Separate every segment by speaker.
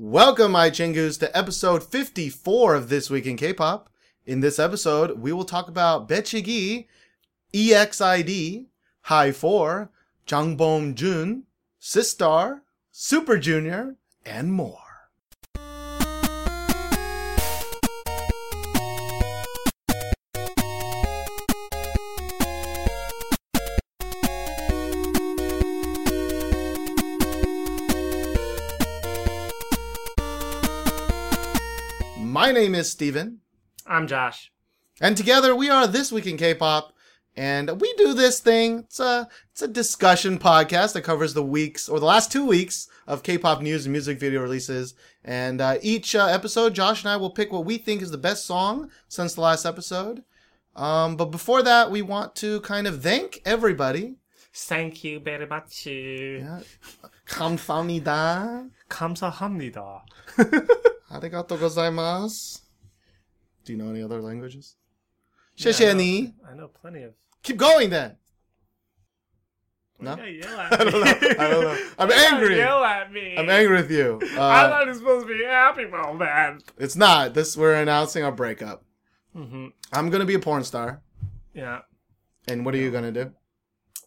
Speaker 1: Welcome, my chingus, to episode 54 of This Week in K-Pop. In this episode, we will talk about Bechigi, EXID, High 4, Jang Beom-jun, Sistar, Super Junior, and more. name is Steven,
Speaker 2: I'm Josh.
Speaker 1: and together we are This Week in K-Pop, and we do this thing. It's a it's a discussion podcast that covers the weeks or the last two weeks of K-pop news and music video releases. And uh, each uh, episode, Josh and I will pick what we think is the best song since the last episode. Um, but before that, we want to kind of thank everybody.
Speaker 2: Thank you very much.
Speaker 1: Yeah. 감사합니다.
Speaker 2: 감사합니다.
Speaker 1: Arigato gozaimasu. Do you know any other languages? Yeah, I, know,
Speaker 2: I know plenty of.
Speaker 1: Keep going then. No? I don't know. I don't know. I'm angry.
Speaker 2: Yell at me.
Speaker 1: I'm angry with you. Uh, I
Speaker 2: thought it was supposed to be happy man.
Speaker 1: It's not. This we're announcing our breakup.
Speaker 2: Mm-hmm.
Speaker 1: I'm gonna be a porn star.
Speaker 2: Yeah.
Speaker 1: And what are you gonna do?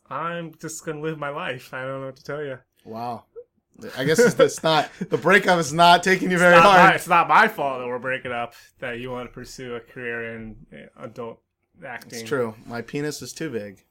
Speaker 2: I'm just gonna live my life. I don't know what to tell you.
Speaker 1: Wow. I guess it's, it's not the breakup is not taking you very
Speaker 2: It's not, my,
Speaker 1: hard.
Speaker 2: it's not my fault that we're breaking up. That you want to pursue a career in uh, adult acting.
Speaker 1: It's true. My penis is too big.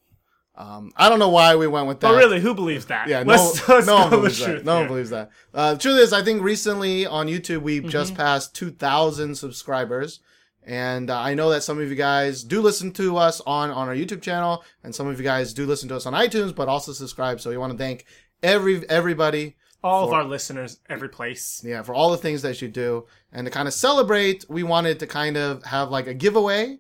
Speaker 1: Um, I don't know why we went with that.
Speaker 2: But really, who believes that?
Speaker 1: Yeah, no,
Speaker 2: Let's- let's
Speaker 1: no one believes that. No one believes that. Uh, the truth is, I think recently on YouTube we
Speaker 2: Mm-hmm.
Speaker 1: just passed 2,000 subscribers, and uh, I know that some of you guys do listen to us on on our YouTube channel, and some of you guys do listen to us on iTunes, but also subscribe. So we want to thank every everybody,
Speaker 2: All of our listeners, every place.
Speaker 1: yeah, for all the things that you do, and to kind of celebrate, we wanted to kind of have like a giveaway.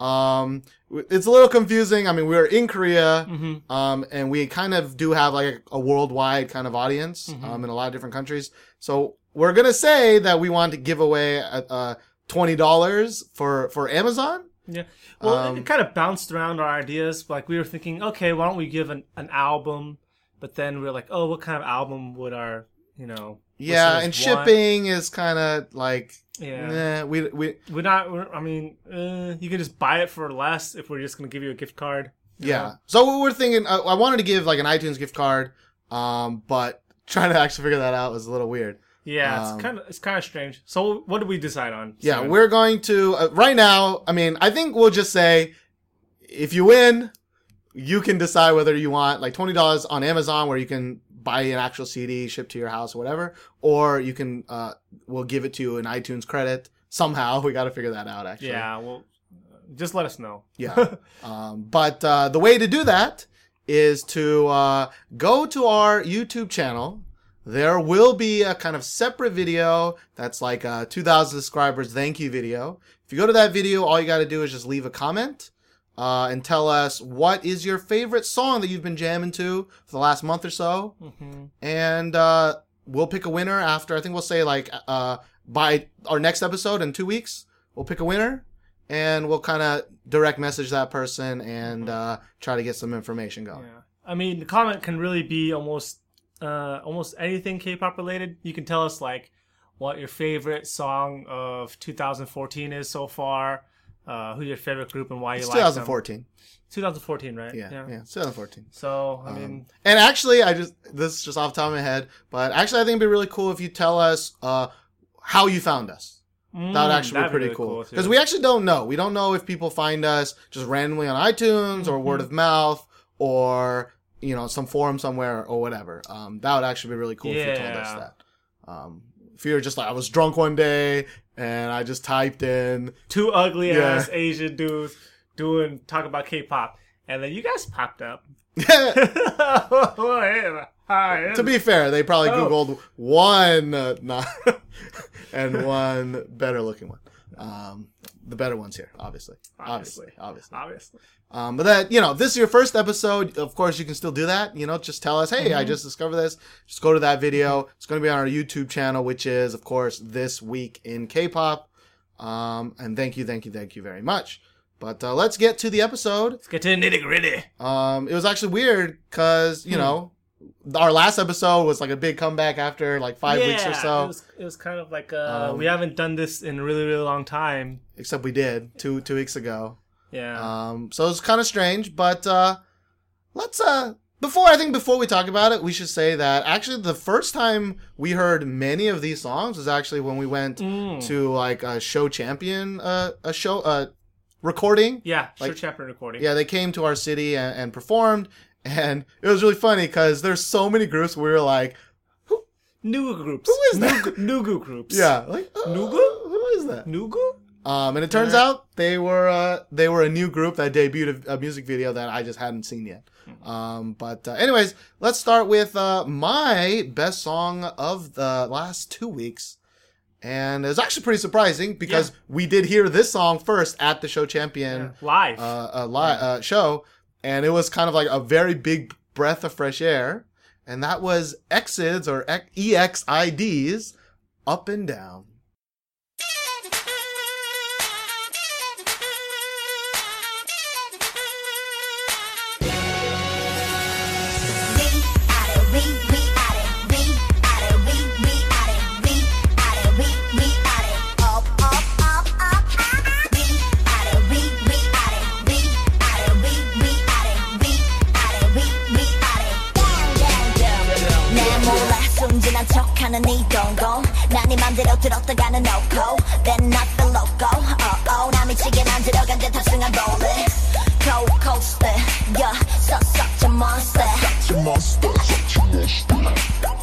Speaker 1: Um, it's a little confusing. I mean, we're in Korea.
Speaker 2: Mm-hmm.
Speaker 1: Um, and we kind of do have like a, worldwide kind of audience,
Speaker 2: Mhm.
Speaker 1: um, in a lot of different countries. So we're gonna say that we want to give away uh, uh twenty dollars for for Amazon.
Speaker 2: Yeah. Well,
Speaker 1: Um,
Speaker 2: it kind of bounced around our ideas. Like we were thinking, okay, why don't we give an, an album? But then we are like, oh, what kind of album would our, you know?
Speaker 1: Yeah, and
Speaker 2: want?
Speaker 1: shipping is kind of like,
Speaker 2: Yeah.
Speaker 1: nah, we we
Speaker 2: We're not. We're, I mean, uh, you can just buy it for less if we're just gonna give you a gift card.
Speaker 1: yeah.
Speaker 2: know?
Speaker 1: So we we're thinking. I, I wanted to give like an iTunes gift card, um, but trying to actually figure that out was a little weird.
Speaker 2: Yeah.
Speaker 1: Um,
Speaker 2: It's kind of. It's kind of strange. So what did we decide on?
Speaker 1: Yeah, we're going to uh, right now. I mean, I think we'll just say if you win, you can decide whether you want like twenty dollars on Amazon, where you can buy an actual CD shipped to your house or whatever, or you can uh, we'll give it to you an iTunes credit somehow. We got to figure that out actually.
Speaker 2: Yeah. Well, just let us know.
Speaker 1: Yeah. Um, but uh, the way to do that is to uh, go to our YouTube channel. There will be a kind of separate video that's like a 2,000 subscribers thank you video. If you go to that video, all you got to do is just leave a comment uh, and tell us what is your favorite song that you've been jamming to for the last month or so.
Speaker 2: hmm
Speaker 1: And uh, we'll pick a winner after, I think we'll say like uh, by our next episode in two weeks, we'll pick a winner and we'll kind of direct message that person and uh, try to get some information going.
Speaker 2: Yeah. I mean, the comment can really be almost uh, almost anything K-pop related. You can tell us like what your favorite song of 2014 is so far. Uh, who's your favorite group and why you
Speaker 1: It's
Speaker 2: like them.
Speaker 1: 2014.
Speaker 2: 2014, right?
Speaker 1: Yeah, yeah, it's 2014.
Speaker 2: So I
Speaker 1: Um,
Speaker 2: mean,
Speaker 1: and actually, I just this is just off the top of my head, but actually, I think it'd be really cool if you tell us uh, how you found us. That would
Speaker 2: mm,
Speaker 1: actually be pretty
Speaker 2: really
Speaker 1: cool because we actually don't know. We don't know if people find us just randomly on iTunes or word
Speaker 2: Mhm.
Speaker 1: of mouth or you know some forum somewhere or whatever. Um, that would actually be really cool if you told us that. Um, you're just like I was drunk one day and I just typed in
Speaker 2: two ugly
Speaker 1: Yeah.
Speaker 2: ass Asian dudes doing talk about K-pop, and then you guys popped up.
Speaker 1: To be fair, they probably
Speaker 2: Oh.
Speaker 1: googled one uh, not and one better looking one. Um, the better ones here, obviously, obviously, obviously.
Speaker 2: obviously.
Speaker 1: Um, but that you know, this is your first episode. Of course, you can still do that. You know, just tell us, hey, I
Speaker 2: Mhm.
Speaker 1: just discovered this. Just go to that video. It's going to be on our YouTube channel, which is, of course, this week in K-pop. Um, and thank you, thank you, thank you very much. But uh, let's get to the episode.
Speaker 2: Let's get to the nitty gritty.
Speaker 1: Um, it was actually weird because you
Speaker 2: Hmm.
Speaker 1: know our last episode was like a big comeback after like five weeks or so.
Speaker 2: It was, it was kind of like uh,
Speaker 1: Um,
Speaker 2: we haven't done this in a really really long time.
Speaker 1: Except we did two two weeks ago.
Speaker 2: Yeah.
Speaker 1: Um, so it's kind of strange, but uh, let's uh, before I think before we talk about it, we should say that actually the first time we heard many of these songs was actually when we went
Speaker 2: Mm.
Speaker 1: to like a show champion, uh, a show uh, recording.
Speaker 2: yeah,
Speaker 1: like-
Speaker 2: sure champion recording.
Speaker 1: Yeah, they came to our city and, and performed, and it was really funny because there's so many groups. We were like,
Speaker 2: Nugu groups.
Speaker 1: Who is that?
Speaker 2: Nugu, Nugu groups.
Speaker 1: yeah, like uh,
Speaker 2: Nugu?
Speaker 1: Who is that?
Speaker 2: Nugu?
Speaker 1: Um, and it turns
Speaker 2: Yeah.
Speaker 1: out they were uh, they were a new group that debuted a, a music video that I just hadn't seen yet. Um, but uh, anyways, let's start with uh, my best song of the last two weeks, and it's actually pretty surprising because we did hear this song first at the show champion
Speaker 2: Yeah. Live.
Speaker 1: uh, uh, li- uh, show, and it was kind of like a very big breath of fresh air, and that was Exids or EXIDs, Up and Down.
Speaker 3: 척하는 이 동공 난네 맘대로 들었다가는 no go Then not the loco oh oh 나 미치게 만들어간 듯 탑승한 rolling Cold coaster yeah so such a monster Hey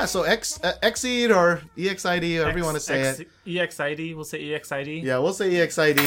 Speaker 3: Yeah,
Speaker 1: so X uh, Exceed or EXID, however you want to say
Speaker 2: X-
Speaker 1: it.
Speaker 2: EXID. We'll say EXID.
Speaker 1: Yeah, we'll say EXID.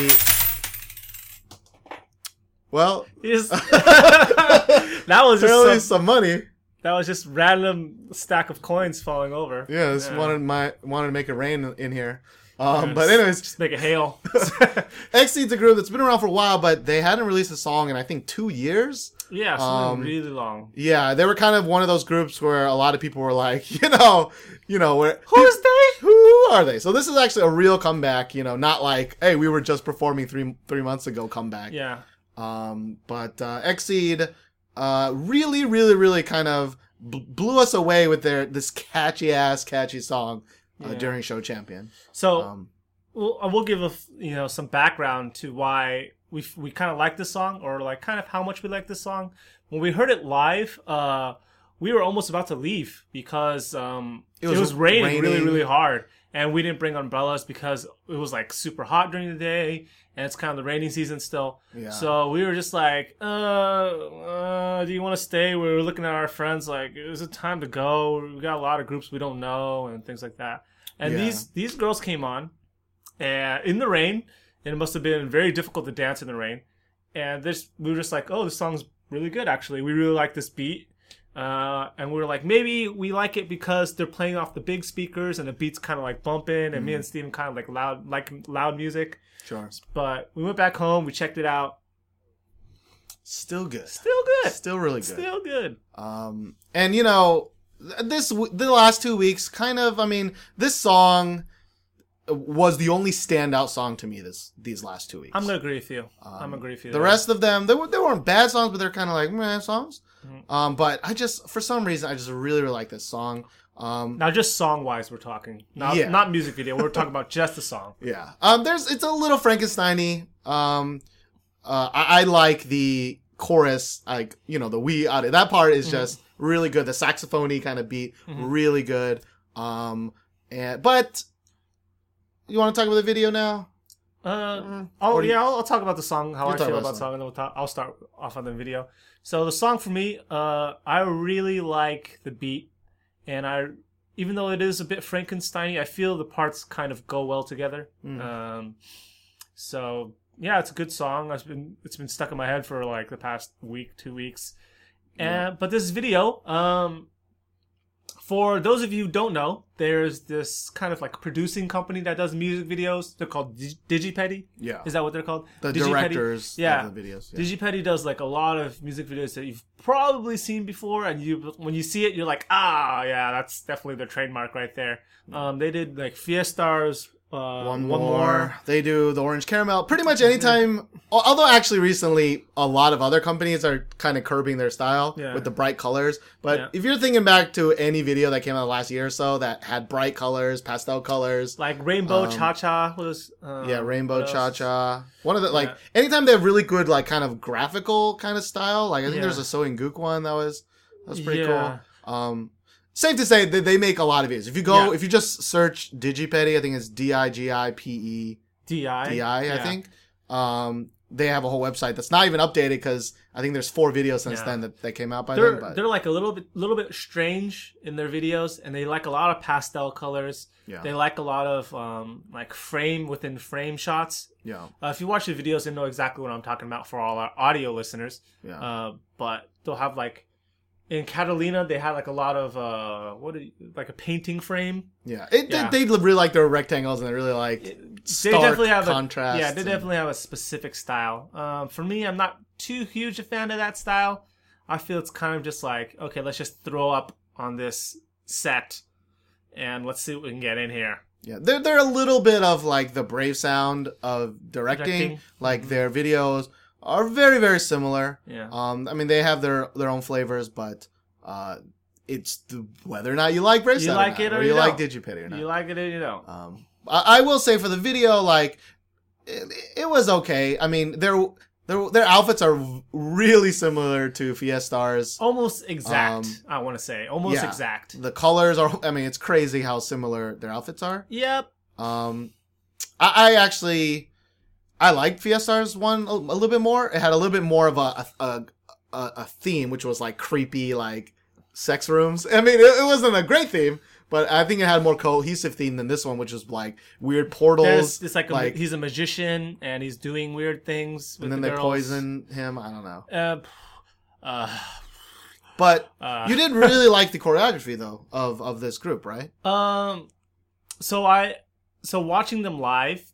Speaker 1: Well,
Speaker 2: that was just some,
Speaker 1: some money.
Speaker 2: that was just random stack of coins falling over.
Speaker 1: Yeah, just
Speaker 2: Yeah.
Speaker 1: wanted my wanted to make it rain in here. Um,
Speaker 2: Yeah,
Speaker 1: but
Speaker 2: just-
Speaker 1: anyways,
Speaker 2: just make it hail.
Speaker 1: Exceed's a group that's been around for a while, but they hadn't released a song in I think two years.
Speaker 2: Yeah,
Speaker 1: Um,
Speaker 2: really long.
Speaker 1: Yeah, they were kind of one of those groups where a lot of people were like, you know, you know, where
Speaker 2: Who's they?
Speaker 1: who are they? So this is actually a real comeback. You know, not like, hey, we were just performing three three months ago comeback.
Speaker 2: Yeah.
Speaker 1: Um, but uh, Exceed uh, really, really, really kind of b- blew us away with their this catchy ass catchy song uh,
Speaker 2: Yeah.
Speaker 1: during Show Champion.
Speaker 2: So
Speaker 1: Um,
Speaker 2: we'll, uh, we'll give a you know some background to why we we kind of like this song or like kind of how much we like this song. When we heard it live, uh, we were almost about to leave because um,
Speaker 1: It
Speaker 2: it
Speaker 1: was
Speaker 2: was, raining, really really hard, and we didn't bring umbrellas because it was like super hot during the day, and it's kind of the rainy season still.
Speaker 1: Yeah.
Speaker 2: So we were just like, uh, uh do you want to stay? We were looking at our friends like, is it time to go? We got a lot of groups we don't know and things like that. And
Speaker 1: Yeah.
Speaker 2: these these girls came on, and in the rain, and it must have been very difficult to dance in the rain. And this, we were just like, oh, this song's really good. Actually, we really like this beat. Uh, and we were like, maybe we like it because they're playing off the big speakers and the beat's kind of like bumping, and me and Steven kind of like loud, like loud music.
Speaker 1: sure.
Speaker 2: But we went back home, we checked it out.
Speaker 1: Still good.
Speaker 2: Still good.
Speaker 1: Still really good.
Speaker 2: Still good.
Speaker 1: Um, and you know, this the last two weeks, kind of. I mean, this song was the only standout song to me this these last two weeks.
Speaker 2: I'm gonna agree with you. I'm gonna agree with you.
Speaker 1: The rest of them, they, were, they weren't bad songs, but they're kind of like meh songs.
Speaker 2: Mm-hmm.
Speaker 1: Um, but I just, for some reason, I just really, really like this song. Um,
Speaker 2: now just song wise, we're talking, not
Speaker 1: Yeah.
Speaker 2: not music video. We're talking about just the song.
Speaker 1: yeah. Um, there's, it's a little Frankenstein-y. Um, uh, I, I like the chorus, like you know, the we out that part
Speaker 2: Mm-hmm.
Speaker 1: is just really good. The saxophony kind of beat, really good. Um, and but you want to talk about the video now?
Speaker 2: Uh,
Speaker 1: Mm.
Speaker 2: oh
Speaker 1: Or do you-
Speaker 2: yeah, I'll, I'll talk about the song, how I
Speaker 1: talk
Speaker 2: feel
Speaker 1: about
Speaker 2: about song, and then we'll talk, I'll start off on the video. So the song for me, uh, I really like the beat, and I, even though it is a bit Frankenstein, I feel the parts kind of go well together. Um, so yeah, it's a good song. It's been it's been stuck in my head for like the past week, two weeks. And but this video, um, for those of you who don't know, there's this kind of like producing company that does music videos. They're called Digipedi.
Speaker 1: Yeah.
Speaker 2: Is that what they're called?
Speaker 1: the
Speaker 2: Digipedi?
Speaker 1: directors
Speaker 2: Yeah.
Speaker 1: of the videos. Yeah.
Speaker 2: Digipedi does like a lot of music videos that you've probably seen before, and you when you see it, you're like, ah, yeah, that's definitely their trademark right there. Um, they did like Fiestar's uh,
Speaker 1: one, more. They do the orange caramel. Pretty much anytime. al- Although actually recently, a lot of other companies are kind of curbing their style
Speaker 2: Yeah.
Speaker 1: with the bright colors. But
Speaker 2: Yeah.
Speaker 1: if you're thinking back to any video that came out last year or so that had bright colors, pastel colors,
Speaker 2: like Rainbow
Speaker 1: Um,
Speaker 2: Cha Cha was uh,
Speaker 1: yeah, Rainbow? Cha Cha. One of the like
Speaker 2: Yeah.
Speaker 1: anytime they have really good like kind of graphical kind of style. Like I think there's a sewing Gook one that was that was pretty cool. Um, safe to say that they make a lot of videos. If you go,
Speaker 2: Yeah.
Speaker 1: if you just search Digipedi, I think it's D I G I P E
Speaker 2: Di
Speaker 1: DI, I
Speaker 2: Yeah.
Speaker 1: think. Um, they have a whole website that's not even updated because I think there's four videos since
Speaker 2: Yeah.
Speaker 1: then that, that came out by
Speaker 2: They're
Speaker 1: then. But
Speaker 2: they're like a little bit little bit strange in their videos, and they like a lot of pastel colors.
Speaker 1: yeah,
Speaker 2: They like a lot of um, like frame within frame shots.
Speaker 1: yeah,
Speaker 2: Uh, if you watch the videos, you know exactly what I'm talking about for all our audio listeners.
Speaker 1: yeah,
Speaker 2: Uh, but they'll have like in Catallena, they had like a lot of uh, what you, like a painting frame.
Speaker 1: yeah. It,
Speaker 2: yeah.
Speaker 1: They, they really like their rectangles and they really like
Speaker 2: They definitely have
Speaker 1: contrast.
Speaker 2: A, yeah, they
Speaker 1: and-
Speaker 2: definitely have a specific style. Um, for me, I'm not too huge a fan of that style. I feel it's kind of just like okay, let's just throw up on this set, and let's see what we can get in here.
Speaker 1: Yeah, they're they're a little bit of like the brave sound of directing.
Speaker 2: Directing.
Speaker 1: Like their videos are very very similar.
Speaker 2: Yeah.
Speaker 1: Um, I mean they have their their own flavors, but uh, it's the, whether or not you like brave
Speaker 2: You like
Speaker 1: or,
Speaker 2: it or
Speaker 1: or
Speaker 2: you
Speaker 1: you like
Speaker 2: don't.
Speaker 1: Digipedi or not.
Speaker 2: You like it or you don't.
Speaker 1: Um, I, I will say for the video, like it, it was okay. I mean, their their their outfits are really similar to Fiestar's.
Speaker 2: Almost exact.
Speaker 1: Um,
Speaker 2: I want to say almost
Speaker 1: yeah.
Speaker 2: exact.
Speaker 1: The colors are. I mean, it's crazy how similar their outfits are.
Speaker 2: Yep.
Speaker 1: Um, I, I actually I liked Fiestar's one a, a little bit more. It had a little bit more of a a, a, a theme, which was like creepy, like sex rooms. I mean, it, it wasn't a great theme, but I think it had a more cohesive theme than this one, which was like weird portals.
Speaker 2: There's it's like, a,
Speaker 1: like-
Speaker 2: he's a magician and he's doing weird things. With
Speaker 1: and then
Speaker 2: the
Speaker 1: they
Speaker 2: girls.
Speaker 1: poison him. I don't know,
Speaker 2: Uh, uh,
Speaker 1: but
Speaker 2: uh,
Speaker 1: you didn't really like the choreography though of of this group, right?
Speaker 2: Um, so I, so watching them live,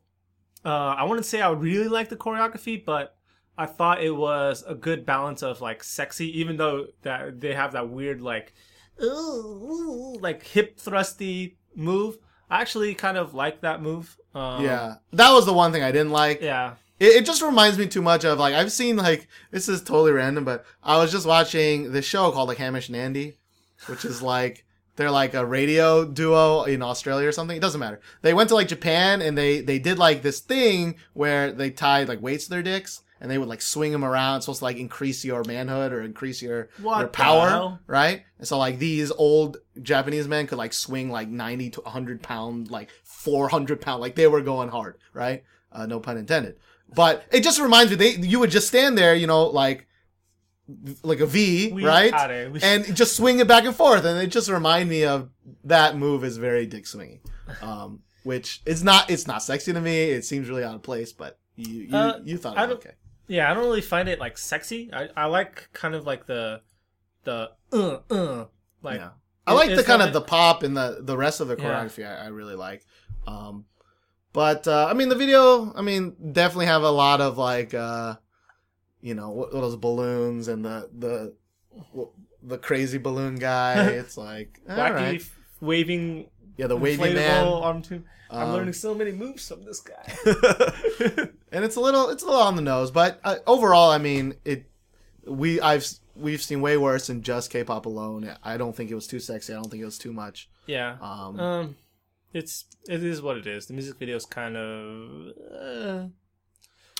Speaker 2: uh, I wouldn't say I really like the choreography, but I thought it was a good balance of like sexy, even though that they have that weird like, ooh, like hip thrusty move. I actually kind of like that move. Um,
Speaker 1: yeah, that was the one thing I didn't like.
Speaker 2: yeah,
Speaker 1: It, it just reminds me too much of like I've seen like this is totally random, but I was just watching this show called like Hamish and Andy, which is like they're like a radio duo in Australia or something. It doesn't matter. They went to like Japan and they they did like this thing where they tied like weights to their dicks and they would like swing them around. It's supposed to like increase your manhood or increase your
Speaker 2: What
Speaker 1: your power, right? And so like these old Japanese men could like swing like ninety to hundred pound, like four hundred pound, like they were going hard, right? Uh, no pun intended. But it just reminds me, they you would just stand there, you know, like like a V,
Speaker 2: We
Speaker 1: right?
Speaker 2: got it. We-
Speaker 1: And just swing it back and forth, and it just remind me of that move is very dick swinging, um, which it's not. It's not sexy to me. It seems really out of place, but you you,
Speaker 2: Uh,
Speaker 1: you thought it was okay.
Speaker 2: yeah. I don't really find it like sexy. I, I like kind of like the, the uh uh like.
Speaker 1: yeah. I like the kind of the pop and the the rest of the
Speaker 2: Yeah.
Speaker 1: choreography. I, I really like. Um, but uh, I mean, the video. I mean, definitely have a lot of like, uh, you know, what, what those balloons and the the the crazy balloon guy. It's like
Speaker 2: wacky
Speaker 1: right.
Speaker 2: waving
Speaker 1: yeah, the wavy man.
Speaker 2: arm tube. I'm
Speaker 1: Um,
Speaker 2: learning so many moves from this guy.
Speaker 1: and it's a little it's a little on the nose, but uh, overall, I mean, it. We I've we've seen way worse than just K-pop alone. I don't think it was too sexy. I don't think it was too much.
Speaker 2: yeah.
Speaker 1: Um,
Speaker 2: Um, it's it is what it is. The music video is kind of. Uh,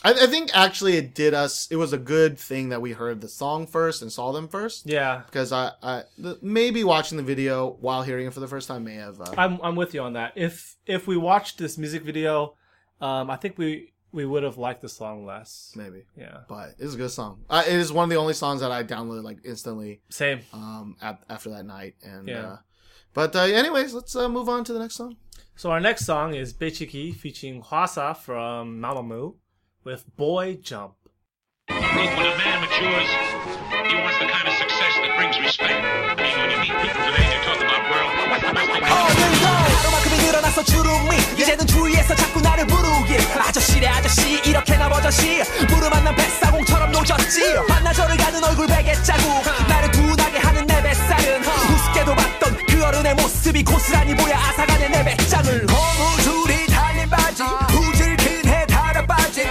Speaker 1: I, I think actually it did us. It was a good thing that we heard the song first and saw them first
Speaker 2: yeah,
Speaker 1: because I, I the, maybe watching the video while hearing it for the first time may have. Uh,
Speaker 2: I'm I'm with you on that. If if we watched this music video, um, I think we we would have liked the song less.
Speaker 1: maybe.
Speaker 2: Yeah.
Speaker 1: But it's a good song. Uh, it is one of the only songs that I downloaded like instantly
Speaker 2: Same.
Speaker 1: um, at, after that night. And
Speaker 2: Yeah.
Speaker 1: uh, but uh, anyways, let's uh, move on to the next song.
Speaker 2: So our next song is Bechigi featuring Hwasa from Mamamoo with Boy Jump.
Speaker 4: Look, when a man matures, he wants the kind of success that brings respect. I mean, when you meet people today, they're talking about world. What's the best thing?
Speaker 5: 어느덧 하루만큼이 늘어나서 주름이 이제는 주위에서 자꾸 나를 부르길 아저씨래 아저씨 이렇게 나 버젓이 무릎 만 난 뱃사공처럼 노졌지 반나절을 가는 얼굴 베개 자국 나를 둔하게 하는 내 뱃살은 우습게도 봤던 그 어른의 모습이 고스란히 보여 아사간의 내 배짱을 고무줄이 달린 바지 후질 큰해 달아 빠진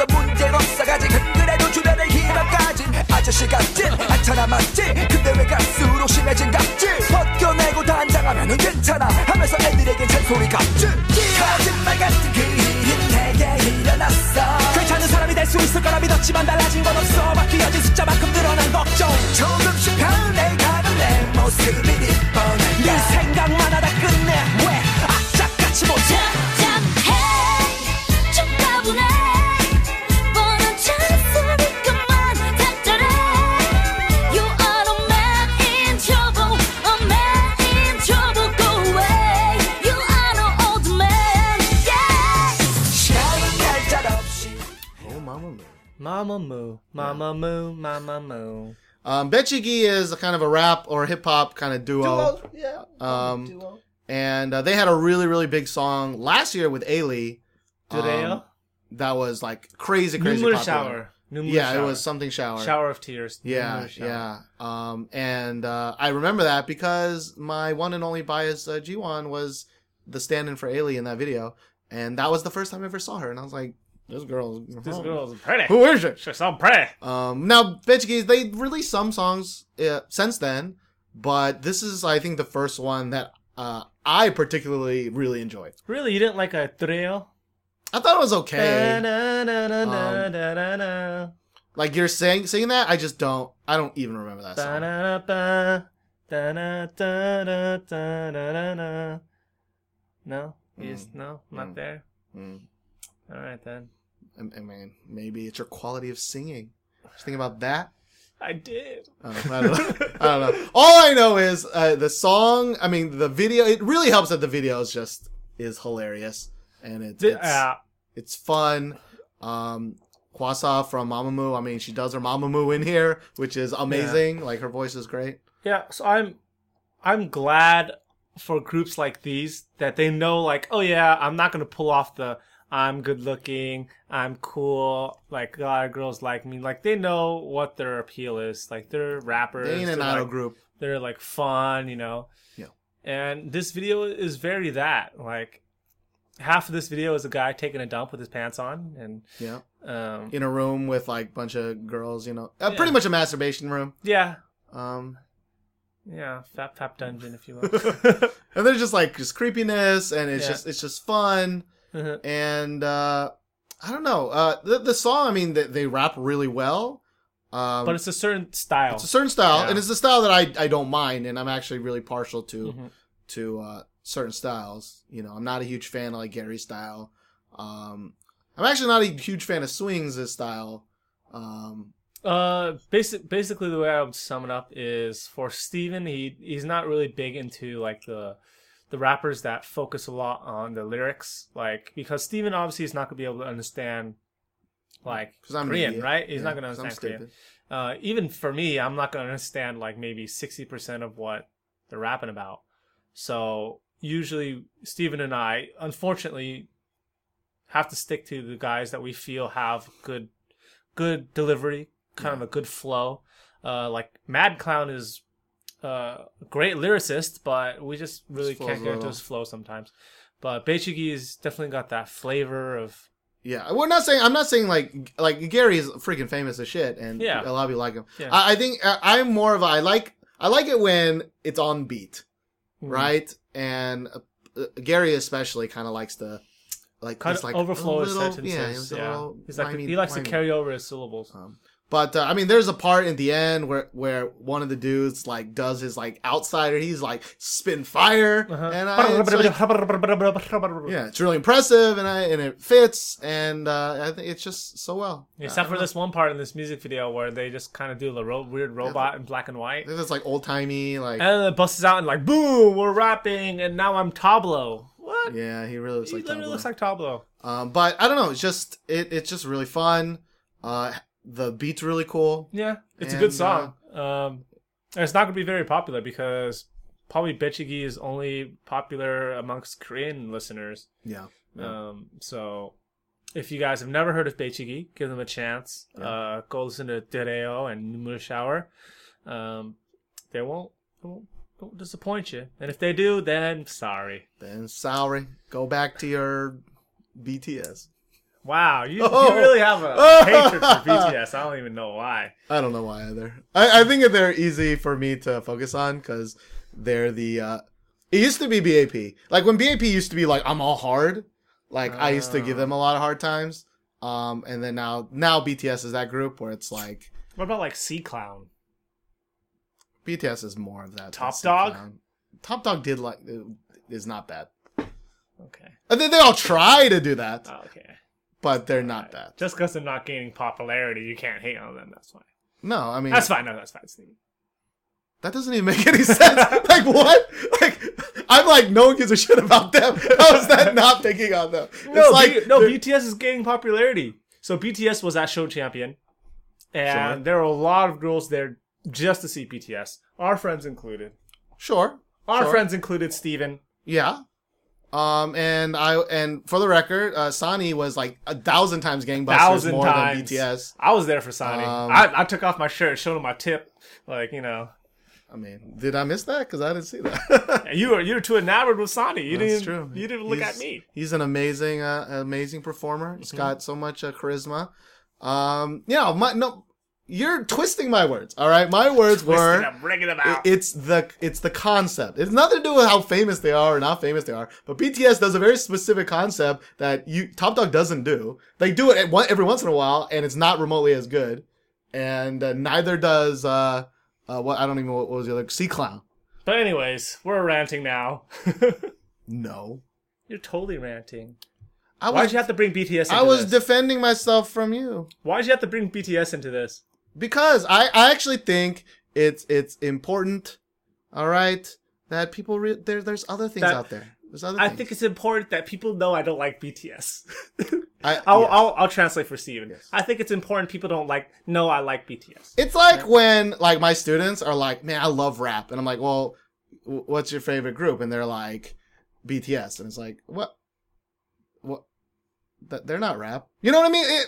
Speaker 5: 다녀도 문제가 없어가지. 근그래도 주변에 희망 가진 아저씨 같지 않잖아 맞지. 근데 왜 갈수록 심해진 갑질. 벗겨내고 단장하면은 괜찮아 하면서 애들에겐 잔소리 갑질. 거짓말 같은 그 일은 내게 일어났어. 괜찮은 사람이 될 수 있을 거라 믿었지만 달라진 건 없어. 바뀌어진 숫자만큼 늘어난 걱정. 조금씩 변해가는 내 모습이 뻔해 네 생각만 하다 끝내. 왜? 악착같이 못해
Speaker 3: 답답해
Speaker 5: Mama
Speaker 1: Moo. Mama Moo,
Speaker 2: Mama Moo.
Speaker 1: Um, Gee is a kind of a rap or hip hop kind of duo.
Speaker 5: Duo, yeah
Speaker 1: Um, and uh, they had a really, really big song last year with Ailee.
Speaker 2: Dureo?
Speaker 1: Um, that was like crazy, crazy
Speaker 2: Numur
Speaker 1: popular.
Speaker 2: shower. Numur
Speaker 1: Yeah,
Speaker 2: shower.
Speaker 1: it was something shower.
Speaker 2: shower of tears.
Speaker 1: Yeah,
Speaker 2: shower.
Speaker 1: yeah. Um, and uh, I remember that because my one and only bias, uh, Jiwon, was the stand-in for Ailee in that video, and that was the first time I ever saw her, and I was like, "This girl,
Speaker 2: This girl's pretty.
Speaker 1: who is she?"
Speaker 2: She's so pretty.
Speaker 1: Um, now, Bitchkies, they released some songs uh, since then, but this is, I think, the first one that uh, I particularly really enjoyed.
Speaker 2: Really, you didn't like a Dureo?
Speaker 1: I thought it was okay. Um,
Speaker 2: Da-na-na-na-na-na-na.
Speaker 1: Like you're saying, saying that, I just don't. I don't even remember that song.
Speaker 2: No, you just no, not
Speaker 1: Mm.
Speaker 2: there.
Speaker 1: Mm.
Speaker 2: All right then.
Speaker 1: I, I mean, maybe it's your quality of singing. Just think about that.
Speaker 2: I did.
Speaker 1: I, don't know. I don't know. All I know is uh, the song. I mean, the video. It really helps that the video is just is hilarious and it's it's,
Speaker 2: uh,
Speaker 1: it's fun. Um, Hwasa from Mamamoo. I mean, she does her Mamamoo in here, which is amazing. Like her voice is great.
Speaker 2: yeah, so I'm I'm glad for groups like these that they know like, oh yeah, I'm not gonna pull off the I'm good looking, I'm cool, like a lot of girls like me. Like they know what their appeal is. Like they're rappers.
Speaker 1: They ain't an idol
Speaker 2: like,
Speaker 1: group.
Speaker 2: they're like fun, you know.
Speaker 1: Yeah.
Speaker 2: And this video is very that. Like half of this video is a guy taking a dump with his pants on and
Speaker 1: Yeah,
Speaker 2: um
Speaker 1: in a room with like a bunch of girls. You know, uh,
Speaker 2: Yeah.
Speaker 1: pretty much a masturbation room.
Speaker 2: yeah.
Speaker 1: Um,
Speaker 2: Yeah, Fap Fap Dungeon if you will.
Speaker 1: and there's just like just creepiness, and it's
Speaker 2: Yeah.
Speaker 1: just it's just fun.
Speaker 2: Mhm.
Speaker 1: and uh I don't know. Uh the the song, I mean, they, they rap really well. Um
Speaker 2: but it's a certain style.
Speaker 1: it's a certain style,
Speaker 2: Yeah.
Speaker 1: and it's a style that I I don't mind, and I'm actually really partial to
Speaker 2: Mhm.
Speaker 1: to uh certain styles. You know, I'm not a huge fan of like Gary's style. Um I'm actually not a huge fan of Swings' style. Um
Speaker 2: Uh, basic basically the way I would sum it up is for Steven, he he's not really big into like the the rappers that focus a lot on the lyrics, like because Steven obviously is not gonna be able to understand like
Speaker 1: I'm an
Speaker 2: Korean,
Speaker 1: idiot.
Speaker 2: right? He's
Speaker 1: Yeah,
Speaker 2: not gonna understand Korean. Uh, even for me, I'm not gonna understand like maybe sixty percent of what they're rapping about. So usually, Steven and I, unfortunately, have to stick to the guys that we feel have good, good delivery, kind of a good flow. Uh, like Mad Clown is uh, a great lyricist, but we just really
Speaker 1: His
Speaker 2: can't
Speaker 1: a
Speaker 2: get into
Speaker 1: little-
Speaker 2: his flow sometimes. But Bechigi has definitely got that flavor of
Speaker 1: Yeah, we're not saying I'm not saying like like Gary is freaking famous as shit, and
Speaker 2: Yeah.
Speaker 1: a lot of you like him.
Speaker 2: Yeah.
Speaker 1: I, I think I'm more of a I like I like it when it's on beat,
Speaker 2: Mm.
Speaker 1: right? And uh, uh, Gary especially kind of likes to like
Speaker 2: kind of
Speaker 1: like
Speaker 2: overflow
Speaker 1: a
Speaker 2: his
Speaker 1: little-
Speaker 2: sentences.
Speaker 1: Yeah,
Speaker 2: Yeah,
Speaker 1: it's a little
Speaker 2: he's like he likes
Speaker 1: whiny.
Speaker 2: to carry over his syllables.
Speaker 1: Um, But uh, I mean, there's a part in the end where where one of the dudes like does his like outsider. He's like spin fire,
Speaker 2: Uh-huh.
Speaker 1: and I, it's like- yeah, it's really impressive, and I and it fits, and uh, I think it's just so well.
Speaker 2: Except for this one part in this music video where they just kind of do the ro- weird robot in black and white.
Speaker 1: It's like old timey, like
Speaker 2: And then it busts out and like, boom, we're rapping, and now I'm Tablo. What?
Speaker 1: yeah, he really looks
Speaker 2: he
Speaker 1: like.
Speaker 2: literally
Speaker 1: Tablo.
Speaker 2: looks like Tablo.
Speaker 1: Um, but I don't know. It's just it, it's just really fun. Uh, the beat's really cool.
Speaker 2: Yeah, it's a
Speaker 1: And, uh,
Speaker 2: good song. um, and it's not going to be very popular because probably Bechigi is only popular amongst Korean listeners.
Speaker 1: Yeah.
Speaker 2: Um, so if you guys have never heard of Bechigi, give them a chance. Uh, go listen to Dereo and Numura Shower. Um, they won't, they won't, they won't disappoint you. And if they do, then sorry.
Speaker 1: Then sorry, go back to your BTS.
Speaker 2: Wow, you,
Speaker 1: Oh.
Speaker 2: you really have a hatred for BTS. I don't even know why.
Speaker 1: I don't know why either. I, I think that they're easy for me to focus on because they're the. Uh, it used to be BAP. Like when BAP used to be like I'm all hard. Like I used to give them a lot of hard times. Um, and then now now BTS is that group where it's like
Speaker 2: What about like C-Clown?
Speaker 1: BTS is more of that.
Speaker 2: ToppDogg?
Speaker 1: Clown. ToppDogg did like is not bad.
Speaker 2: Okay.
Speaker 1: I think they all try to do that,
Speaker 2: Oh, okay.
Speaker 1: But they're not that.
Speaker 2: Just because they're not gaining popularity, you can't hate on them. That's fine.
Speaker 1: No, I mean
Speaker 2: That's fine. No, that's fine. Steve.
Speaker 1: That doesn't even make any sense. like what? Like I'm like no one gives a shit about them. How is that not picking on them?
Speaker 2: No,
Speaker 1: it's like
Speaker 2: B- no,
Speaker 1: they're-
Speaker 2: BTS is gaining popularity. So BTS was at Show Champion, and
Speaker 1: Sure.
Speaker 2: there were a lot of girls there just to see BTS. Our friends included.
Speaker 1: sure,
Speaker 2: Our
Speaker 1: Sure.
Speaker 2: friends included Steven.
Speaker 1: yeah. Um, and I and for the record, uh, Sani was like a thousand times gangbusters
Speaker 2: Thousand
Speaker 1: more
Speaker 2: times.
Speaker 1: than BTS.
Speaker 2: I was there for Sonny.
Speaker 1: Um,
Speaker 2: I, I took off my shirt, showed him my tip. Like you know,
Speaker 1: I mean, did I miss that? Because I didn't see that.
Speaker 2: you were you were too enamored with Sonny. You
Speaker 1: That's
Speaker 2: didn't.
Speaker 1: true.
Speaker 2: You didn't look
Speaker 1: He's-
Speaker 2: at me.
Speaker 1: He's an amazing, uh, amazing performer. He's got so much uh, charisma. Um, you know, my no, you're twisting my words. All right, my words were.
Speaker 2: Twisting them, bringing them out.
Speaker 1: It's the it's the concept. It's nothing to do with how famous they are or not famous they are. But BTS does a very specific concept that you ToppDogg doesn't do. They do it at one, every once in a while, and it's not remotely as good. And uh, neither does uh, uh, what I don't even know what was the other C-Clown.
Speaker 2: but anyways, we're ranting now.
Speaker 1: No,
Speaker 2: You're totally ranting.
Speaker 1: I
Speaker 2: Why'd
Speaker 1: was
Speaker 2: you have to bring BTS into
Speaker 1: I was
Speaker 2: this?
Speaker 1: defending myself from you
Speaker 2: Why'd you have to bring BTS into this?
Speaker 1: Because I I actually think it's it's important. All right, that people re- there there's other things
Speaker 2: That-
Speaker 1: out there. There's other.
Speaker 2: I
Speaker 1: things.
Speaker 2: think it's important that people know I don't like BTS.
Speaker 1: I,
Speaker 2: I'll,
Speaker 1: yes.
Speaker 2: I'll I'll translate for Steven.
Speaker 1: Yes.
Speaker 2: I think it's important people don't like know I like BTS.
Speaker 1: It's like when like my students are like, "Man, I love rap," and I'm like, "Well, w- what's your favorite group?" And they're like, "BTS," and it's like, "What? What? Th- they're not rap." You know what I mean? It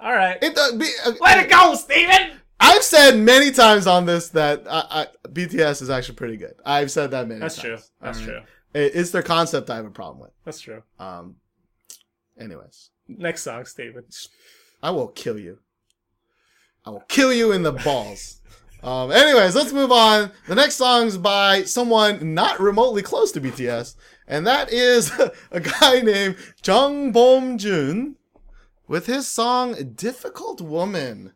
Speaker 2: All right,
Speaker 1: it uh, be, uh,
Speaker 2: let it go, Steven!
Speaker 1: I've said many times on this that I, I, BTS is actually pretty good. I've said that many. Times.
Speaker 2: That's
Speaker 1: times.
Speaker 2: true. That's true.
Speaker 1: It- It's their concept I have a problem with.
Speaker 2: That's true.
Speaker 1: Um. Anyways,
Speaker 2: Next song, Steven.
Speaker 1: I will kill you. I will kill you in the balls. Um, anyways, let's move on. The next song's by someone not remotely close to BTS, and that is a guy named Jang Beom-jun with his song "Difficult Woman."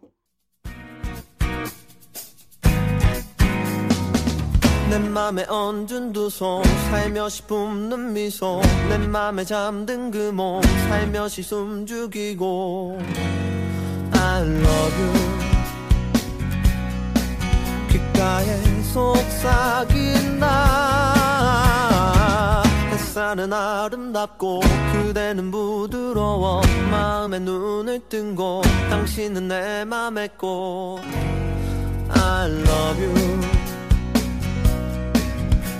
Speaker 6: 내 맘에 얹은 두 손 살며시 뿜는 미소. 내 맘에 잠든 그 몸 살며시 숨죽이고. I love you. 귓가에 속삭인 나 햇살은 아름답고 그대는 부드러워. 마음에 눈을 뜬 곳 당신은 내 맘의 꽃. I love you.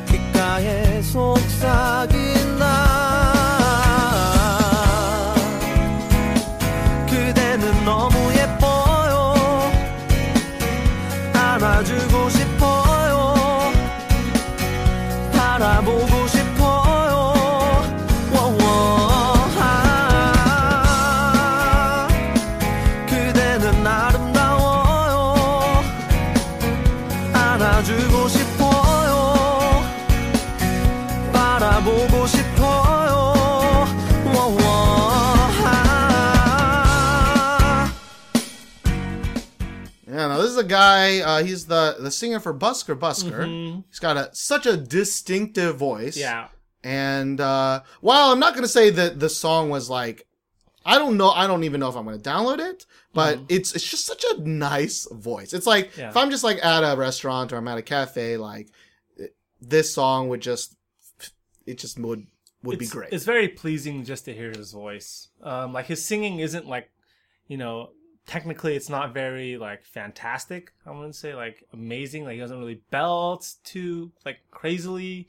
Speaker 6: 귓가에 속삭인 나. 그대는 너무 예뻐요. 안아주
Speaker 1: a guy. Uh, he's the the singer for Busker Busker.
Speaker 2: Mhm.
Speaker 1: He's got a such a distinctive voice.
Speaker 2: Yeah.
Speaker 1: And uh, while I'm not gonna say that the song was like, I don't know. I don't even know if I'm gonna download it. But it's it's just such a nice voice. It's like
Speaker 2: Mm-hmm. Yeah.
Speaker 1: if I'm just like at a restaurant or I'm at a cafe, like this song would just it just would would be great.
Speaker 2: It's very pleasing just to hear his voice. Um, like his singing isn't like, you know, technically it's not very like fantastic. I wouldn't say like amazing. Like he doesn't really belt too like crazily,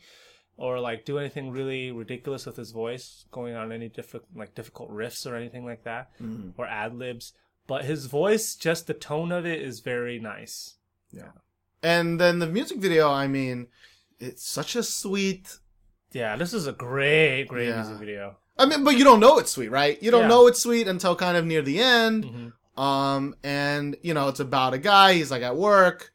Speaker 2: or like do anything really ridiculous with his voice, going on any different like difficult riffs or anything like that,
Speaker 1: Mm-hmm.
Speaker 2: or ad libs. But his voice, just the tone of it, is very nice.
Speaker 1: Yeah and then the music video, I mean, it's such a sweet.
Speaker 2: Yeah, this is a great, great
Speaker 1: Yeah.
Speaker 2: music video.
Speaker 1: I mean, but you don't know it's sweet, right? You don't
Speaker 2: Yeah.
Speaker 1: know it's sweet until kind of near the end.
Speaker 2: Mhm.
Speaker 1: Um, and you know, it's about a guy. He's like at work.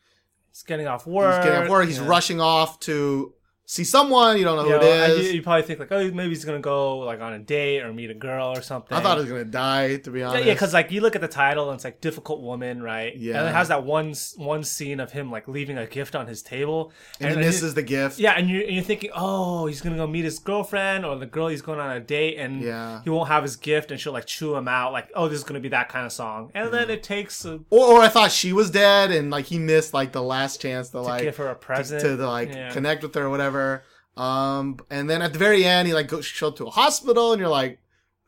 Speaker 2: He's getting off work.
Speaker 1: He's getting off work. He's
Speaker 2: yeah.
Speaker 1: rushing off to see someone. You don't know
Speaker 2: You,
Speaker 1: who
Speaker 2: know,
Speaker 1: it
Speaker 2: and you, you probably think like, oh, maybe he's gonna go like on a date or meet a girl or something.
Speaker 1: I thought it was gonna die. To be honest.
Speaker 2: yeah, because like you look at the title and it's like difficult woman, right?
Speaker 1: Yeah.
Speaker 2: and it has that one one scene of him like leaving a gift on his table,
Speaker 1: and he
Speaker 2: and
Speaker 1: misses the gift.
Speaker 2: Yeah, and you're, and you're thinking, oh, he's gonna go meet his girlfriend or the girl he's going on a date, and
Speaker 1: Yeah.
Speaker 2: he won't have his gift, and she'll like chew him out, like, oh, this is gonna be that kind of song, and then it takes a,
Speaker 1: Or, or I thought she was dead, and like he missed like the last chance to, like
Speaker 2: give her a present
Speaker 1: to, to like
Speaker 2: Yeah.
Speaker 1: connect with her or whatever. Um, and then at the very end, he like goes show to a hospital, and you're like,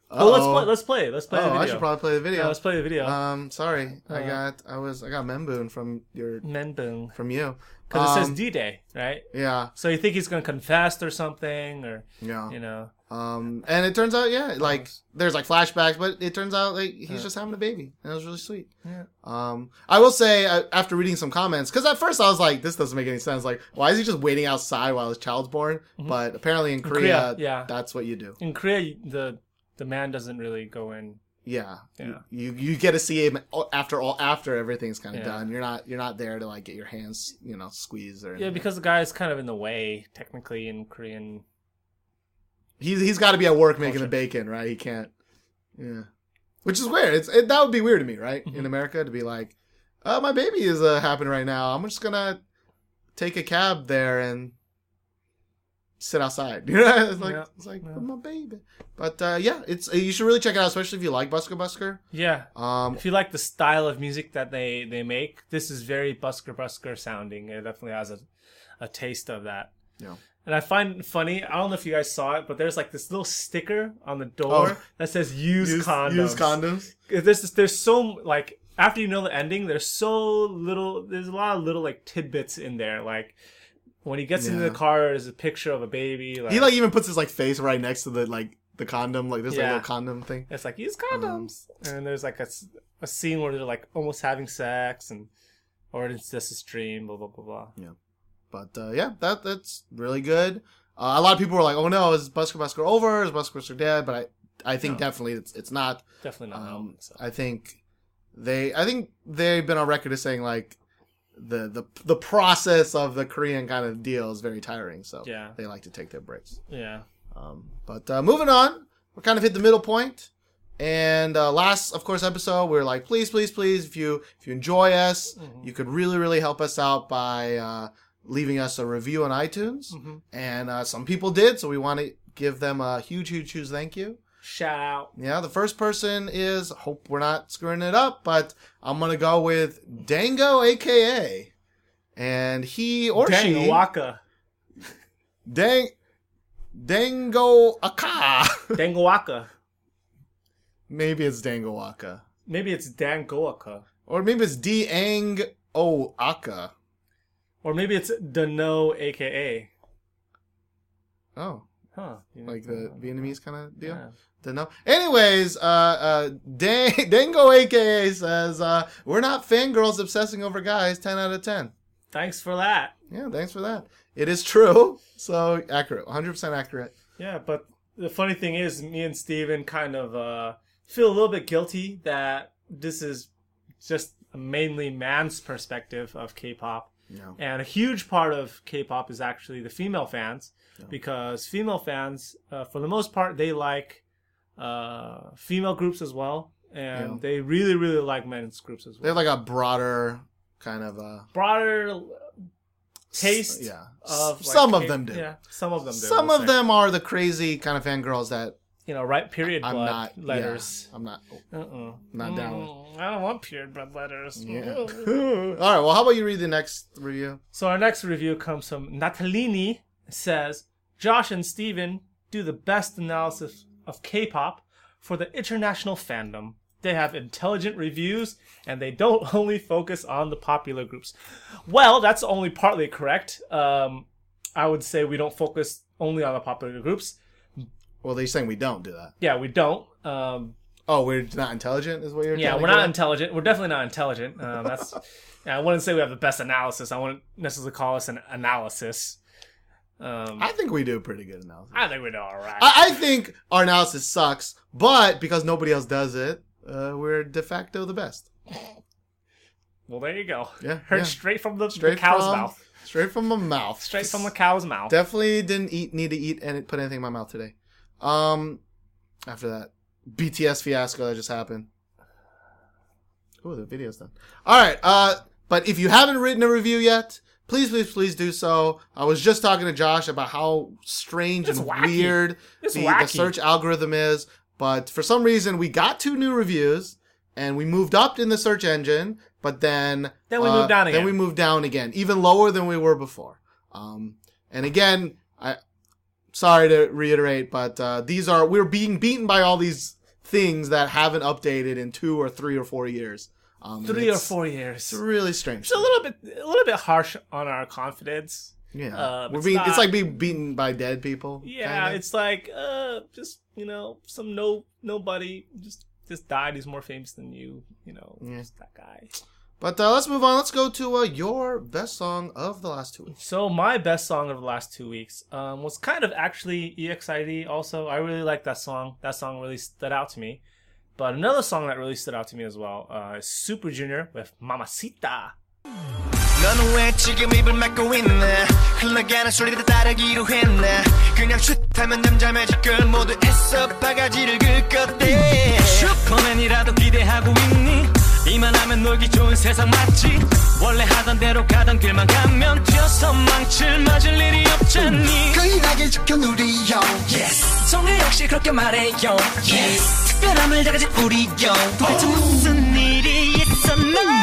Speaker 2: Oh, let's play. Let's play. Let's play
Speaker 1: oh,
Speaker 2: the video.
Speaker 1: I should probably play the video.
Speaker 2: Yeah, let's play the video.
Speaker 1: Um, sorry, I
Speaker 2: Uh,
Speaker 1: got I was I got Memboon from your
Speaker 2: Menboon,
Speaker 1: from you
Speaker 2: because it
Speaker 1: Um,
Speaker 2: says D Day, right?
Speaker 1: yeah
Speaker 2: So you think he's gonna confess or something, or
Speaker 1: yeah
Speaker 2: you know?
Speaker 1: Um and it turns out yeah like there's like flashbacks but it turns out like he's just having a baby and it was really sweet
Speaker 2: Yeah.
Speaker 1: um I will say uh, after reading some comments because at first I was like this doesn't make any sense like why is he just waiting outside while his child's born but apparently in Korea,
Speaker 2: Mm-hmm. Korea, yeah.
Speaker 1: that's what you do
Speaker 2: In Korea, the the man doesn't really go in.
Speaker 1: yeah,
Speaker 2: Yeah.
Speaker 1: You, you you get to see him after all after everything's kind of
Speaker 2: Yeah.
Speaker 1: done you're not you're not there to like get your hands you know squeezed or
Speaker 2: Yeah, because the guy is kind of in the way, technically, in Korean.
Speaker 1: He's he's got to be at work making the bacon, right? He can't. Yeah, which is weird. It's it, that would be weird to me, right?
Speaker 2: Mm-hmm.
Speaker 1: In America, to be like, "Uh, my baby is uh, happening right now. I'm just gonna take a cab there and sit outside." You know, it's like
Speaker 2: Yeah.
Speaker 1: it's like
Speaker 2: Yeah.
Speaker 1: my baby. But uh, yeah, it's you should really check it out, especially if you like Busker Busker.
Speaker 2: Yeah.
Speaker 1: Um,
Speaker 2: If you like the style of music that they they make, this is very Busker Busker sounding. It definitely has a a taste of that.
Speaker 1: Yeah.
Speaker 2: And I find it funny. I don't know if you guys saw it, but there's like this little sticker on the door
Speaker 1: Oh.
Speaker 2: that says "use,
Speaker 1: use
Speaker 2: condoms."
Speaker 1: use condoms.
Speaker 2: There's there's so like after you know the ending, there's so little. There's a lot of little like tidbits in there. Like when he gets into the car, there's a picture of a baby. Like,
Speaker 1: He like even puts his like face right next to the like the condom, like this like
Speaker 2: Yeah.
Speaker 1: little condom thing.
Speaker 2: It's like use um, condoms, and there's like a scene where they're like almost having sex, and or it's just a stream, blah blah blah blah.
Speaker 1: But uh, yeah, that that's really good. Uh, a lot of people were like, "Oh no, is Busker Busker over? Is Busker Busker dead?" But I, I think
Speaker 2: No.
Speaker 1: definitely it's it's not.
Speaker 2: Definitely not.
Speaker 1: Um,
Speaker 2: so.
Speaker 1: I think they, I think they've been on record as saying like the the the process of the Korean kind of deal is very tiring. So
Speaker 2: Yeah.
Speaker 1: they like to take their breaks.
Speaker 2: yeah,
Speaker 1: Um, but uh, moving on, we're kind of hit the middle point. And uh, last, of course, episode, we are like, please, please, please, if you if you enjoy us,
Speaker 2: Mm-hmm.
Speaker 1: you could really, really help us out by uh, leaving us a review on iTunes.
Speaker 2: Mm-hmm.
Speaker 1: And uh, some people did, so we want to give them a huge, huge, huge thank you.
Speaker 2: shout out.
Speaker 1: Yeah, the first person is hope we're not screwing it up, but I'm gonna go with Dango, aka, and he or
Speaker 2: Dang,
Speaker 1: she
Speaker 2: Waka,
Speaker 1: Dang Dango Aka.
Speaker 2: Dang Waka.
Speaker 1: maybe it's Dango Aka,
Speaker 2: Maybe it's Dan Goaka,
Speaker 1: or maybe it's Dang O Aka.
Speaker 2: Or maybe it's Dano, aka.
Speaker 1: Oh,
Speaker 2: Huh? you know,
Speaker 1: like the Vietnamese kind of deal.
Speaker 2: Yeah.
Speaker 1: Don't. Anyways, uh, uh, Dang, Dango aka says, uh, we're not fangirls obsessing over guys. Ten out of ten.
Speaker 2: Thanks for that.
Speaker 1: Yeah, thanks for that. It is true. So accurate, 100% accurate.
Speaker 2: Yeah, but the funny thing is, me and Steven kind of uh, feel a little bit guilty that this is just mainly man's perspective of K-pop.
Speaker 1: No.
Speaker 2: And a huge part of K-pop is actually the female fans, because female fans, uh, for the most part, they like uh, female groups as well, and
Speaker 1: Yeah.
Speaker 2: they really, really like men's groups as well.
Speaker 1: They have like a broader kind of uh
Speaker 2: broader taste.
Speaker 1: yeah.
Speaker 2: Of like,
Speaker 1: some of them do.
Speaker 2: Yeah, some of them do.
Speaker 1: Some
Speaker 2: we'll
Speaker 1: of
Speaker 2: say.
Speaker 1: them are the crazy kind of fangirls that
Speaker 2: you know, write period
Speaker 1: I'm
Speaker 2: blood
Speaker 1: not yeah,
Speaker 2: letters.
Speaker 1: I'm not.
Speaker 2: Uh-uh.
Speaker 1: Not down with.
Speaker 2: Mm, I don't want period blood letters.
Speaker 1: Yeah. All right. Well, how about you read the next review?
Speaker 2: So our next review comes from Natalini. It says Josh and Steven do the best analysis of K-pop for the international fandom. They have intelligent reviews and they don't only focus on the popular groups. Well, that's only partly correct. Um, I would say we don't focus only on the popular groups.
Speaker 1: Well, they're saying we don't do that.
Speaker 2: Yeah, we don't. Um,
Speaker 1: Oh, we're not intelligent, is what you're.
Speaker 2: yeah, we're not
Speaker 1: at?
Speaker 2: intelligent. We're definitely not intelligent. Um, that's. I wouldn't say we have the best analysis. I wouldn't necessarily call us an analysis. Um,
Speaker 1: I think we do pretty good analysis.
Speaker 2: I think we do all right.
Speaker 1: I, I think our analysis sucks, but because nobody else does it, uh, we're de facto the best.
Speaker 2: well, there you go.
Speaker 1: Yeah,
Speaker 2: Heard
Speaker 1: yeah.
Speaker 2: straight from the,
Speaker 1: Straight
Speaker 2: the cow's
Speaker 1: from,
Speaker 2: mouth.
Speaker 1: Straight from my mouth.
Speaker 2: Straight from the cow's mouth.
Speaker 1: Definitely didn't eat need to eat and put anything in my mouth today. Um, after that BTS fiasco that just happened. Oh, the video's done. All right. Uh, but if you haven't written a review yet, please, please, please do so. I was just talking to Josh about how strange
Speaker 2: It's
Speaker 1: and
Speaker 2: wacky.
Speaker 1: weird the, the search algorithm is. But for some reason, we got two new reviews and we moved up in the search engine. But then
Speaker 2: Then we
Speaker 1: uh,
Speaker 2: moved down again.
Speaker 1: Then we moved down again, even lower than we were before. Um, and again, I sorry to reiterate, but uh, these are we're being beaten by all these things that haven't updated in two or three or four years. Um,
Speaker 2: Three or four years.
Speaker 1: It's really strange.
Speaker 2: It's a little bit, a little bit harsh on our confidence.
Speaker 1: yeah,
Speaker 2: uh,
Speaker 1: we're
Speaker 2: it's
Speaker 1: being.
Speaker 2: not-
Speaker 1: It's like being beaten by dead people.
Speaker 2: Yeah,
Speaker 1: kinda.
Speaker 2: it's like, uh, just you know, some no nobody just just died. He's more famous than you. You know,
Speaker 1: Yeah.
Speaker 2: just that guy.
Speaker 1: But uh, let's move on. Let's go to uh, your best song of the last two weeks.
Speaker 2: So my best song of the last two weeks um, was kind of actually EXID. Also, I really like that song. That song really stood out to me. But another song that really stood out to me as well uh, is Super Junior with Mamacita.
Speaker 5: 너는 왜 지금 입을 막고 있네 흘러가는 소리를 따르기로 했네 그냥 슛하면 잠잠해질 걸 모두 애써 바가지를 긁었대 슈퍼맨이라도 기대하고 있니 이만 하면 놀기 좋은 세상 맞지? 원래 하던 대로 가던 길만 가면 뛰어서 망칠 맞을 일이 없잖니.
Speaker 7: 끌나게 지켜 누리요.
Speaker 5: Yes. 정말 역시 그렇게 말해요. Yes. 특별함을 다 가진 우리요. 도대체 무슨 일이 있었나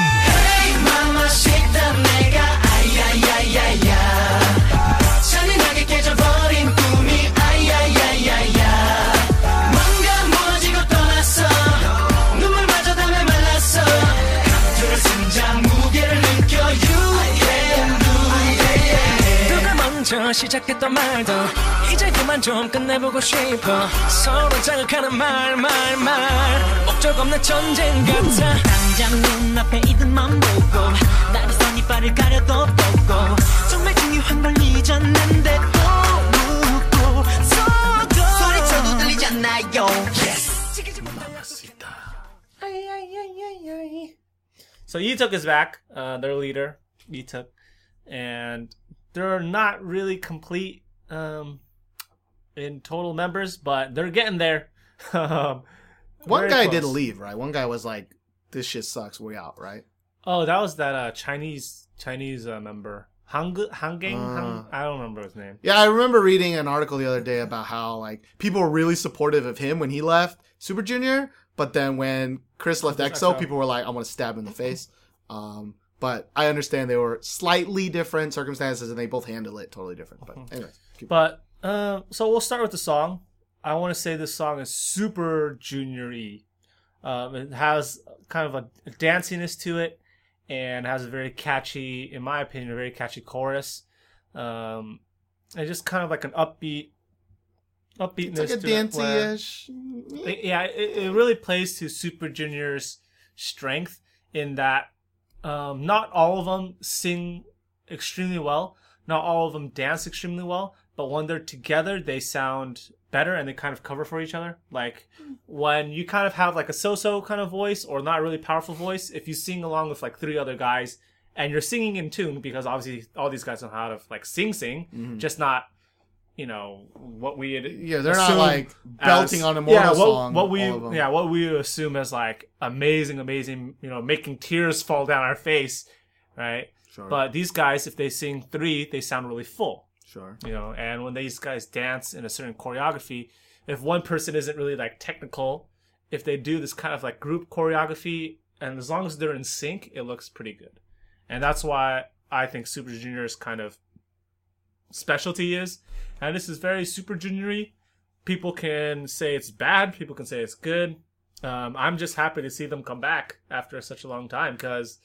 Speaker 5: 먼저 시작했던 말도 이제 그만 좀 끝내보고 싶어. 서로 자극하는 말 말 말. 목적 없는 전쟁 같아. 당장 눈앞에 이들만 보고 날이 이빨을 가려도 보고 정말 중요한 걸 잊었는데 또 묻고 서도 소리쳐도 들리지 않나요.
Speaker 2: So Yituk is back, uh, their leader, Yituk, and they're not really complete um, in total members, but they're getting there. Um,
Speaker 1: One guy did leave, right? One guy was like, "This shit sucks. We out." Right?
Speaker 2: Oh, that was that uh, Chinese Chinese uh, member, Hang Hangeng.
Speaker 1: Uh.
Speaker 2: Hang, I don't remember his name.
Speaker 1: Yeah, I remember reading an article the other day about how like people were really supportive of him when he left Super Junior, but then when Chris left EXO,
Speaker 2: EXO.
Speaker 1: people were like, "I want to stab him in the face." Um, but I understand they were slightly different circumstances, and they both handle it totally different. But anyway,
Speaker 2: But uh, so we'll start with the song. I want to say this song is super junior-y. Um, it has kind of a, a danciness to it, and has a very catchy, in my opinion, a very catchy chorus. Um, and just kind of like an upbeat, upbeatness.
Speaker 1: it's like a dancey-ish.
Speaker 2: it- yeah, it, it really plays to Super Junior's strength in that um, not all of them sing extremely well, not all of them dance extremely well, but when they're together, they sound better and they kind of cover for each other. Like when you kind of have like a so-so kind of voice or not really powerful voice, if you sing along with like three other guys and you're singing in tune, because obviously all these guys know how to like sing, sing, just not. You know what we
Speaker 1: Yeah, they're not like
Speaker 2: as-
Speaker 1: belting on a Immortal
Speaker 2: yeah, what,
Speaker 1: song.
Speaker 2: What we
Speaker 1: all of them.
Speaker 2: yeah, what we assume as like amazing, amazing, you know, making tears fall down our face. right?
Speaker 1: Sure.
Speaker 2: But these guys, if they sing three, they sound really full,
Speaker 1: Sure.
Speaker 2: you know. And when these guys dance in a certain choreography, if one person isn't really like technical, if they do this kind of like group choreography, and as long as they're in sync, it looks pretty good. And that's why I think Super Junior's kind of specialty is. And this is very Super Junior People can say it's bad, people can say it's good. Um, I'm just happy to see them come back after such a long time because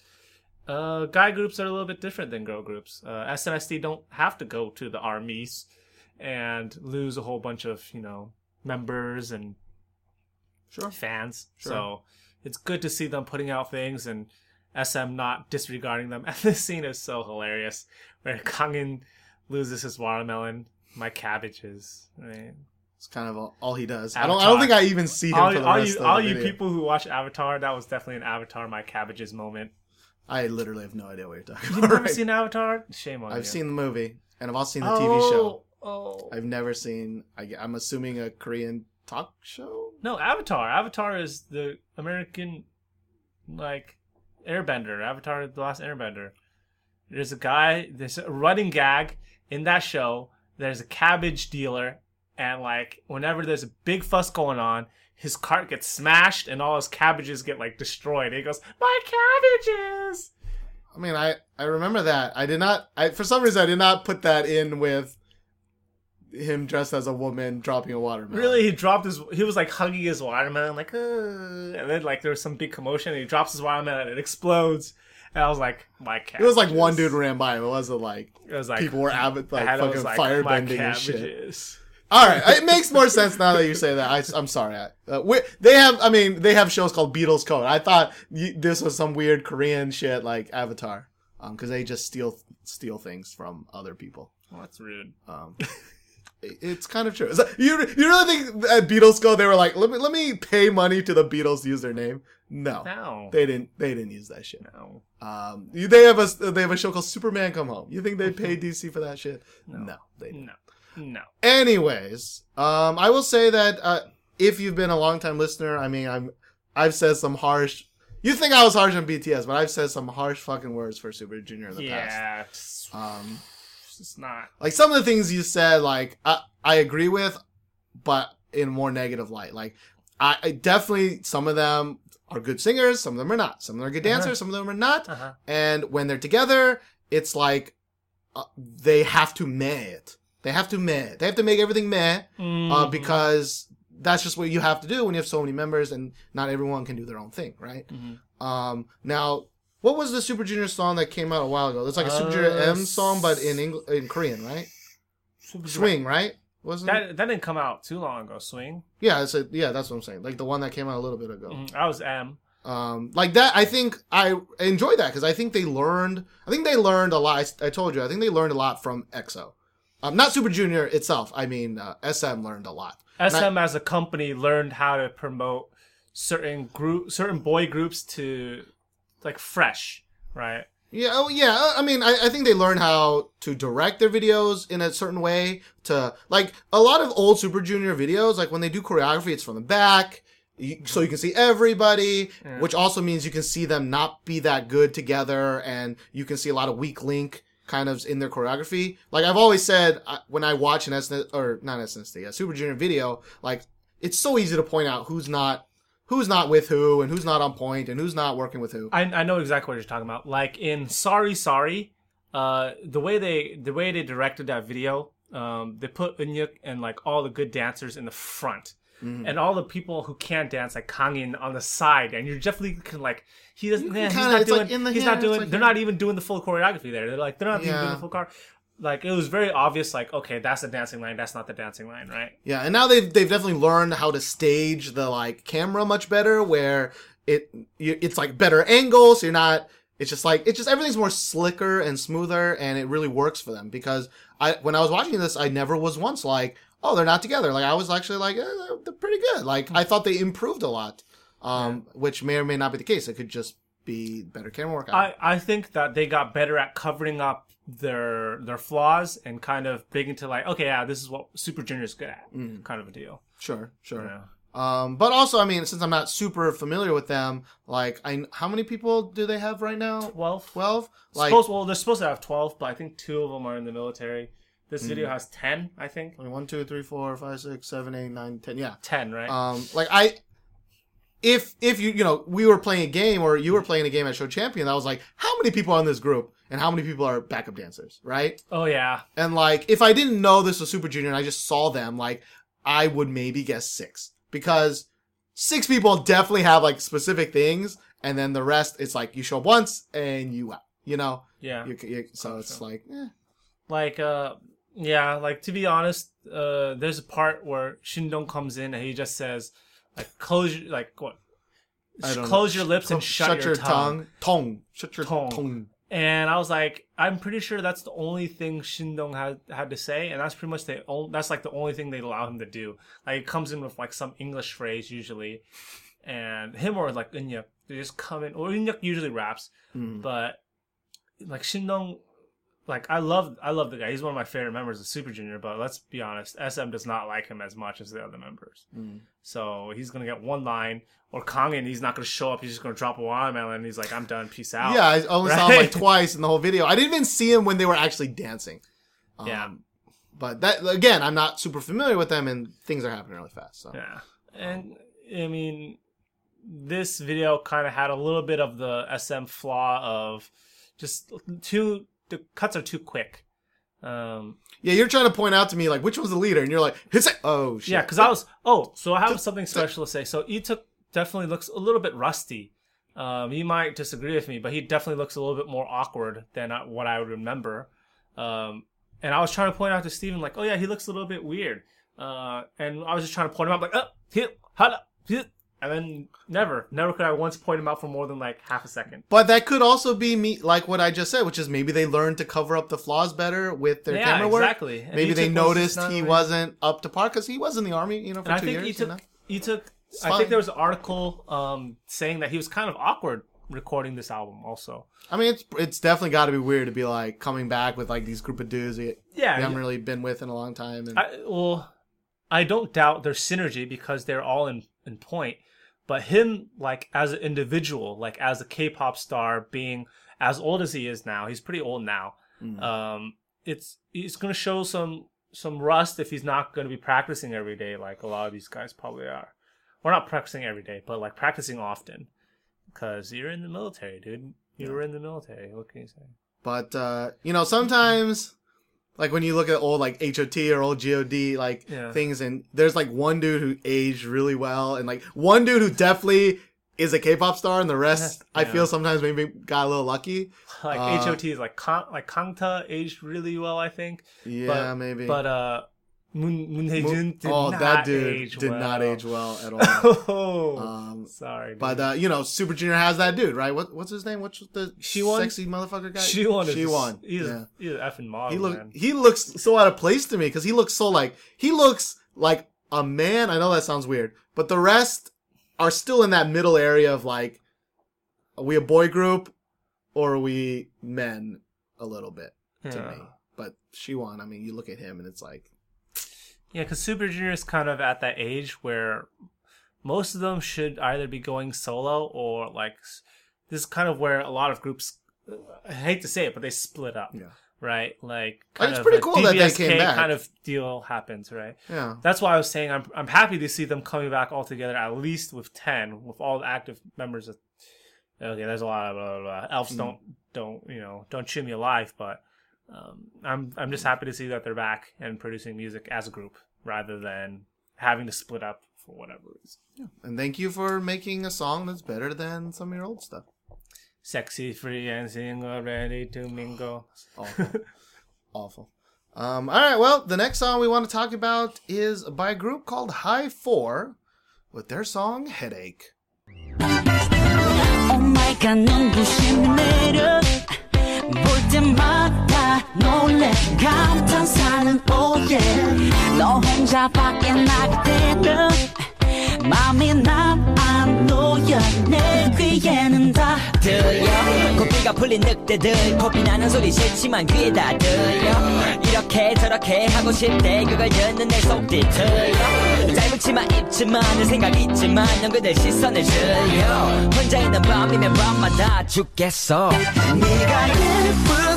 Speaker 2: uh, guy groups are a little bit different than girl groups. Uh, SNSD don't have to go to the armies and lose a whole bunch of, you know, members and
Speaker 1: Sure.
Speaker 2: fans.
Speaker 1: Sure.
Speaker 2: So it's good to see them putting out things and SM not disregarding them. And this scene is so hilarious where Kangin loses his watermelon, my cabbages. Right?
Speaker 1: It's kind of all, all he does. I don't. I don't think I even see him
Speaker 2: All,
Speaker 1: for the
Speaker 2: all
Speaker 1: rest
Speaker 2: you,
Speaker 1: of
Speaker 2: all you
Speaker 1: video.
Speaker 2: people who watch Avatar, that was definitely an Avatar, my cabbages moment.
Speaker 1: I literally have no idea what you're talking
Speaker 2: You've
Speaker 1: about.
Speaker 2: never
Speaker 1: right?
Speaker 2: seen Avatar? Shame on you.
Speaker 1: I've seen the movie, and I've also seen the
Speaker 2: oh,
Speaker 1: TV show.
Speaker 2: Oh.
Speaker 1: I've never seen. I, I'm assuming a Korean talk show.
Speaker 2: No, Avatar. Avatar is the American, like, airbender. Avatar, the last airbender. There's a guy, there's a running gag in that show. There's a cabbage dealer, and, like, whenever there's a big fuss going on, his cart gets smashed and all his cabbages get, like, destroyed. And he goes, My cabbages!
Speaker 1: I mean, I I remember that. I did not. I for some reason I did not put that in with him dressed as a woman dropping a watermelon.
Speaker 2: Really, he dropped his. He was like hugging his watermelon, like, uh, and then like there was some big commotion, and he drops his watermelon, and it explodes. And I was like, my cat.
Speaker 1: It was like one dude ran by. It wasn't like
Speaker 2: It was like
Speaker 1: people were avid like fucking
Speaker 2: was like,
Speaker 1: fire
Speaker 2: my
Speaker 1: bending and shit. All right, it makes more sense now that you say that. I, am sorry. I, uh, they have, I mean, they have shows called Beatles Code. I thought you, this was some weird Korean shit like Avatar, um, because they just steal steal things from other people.
Speaker 2: Well, that's rude.
Speaker 1: Um, it's kind of true. You you really think at Beatles Code they were like, let me let me pay money to the Beatles use username? No,
Speaker 2: No,
Speaker 1: they didn't. They didn't use that shit.
Speaker 2: no.
Speaker 1: Um, they have a they have a show called Superman Come Home. You think they'd pay DC for that shit? No, they didn't.
Speaker 2: No, no.
Speaker 1: Anyways, um, I will say that uh, if you've been a long time listener, I mean, I'm I've said some harsh. You think I was harsh on BTS, but I've said some harsh fucking words for Super Junior in the past.
Speaker 2: Yeah, it's,
Speaker 1: Um,
Speaker 2: it's not.
Speaker 1: like some of the things you said, like I I agree with, but in more negative light. Like I, I definitely some of them are good singers, some of them are not. Some of them are good dancers,
Speaker 2: Uh-huh.
Speaker 1: some of them are not.
Speaker 2: Uh-huh.
Speaker 1: And when they're together, it's like uh, they have to meh it. They have to meh. They have to make everything meh uh,
Speaker 2: Mhm.
Speaker 1: because that's just what you have to do when you have so many members and not everyone can do their own thing, right?
Speaker 2: Mhm.
Speaker 1: Um, now, what was the Super Junior song that came out a while ago? It's like a Super Junior
Speaker 2: Uh,
Speaker 1: M song, but in Eng- in Korean, right? Swing, right? Wasn't it?
Speaker 2: That that didn't come out too long ago. Swing.
Speaker 1: Yeah, it's a, yeah, that's what I'm saying. Like the one that came out a little bit ago.
Speaker 2: Mhm. That was M.
Speaker 1: Um, like that, I think I enjoy that because I think they learned. I think they learned a lot. I, I told you, I think they learned a lot from EXO. Um, not Super Junior itself. I mean, uh, SM learned a lot.
Speaker 2: SM as a company learned how to promote certain group, certain boy groups to like fresh, right?
Speaker 1: Yeah, oh yeah. uh, I mean, I, I think they learn how to direct their videos in a certain way. To like a lot of old Super Junior videos, like when they do choreography, it's from the back, you, so you can see everybody,
Speaker 2: Yeah.
Speaker 1: which also means you can see them not be that good together, and you can see a lot of weak link kind of in their choreography. Like I've always said, I- when I watch an SNS or not SNSD, a Super Junior video, like it's so easy to point out who's not who's not with who and who's not on point and who's not working with who.
Speaker 2: I, I know exactly what you're talking about. Like in Sorry Sorry, uh, the way they the way they directed that video, um, they put Eunhyuk and like all the good dancers in the front,
Speaker 1: Mm-hmm.
Speaker 2: and all the people who can't dance like Kangin on the side, and you're definitely can, like he doesn't. Yeah,
Speaker 1: can
Speaker 2: he's
Speaker 1: kinda-
Speaker 2: not doing.
Speaker 1: like the-
Speaker 2: he's
Speaker 1: yeah,
Speaker 2: not doing.
Speaker 1: like
Speaker 2: they're
Speaker 1: in-
Speaker 2: not even doing the full choreography there. They're like they're not even doing the full car. Like it was very obvious. Like okay, that's the dancing line. That's not the dancing line, right?
Speaker 1: Yeah, and now they've they've definitely learned how to stage the like camera much better, where it it's like better angles. So you're not. It's just like it's just everything's more slicker and smoother, and it really works for them. Because I when I was watching this, I never was once like, oh, they're not together. Like I was actually like, eh, they're, they're pretty good. Like I thought they improved a lot, um, which may or may not be the case. It could just be better camera work.
Speaker 2: I, I think that they got better at covering up their their flaws and kind of big into like okay yeah this is what Super Junior is good at
Speaker 1: Mm.
Speaker 2: kind of a deal.
Speaker 1: sure, sure.
Speaker 2: Yeah.
Speaker 1: Um, but also, I mean, since I'm not super familiar with them, like, I how many people do they have right now?
Speaker 2: Twelve.
Speaker 1: Twelve. Like,
Speaker 2: supposed, well, they're supposed to have twelve, but I think two of them are in the military. This
Speaker 1: Hmm.
Speaker 2: video has ten, I think.
Speaker 1: I mean, one, two, three, four, five, six, seven, eight, nine, ten. Yeah.
Speaker 2: Ten, right?
Speaker 1: Um, like I, if if you you know we were playing a game or you were playing a game at Show Champion, I was like, how many people are in this group and how many people are backup dancers, right?
Speaker 2: oh yeah,
Speaker 1: And like, if I didn't know this was Super Junior and I just saw them, like, I would maybe guess six because six people definitely have like specific things, and then the rest it's like you show up once and you out, you know.
Speaker 2: yeah.
Speaker 1: You, you, so it's like, eh.
Speaker 2: like uh yeah like to be honest uh there's a part where shindong comes in and he just says like close your like what
Speaker 1: I don't know.
Speaker 2: close your lips and shut, your, tongue.
Speaker 1: tongue, shut your
Speaker 2: Tongue.
Speaker 1: tongue.
Speaker 2: and i was like i'm pretty sure that's the only thing shindong had had to say and that's pretty much the only that's like the only thing they allow him to do like it comes in with like some english phrase usually and him or like Eunhyuk, they just come in or Eunhyuk usually raps
Speaker 1: Mm.
Speaker 2: but like Shindong, like I love I love the guy. He's one of my favorite members of Super Junior. But let's be honest, SM does not like him as much as the other members.
Speaker 1: Mm.
Speaker 2: So he's gonna get one line, or Kangin, he's not gonna show up. He's just gonna drop a watermelon. and He's like, I'm done. Peace out.
Speaker 1: Yeah, I only saw him like twice in the whole video. I didn't even see him when they were actually dancing. Um,
Speaker 2: Yeah.
Speaker 1: But that again, I'm not super familiar with them, and things are happening really fast. So
Speaker 2: Yeah. And I mean, this video kind of had a little bit of the SM flaw of just too the cuts are too quick. Um,
Speaker 1: yeah, you're trying to point out to me like which one's the leader, and you're like, it. Oh shit.
Speaker 2: Yeah, because I was. Oh, so I have something special to say. So Leeteuk definitely looks a little bit rusty. Um, he might disagree with me, but he definitely looks a little bit more awkward than I- what I would remember. Um, and I was trying to point out to Steven, like, oh yeah, he looks a little bit weird. Uh, and I was just trying to point him out, like, oh, hit, hala, hit. And then never, never could I once point him out for more than like half a second.
Speaker 1: But that could also be me, like what I just said, which is maybe they learned to cover up the flaws better with their
Speaker 2: Yeah,
Speaker 1: camera work.
Speaker 2: exactly. And
Speaker 1: Maybe they
Speaker 2: was
Speaker 1: noticed he
Speaker 2: really-
Speaker 1: wasn't up to par because he was in the army, you know, for
Speaker 2: And I
Speaker 1: two
Speaker 2: think
Speaker 1: years.
Speaker 2: Leeteuk,
Speaker 1: you know?
Speaker 2: Leeteuk, I
Speaker 1: fine.
Speaker 2: think there was an article um, saying that he was kind of awkward recording this album also.
Speaker 1: I mean, it's it's definitely got to be weird to be like coming back with like these group of dudes that you
Speaker 2: Yeah,
Speaker 1: haven't really been with in a long time. And
Speaker 2: I, well, I don't doubt their synergy because they're all in in point. But him, like as an individual, like as a K-pop star, being as old as he is now, he's pretty old now.
Speaker 1: Mm.
Speaker 2: Um, it's he's gonna show some some rust if he's not gonna be practicing every day, like a lot of these guys probably are. we're not practicing every day, but like practicing often, because you're in the military, dude. You were in the military. What can you say?
Speaker 1: But uh, you know, sometimes like when you look at old like HOT or old God like
Speaker 2: Yeah.
Speaker 1: things, and there's like one dude who aged really well, and like one dude who definitely is a K-pop star, and the rest I feel sometimes maybe got a little lucky.
Speaker 2: Like
Speaker 1: Uh,
Speaker 2: HOT is like Kang, like Kangta aged really well, I think.
Speaker 1: Yeah,
Speaker 2: but,
Speaker 1: maybe.
Speaker 2: But uh, Moon Moon Hee-joon did
Speaker 1: oh,
Speaker 2: not
Speaker 1: that dude
Speaker 2: age
Speaker 1: did
Speaker 2: well.
Speaker 1: not age well at all.
Speaker 2: oh,
Speaker 1: um,
Speaker 2: sorry. Dude.
Speaker 1: but uh, you know, Super Junior has that dude, right? What what's his name? What's the
Speaker 2: Siwon?
Speaker 1: sexy motherfucker guy?
Speaker 2: Siwon.
Speaker 1: She won.
Speaker 2: He's,
Speaker 1: yeah.
Speaker 2: he's an effing model,
Speaker 1: He look
Speaker 2: man.
Speaker 1: he looks so out of place to me because he looks so like he looks like a man. I know that sounds weird, but the rest are still in that middle area of like, are we a boy group or are we men a little bit to
Speaker 2: Yeah.
Speaker 1: me? But Siwon. I mean, you look at him and it's like,
Speaker 2: Yeah, because Super Junior is kind of at that age where most of them should either be going solo or like this is kind of where a lot of groups. I hate to say it, but they split up.
Speaker 1: Yeah.
Speaker 2: Right. Like kind
Speaker 1: it's
Speaker 2: of
Speaker 1: pretty cool that they
Speaker 2: DBSK
Speaker 1: came back.
Speaker 2: kind of deal happens, right?
Speaker 1: yeah,
Speaker 2: That's why I was saying I'm I'm happy to see them coming back all together at least with ten with all the active members. Of, okay, there's a lot of blah, blah, blah. elves
Speaker 1: Hmm.
Speaker 2: don't don't you know don't chew me alive, but um, I'm I'm just happy to see that they're back and producing music as a group rather than having to split up for whatever reason.
Speaker 1: and thank you for making a song that's better than some of your old stuff.
Speaker 2: Sexy, free, and single, ready to mingle.
Speaker 1: Awful. Awful. Um, all right, well, the next song we want to talk about is by a group called High Four with their song Headache.
Speaker 3: Oh 놀래. 감탄사는 yeah 너 혼자 밖에 나갈 때는 맘이 남안 놓여. 내 귀에는 다
Speaker 5: 들려. 코피가 풀린 늑대들 코피 나는 소리 싫지만 귀에 다 들려. 이렇게 저렇게 하고 싶대 그걸 듣는 내 속뒤 들려. 짧은
Speaker 8: 치마 입지만 내 생각 있지만 넌 그대 시선을 즐겨. 혼자 있는 밤이면 밤마다 죽겠어.
Speaker 7: 네가 예쁜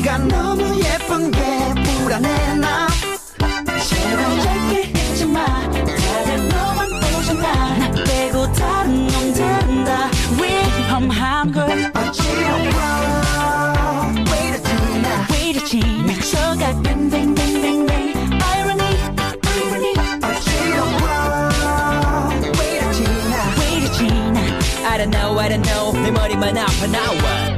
Speaker 7: 네가 너무 예쁜 게 불안해 나.
Speaker 3: 제발 짧게 잊지 마. 다들 너만 보잖아 나 빼고 다른 놈들은 다. 위험한 걸
Speaker 7: 어지러워
Speaker 3: irony irony.
Speaker 8: I don't know I don't know. 내 머리만 아파 나와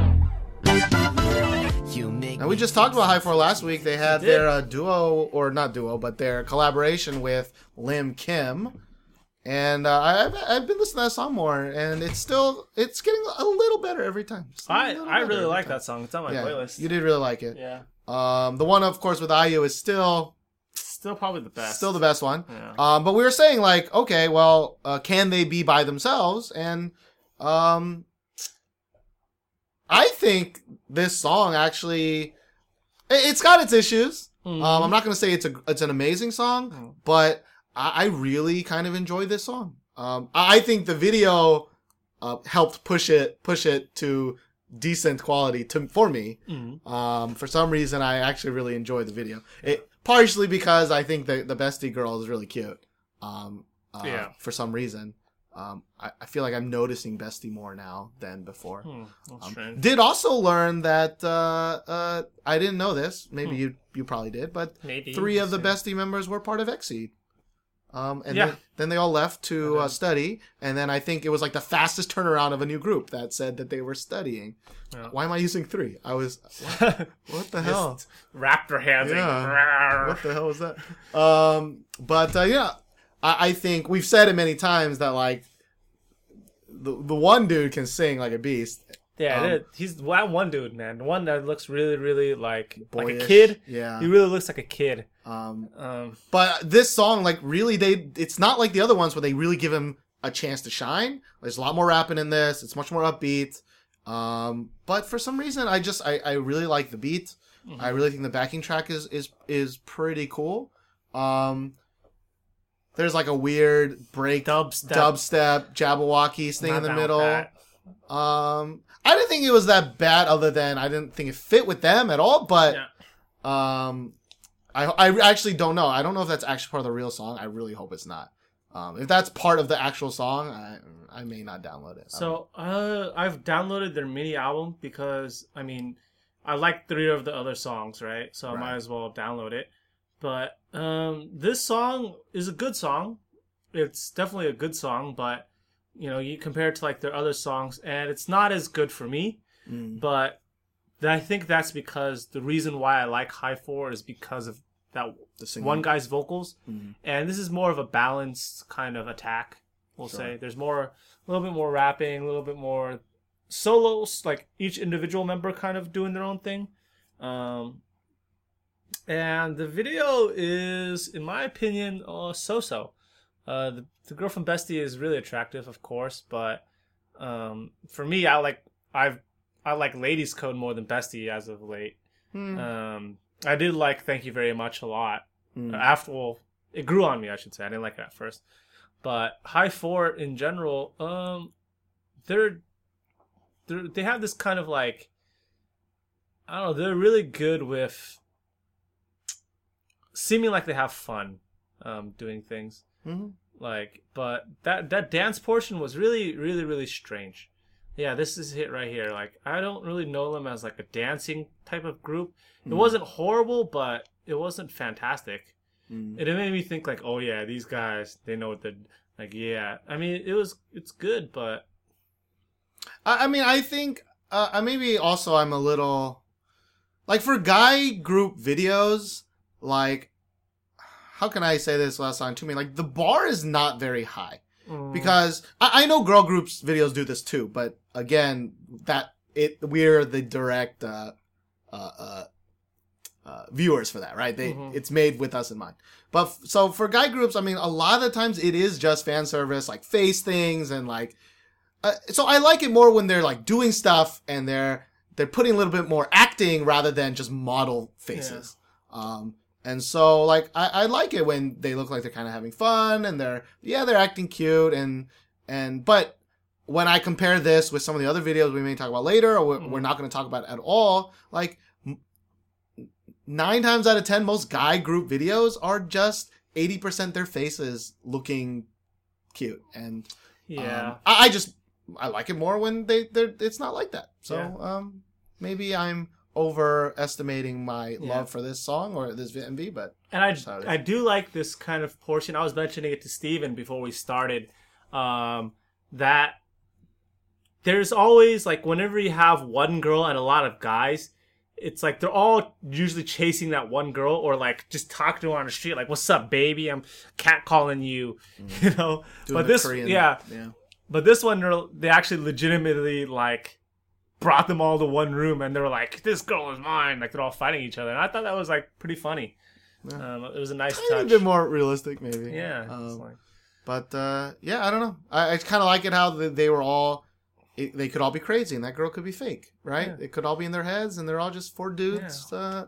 Speaker 1: And we just talked about High Four last week. They had their uh, duo, or not duo, but their collaboration with Lim Kim. And uh, I've, I've been listening to that song more, and it's still it's getting a little better every time.
Speaker 2: I I really like
Speaker 1: time.
Speaker 2: that song. It's on my
Speaker 1: Yeah,
Speaker 2: playlist.
Speaker 1: you did really like it.
Speaker 2: Yeah,
Speaker 1: Um, the one, of course, with IU is still
Speaker 2: still probably the best.
Speaker 1: still the best one.
Speaker 2: Yeah.
Speaker 1: Um, but we were saying like, okay, well, uh, can they be by themselves? And um, I think this song actually, it's got its issues.
Speaker 2: Mm-hmm.
Speaker 1: Um, I'm not gonna say it's a it's an amazing song, but I, I really kind of enjoy this song. Um, I, I think the video uh, helped push it push it to decent quality to for me.
Speaker 2: Mm-hmm.
Speaker 1: Um, for some reason, I actually really enjoyed the video. It partially because I think the the bestie girl is really cute. Um, uh,
Speaker 2: Yeah.
Speaker 1: For some reason, um, I, I feel like I'm noticing bestie more now than before.
Speaker 2: Hmm,
Speaker 1: Um, did also learn that uh, uh, I didn't know this. Maybe you you probably did, but
Speaker 2: Hmm. Maybe.
Speaker 1: three of the bestie members were part of EXID. Um, and
Speaker 2: Yeah.
Speaker 1: then, then they all left to uh, study, and then I think it was like the fastest turnaround of a new group that said that they were studying.
Speaker 2: Yeah.
Speaker 1: Why am I using three? I was what, what the hell?
Speaker 2: Just their hands.
Speaker 1: Yeah. What the hell was that? Um, but uh, yeah, I, I think we've said it many times that like the the one dude can sing like a beast.
Speaker 2: Yeah,
Speaker 1: Um,
Speaker 2: he's that one dude, man. The one that looks really, really like like a kid.
Speaker 1: Yeah.
Speaker 2: he really looks like a kid.
Speaker 1: Um,
Speaker 2: Um,
Speaker 1: But this song, like, really, they it's not like the other ones where they really give him a chance to shine. There's a lot more rapping in this. It's much more upbeat. Um, but for some reason, I just I, I really like the beat. I really think the backing track is is is pretty cool. Um, there's like a weird break
Speaker 2: Dubstep.
Speaker 1: dubstep Jabberwockies thing in the middle. Um, I didn't think it was that bad. Other than I didn't think it fit with them at all. But
Speaker 2: Yeah.
Speaker 1: um, I I actually don't know. I don't know if that's actually part of the real song. I really hope it's not. Um, if that's part of the actual song, I I may not download it.
Speaker 2: So uh, I've downloaded their mini album because I mean I like three of the other songs, right? So I might as well download it. But um, this song is a good song. It's definitely a good song, but you know, you compare it to like their other songs, and it's not as good for me.
Speaker 1: Mm.
Speaker 2: But I think that's because the reason why I like High Four is because of that
Speaker 1: The
Speaker 2: one guy's vocals,
Speaker 1: Mhm.
Speaker 2: and this is more of a balanced kind of attack. We'll
Speaker 1: Sure.
Speaker 2: say there's more, a little bit more rapping, a little bit more solos, like each individual member kind of doing their own thing. Um, and the video is, in my opinion, uh, so-so. Uh, the, the girl from Bestie is really attractive, of course, but um, for me, I like I've I like Ladies Code more than Bestie as of late.
Speaker 1: Hmm.
Speaker 2: Um, I did like Thank You Very Much a lot.
Speaker 1: Hmm.
Speaker 2: After, well, it grew on me, I should say. I didn't like it at first, but High Four in general, um, they're, they're they have this kind of like, I don't know, they're really good with seeming like they have fun, um, doing things
Speaker 1: Mhm.
Speaker 2: like but that that dance portion was really really really strange yeah this is it right here like i don't really know them as like a dancing type of group it wasn't horrible but it wasn't fantastic
Speaker 1: Mm.
Speaker 2: it made me think like oh yeah these guys they know what they're like yeah i mean it was it's good but
Speaker 1: I, I mean, I think uh, I maybe also I'm a little like for guy group videos. Like, how can I say this last sounding to me? Like, the bar is not very high because I, I know girl groups videos do this too, but again, that it we're the direct uh, uh, uh, uh, viewers for that, right? They
Speaker 2: Mhm.
Speaker 1: it's made with us in mind. But f- so for guy groups, I mean, a lot of the times it is just fan service, like face things and like. Uh, so I like it more when they're like doing stuff and they're they're putting a little bit more acting rather than just model faces. Um, And so, like, I, I like it when they look like they're kind of having fun and they're, yeah, they're acting cute and, and, but when I compare this with some of the other videos we may talk about later or we're, we're not going to talk about at all, like, m- nine times out of ten, most guy group videos are just 80% their faces looking cute. And,
Speaker 2: Yeah.
Speaker 1: um, I, I just, I like it more when they, they're, it's not like that. So,
Speaker 2: Yeah.
Speaker 1: um, maybe I'm overestimating my love for this song or this MV, but
Speaker 2: And I. I do like this kind of portion. I was mentioning it to Steven before we started. Um, that there's always like whenever you have one girl and a lot of guys, it's like they're all usually chasing that one girl or like just talking to her on the street, like "What's up, baby? I'm catcalling you," you know.
Speaker 1: Mm. doing
Speaker 2: but this,
Speaker 1: Korean-
Speaker 2: yeah,
Speaker 1: yeah.
Speaker 2: but this one, they actually legitimately like brought them all to one room, and they were like, "This girl is mine." Like they're all fighting each other, and I thought that was like pretty funny. Um, it was a nice
Speaker 1: Tiny
Speaker 2: touch.
Speaker 1: bit more realistic, maybe.
Speaker 2: Yeah,
Speaker 1: Um,
Speaker 2: like-
Speaker 1: But uh, yeah, I don't know. I, I kind of like it how they, they were all. It, they could all be crazy, and that girl could be fake, right?
Speaker 2: Yeah.
Speaker 1: It could all be in their heads, and they're all just four dudes. Uh,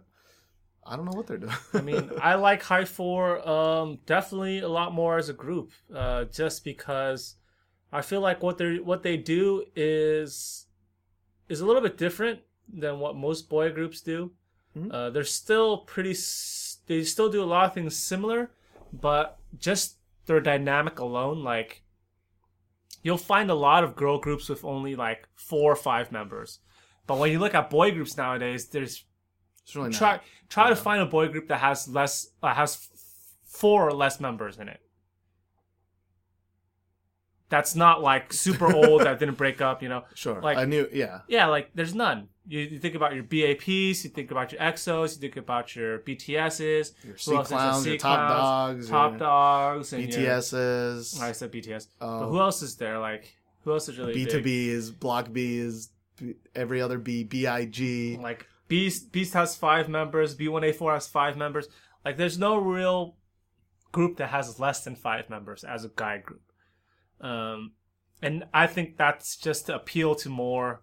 Speaker 1: I don't know what they're doing.
Speaker 2: I mean, I like High Four um, definitely a lot more as a group, uh, just because I feel like what they what they do is is a little bit different than what most boy groups do.
Speaker 1: Mhm.
Speaker 2: Uh, they're still pretty. s- They still do a lot of things similar, but just their dynamic alone, like you'll find a lot of girl groups with only like four or five members. But when you look at boy groups nowadays, there's
Speaker 1: it's really not.
Speaker 2: try try to find a boy group that has less uh, has four or less members in it. That's not like super old that didn't break up, you know.
Speaker 1: Sure.
Speaker 2: Like
Speaker 1: I knew. Yeah.
Speaker 2: yeah, like there's none. You, you think about your BAPs, you think about your EXOs, you think about your BTSs,
Speaker 1: Your C clowns, your top
Speaker 2: Clowns,
Speaker 1: dogs,
Speaker 2: top
Speaker 1: your
Speaker 2: dogs, and your-
Speaker 1: BTSs.
Speaker 2: I said BTS.
Speaker 1: Oh.
Speaker 2: But um, who else is there? Like who else is really
Speaker 1: BtoB is Block B is B- every other B. B I G.
Speaker 2: Like Beast Beast has five members, B1A4 has five members. Like there's no real group that has less than five members as a guy group. Um and I think that's just to appeal to more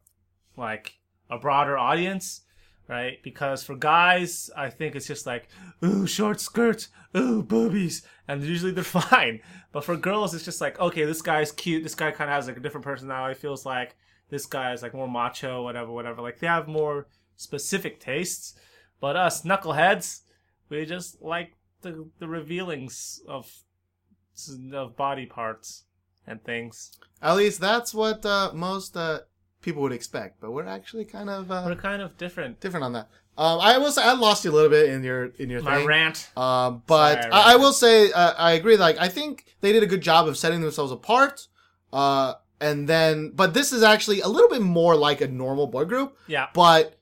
Speaker 2: like a broader audience, right? Because for guys, I think it's just like, ooh, short skirts, ooh, boobies, and usually they're fine. But for girls, it's just like, okay, this guy's cute. This guy kind of has like a different personality. Feels like this guy is like more macho, whatever, whatever. Like they have more specific tastes. But us knuckleheads, we just like the the revealings of of body parts and things.
Speaker 1: At least that's what uh, most uh, people would expect. But we're actually kind of uh,
Speaker 2: We're kind of different.
Speaker 1: different on that. Um, I will say I lost you a little bit in your in your
Speaker 2: My
Speaker 1: thing.
Speaker 2: rant.
Speaker 1: Um, but
Speaker 2: Sorry, I
Speaker 1: I, I will say uh, I agree. Like I think they did a good job of setting themselves apart. Uh, and then, but this is actually a little bit more like a normal boy group.
Speaker 2: Yeah.
Speaker 1: But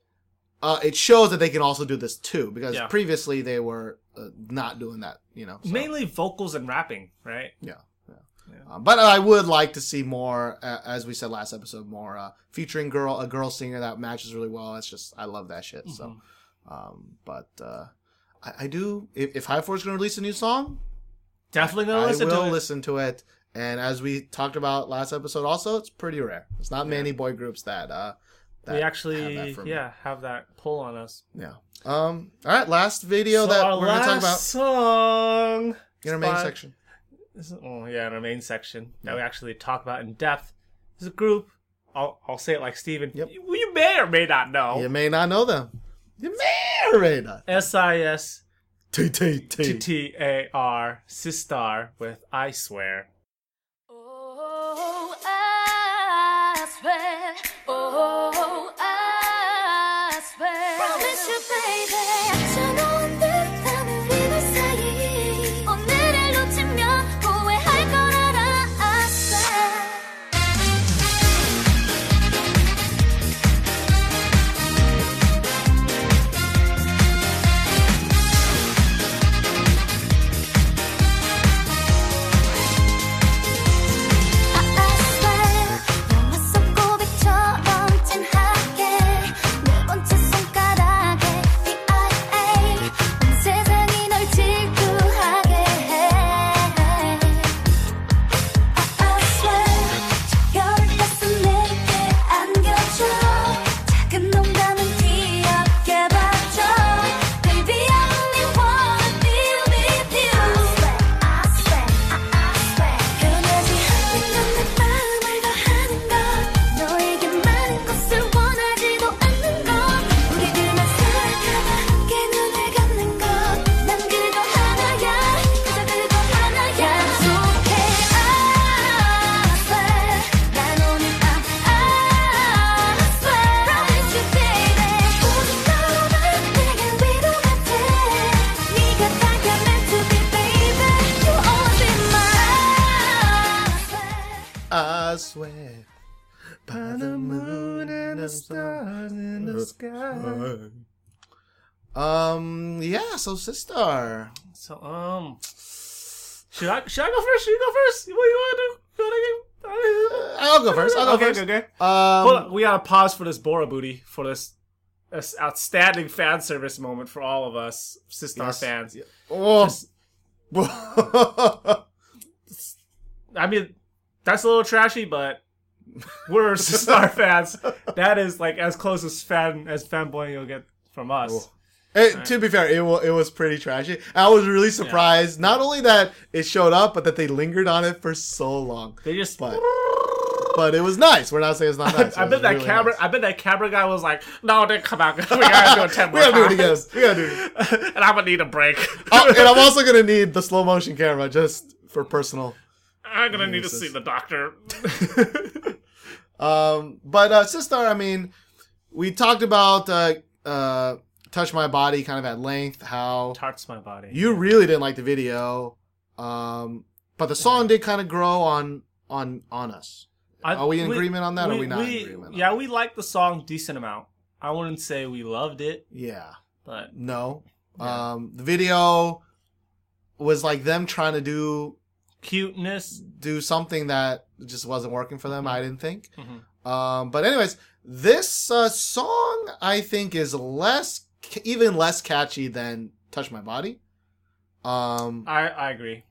Speaker 1: uh, it shows that they can also do this too, because
Speaker 2: Yeah.
Speaker 1: previously they were uh, not doing that. You know, so,
Speaker 2: Mainly vocals and rapping, right?
Speaker 1: yeah. Yeah. Um, but I would like to see more, uh, as we said last episode, more uh, featuring girl a girl singer that matches really well. It's just I love that shit. So,
Speaker 2: Mm-hmm.
Speaker 1: um, but uh, I, I do. If, if High Four is going to release a new song,
Speaker 2: Definitely gonna
Speaker 1: I
Speaker 2: listen
Speaker 1: will
Speaker 2: to it.
Speaker 1: listen to it. And as we talked about last episode, also it's pretty rare. It's not many boy groups that uh that
Speaker 2: we
Speaker 1: have
Speaker 2: actually,
Speaker 1: me.
Speaker 2: yeah, have that pull on us.
Speaker 1: yeah. Um. All right, last video
Speaker 2: So
Speaker 1: that we're gonna talk about
Speaker 2: song.
Speaker 1: in our main section.
Speaker 2: This is, oh yeah, in our main section that we actually talk about in depth. Is a group. I'll I'll say it like Steven.
Speaker 1: Yep.
Speaker 2: You, you may or may not know.
Speaker 1: You may not know them. You may or may not.
Speaker 2: S I S
Speaker 1: T T
Speaker 2: T
Speaker 1: T.
Speaker 2: T A R Sistar with I swear.
Speaker 1: Um, yeah, so Sistar.
Speaker 2: So um, should I should I go first? Should you go first? What do you want to do? Go-
Speaker 1: I'll go first. I'll go
Speaker 2: okay,
Speaker 1: first.
Speaker 2: okay, okay.
Speaker 1: Um,
Speaker 2: Hold on, we gotta pause for this Bora booty for this, this outstanding fan service moment for all of us Sistar
Speaker 1: Yes.
Speaker 2: fans.
Speaker 1: oh.
Speaker 2: I mean, that's a little trashy, but we're Sistar fans. That is like as close as fan as fanboying you'll get from us.
Speaker 1: It- To be fair, it, wa- it was pretty trashy. I was really surprised, not only that it showed up, but that they lingered on it for so long.
Speaker 2: They just.
Speaker 1: But but it was nice. We're not saying it's not nice.
Speaker 2: I
Speaker 1: It
Speaker 2: bet
Speaker 1: was
Speaker 2: that
Speaker 1: really
Speaker 2: camera.
Speaker 1: nice.
Speaker 2: I bet that camera guy was like, "No, then come out. We gotta do it ten
Speaker 1: We gotta do it again. We gotta do it.
Speaker 2: and I'm gonna need a break.
Speaker 1: Oh, and I'm also gonna need the slow motion camera just for personal.
Speaker 2: I'm gonna need to see the doctor.
Speaker 1: Um, but uh, Sistar, I mean, we talked about uh, uh, touch my body kind of at length. How
Speaker 2: Tarts my body.
Speaker 1: you really didn't like the video, um, but the song did kind of grow on on on us.
Speaker 2: I-
Speaker 1: Are we in
Speaker 2: we-
Speaker 1: agreement on that, or are we not in agreement on
Speaker 2: Yeah, we liked the song decent amount. I wouldn't say we loved it,
Speaker 1: Yeah,
Speaker 2: but
Speaker 1: no.
Speaker 2: Yeah.
Speaker 1: Um, the video was like them trying to do
Speaker 2: cuteness.
Speaker 1: do something that just wasn't working for them. I didn't think.
Speaker 2: Mhm.
Speaker 1: Um, but anyways, this uh, song I think is less, even less catchy than "Touch My Body." Um,
Speaker 2: I I agree.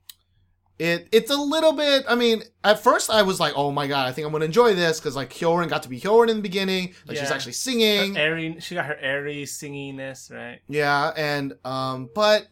Speaker 1: it it's a little bit. I mean, at first I was like, "Oh my god, I think I'm gonna enjoy this" because like Hyorin got to be Hyorin in the beginning, like she's actually singing.
Speaker 2: Airy, she got her airy singiness, right?
Speaker 1: Yeah, and um, but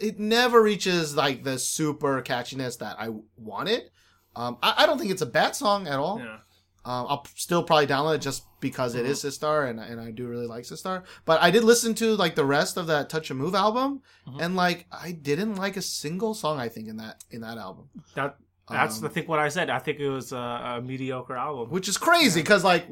Speaker 1: it never reaches like the super catchiness that I wanted. Um, I, I don't think it's a bad song at all.
Speaker 2: Yeah.
Speaker 1: Um, I'll still probably download it just because it is
Speaker 2: Mm-hmm.
Speaker 1: Sistar and and I do really like Sistar. But I did listen to like the rest of that Touch & Move album,
Speaker 2: Mhm.
Speaker 1: and like I didn't like a single song I think in that in that album.
Speaker 2: That that's
Speaker 1: Um,
Speaker 2: I think what I said. I think it was a, a mediocre album.
Speaker 1: which is crazy because like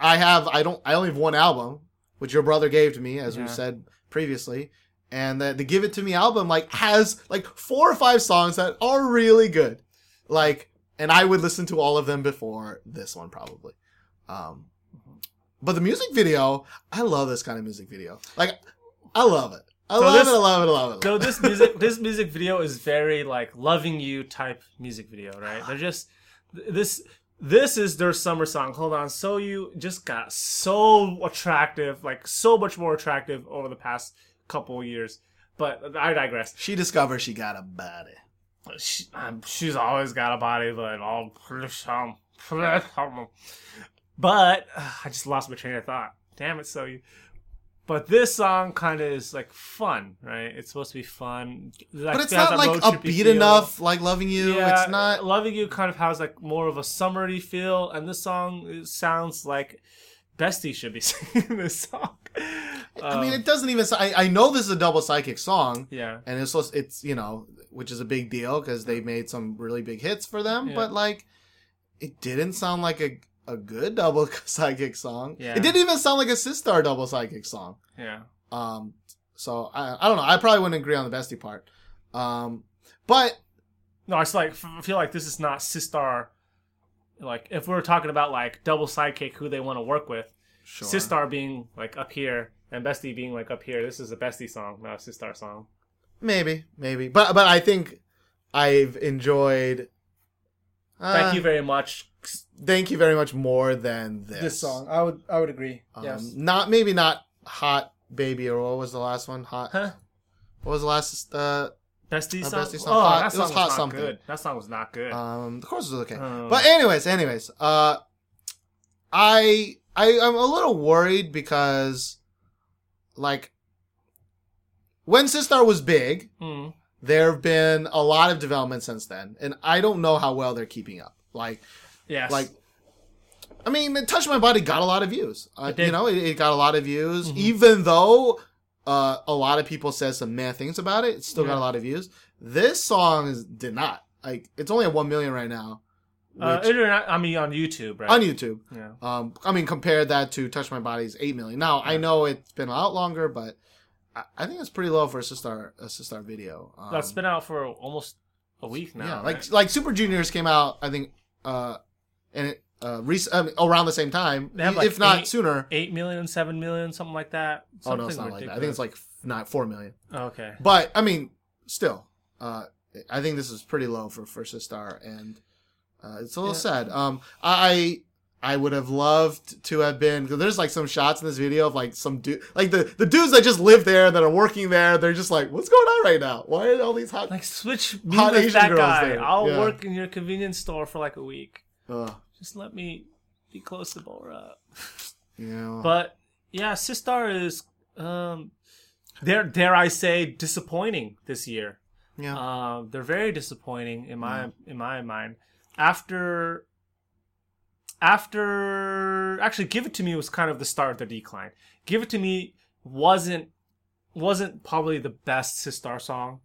Speaker 1: I have I don't I only have one album, which your brother gave to me as we said previously, and the the Give It to Me album like has like four or five songs that are really good, like and I would listen to all of them before this one probably. Um, but the music video, I love this kind of music video. Like I love it. I
Speaker 2: So
Speaker 1: love
Speaker 2: this-
Speaker 1: it. I love it. I love it.
Speaker 2: So this music, this music video is very like loving you type music video, right? They're just this. This is their summer song. Hold on, so you just got so attractive, like so much more attractive over the past couple of years. But I digress.
Speaker 1: She discovered she got a body.
Speaker 2: She, um, she's always got a body, but all But uh, I just lost my train of thought. Damn it, so you. But this song kind of is like fun, right? It's supposed to be fun. Like,
Speaker 1: But it's not like
Speaker 2: trippy
Speaker 1: upbeat enough like loving you.
Speaker 2: Yeah,
Speaker 1: it's not
Speaker 2: loving you. Kind of has like more of a summery feel, and this song sounds like Bestie should be singing this song.
Speaker 1: I mean,
Speaker 2: Um,
Speaker 1: it doesn't even. I, I know this is a Duble Sidekick song,
Speaker 2: yeah,
Speaker 1: and it's it's you know, which is a big deal because they made some really big hits for them.
Speaker 2: Yeah.
Speaker 1: But like, it didn't sound like a a good double psychic song.
Speaker 2: Yeah.
Speaker 1: It didn't even sound like a Sistar Duble Sidekick song.
Speaker 2: yeah.
Speaker 1: Um, so I I don't know. I probably wouldn't agree on the bestie part. Um, but
Speaker 2: No, I just like f- feel like this is not Sistar. Like if we are talking about like Duble Sidekick, who they want to work with,
Speaker 1: sure.
Speaker 2: Sistar being like up here and Bestie being like up here. This is a Bestie song, not a Sistar song.
Speaker 1: maybe, maybe. But but I think I've enjoyed.
Speaker 2: Thank
Speaker 1: uh,
Speaker 2: you very much.
Speaker 1: Thank you very much more than this.
Speaker 2: This song, I would I would agree.
Speaker 1: Um, Not maybe not hot baby or what was the last one? Hot.
Speaker 2: Huh?
Speaker 1: What was the last? Uh,
Speaker 2: Bestie song.
Speaker 1: Bestie song.
Speaker 2: Oh,
Speaker 1: Hot-
Speaker 2: that
Speaker 1: it
Speaker 2: song
Speaker 1: was
Speaker 2: was,
Speaker 1: hot
Speaker 2: not
Speaker 1: something.
Speaker 2: good. That song was not good.
Speaker 1: um, the chorus was okay.
Speaker 2: Um,
Speaker 1: but anyways, anyways, uh, I I I'm a little worried because, like, when Sistar was big,
Speaker 2: Hmm.
Speaker 1: there have been a lot of development since then, and I don't know how well they're keeping up. Like,
Speaker 2: Yes.
Speaker 1: like I mean, Touch My Body got a lot of views. Uh,
Speaker 2: It
Speaker 1: you know, it, it got a lot of views,
Speaker 2: Mhm.
Speaker 1: even though uh, a lot of people said some mad things about it. It still got a lot of views. This song is, did not. Like, it's only at one million right now.
Speaker 2: uh,
Speaker 1: which-
Speaker 2: internet. I mean, on YouTube, right?
Speaker 1: on YouTube.
Speaker 2: Yeah.
Speaker 1: Um, I mean, compare that to Touch My Body's eight million. Now, I know it's been out longer, but I, I think it's pretty low for a Sistar a Sistar video. Um,
Speaker 2: That's been out for almost a week now.
Speaker 1: yeah,
Speaker 2: right?
Speaker 1: like like Super Juniors came out, I think, uh, and it uh, rec- around the same time,
Speaker 2: have, like,
Speaker 1: if not
Speaker 2: eight-
Speaker 1: sooner.
Speaker 2: Eight million, seven million, something like that.
Speaker 1: Oh no, it's not like that. I think it's like f- not four million.
Speaker 2: okay.
Speaker 1: But I mean, still, uh, I think this is pretty low for for Sistar, and uh, it's a little sad. Um, I I would have loved to have been because there's like some shots in this video of like some dude, like the the dudes that just live there that are working there. They're just like, what's going on right now? Why are all these hot?
Speaker 2: Like switch me
Speaker 1: Hot Asian
Speaker 2: that
Speaker 1: girls
Speaker 2: guy.
Speaker 1: there,
Speaker 2: I'll
Speaker 1: yeah.
Speaker 2: work in your convenience store for like a week.
Speaker 1: Ugh,
Speaker 2: Just let me be close to Bora.
Speaker 1: know,
Speaker 2: But yeah, Sistar is um dare dare I say disappointing this year.
Speaker 1: yeah,
Speaker 2: Uh, they're very disappointing in my in my mind. After after actually give it to me was kind of the start of the decline. Give it to me wasn't wasn't probably the best Sistar song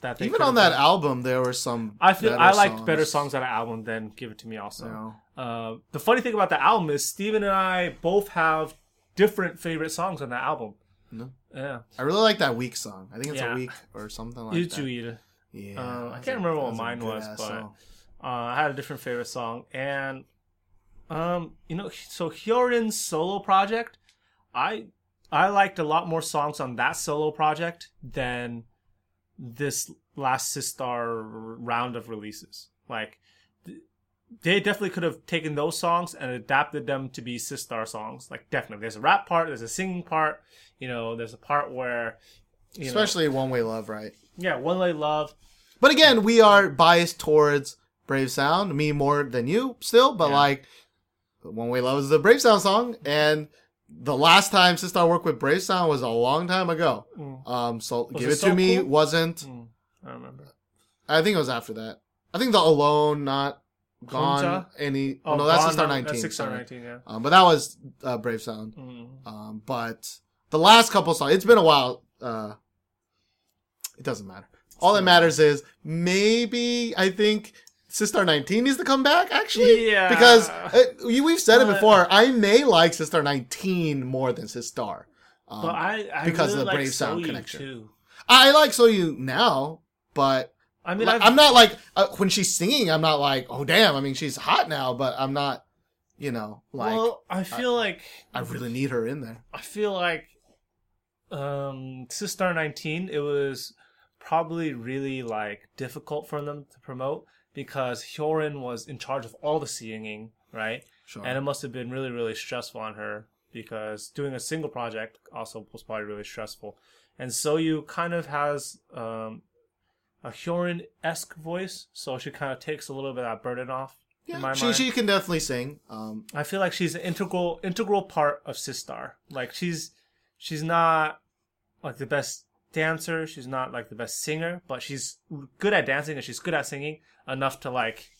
Speaker 2: that
Speaker 1: even on that album, there were some.
Speaker 2: I feel I liked
Speaker 1: songs,
Speaker 2: better songs on the album than Give It to Me also.
Speaker 1: Know.
Speaker 2: Uh, the funny thing about the album is Steven and I both have different favorite songs on that album.
Speaker 1: No.
Speaker 2: Yeah.
Speaker 1: I really like that week song. I think it's
Speaker 2: Yeah.
Speaker 1: a week or something like that. Yeah,
Speaker 2: Uh, I can't
Speaker 1: a-
Speaker 2: remember what mine was, but uh, I had a different favorite song. And, um, you know, so Hyorin's solo project, I I liked a lot more songs on that solo project than this last Sistar round of releases. Like, they definitely could have taken those songs and adapted them to be Sistar songs. Like, definitely. There's a rap part, there's a singing part, you know, there's a part where, you know,
Speaker 1: especially One Way Love, right?
Speaker 2: yeah, One Way Love.
Speaker 1: But again, we are biased towards Brave Sound, me more than you still, but
Speaker 2: Yeah.
Speaker 1: like One Way Love is the Brave Sound song, and the last time Sistar worked with Brave Sound was a long time ago.
Speaker 2: Mm.
Speaker 1: Um, so
Speaker 2: Was
Speaker 1: Give
Speaker 2: it
Speaker 1: It
Speaker 2: So
Speaker 1: to Me
Speaker 2: Cool?
Speaker 1: wasn't.
Speaker 2: Mm, I remember.
Speaker 1: I think it was after that. I think the Alone, not Gone,
Speaker 2: Kunta?
Speaker 1: any.
Speaker 2: Oh,
Speaker 1: no, that's Sistar 19.
Speaker 2: That's Six Star. 19, yeah.
Speaker 1: Um, but that was uh, Brave Sound.
Speaker 2: Mm.
Speaker 1: Um, but the last couple songs, it's been a while. Uh, it doesn't matter. All that matters is maybe I think Sistar 19 needs to come back. Actually,
Speaker 2: Yeah.
Speaker 1: because uh, we've said it before. I may like Sistar 19 more than Sistar. Um,
Speaker 2: But I, I
Speaker 1: because
Speaker 2: really
Speaker 1: of the
Speaker 2: like
Speaker 1: Brave Sound
Speaker 2: Soyu
Speaker 1: connection.
Speaker 2: too.
Speaker 1: I like Soyu now, but
Speaker 2: I mean,
Speaker 1: like, I'm not like uh, when she's singing. I'm not like, oh damn. I mean, she's hot now, but I'm not. You know, like
Speaker 2: well, I feel like
Speaker 1: I really need her in there.
Speaker 2: I feel like um Sistar 19 it was probably really like difficult for them to promote because Hyorin was in charge of all the singing, right?
Speaker 1: Sure.
Speaker 2: And it must have been really really stressful on her because doing a single project also was probably really stressful. And Soyu kind of has um a Hyorin esque voice, so she kind of takes a little bit of that burden off.
Speaker 1: yeah, she
Speaker 2: mind.
Speaker 1: she can definitely sing. Um,
Speaker 2: I feel like she's an integral integral part of Sistar. Like she's she's not like the best dancer, she's not like the best singer, but she's good at dancing and she's good at singing enough to like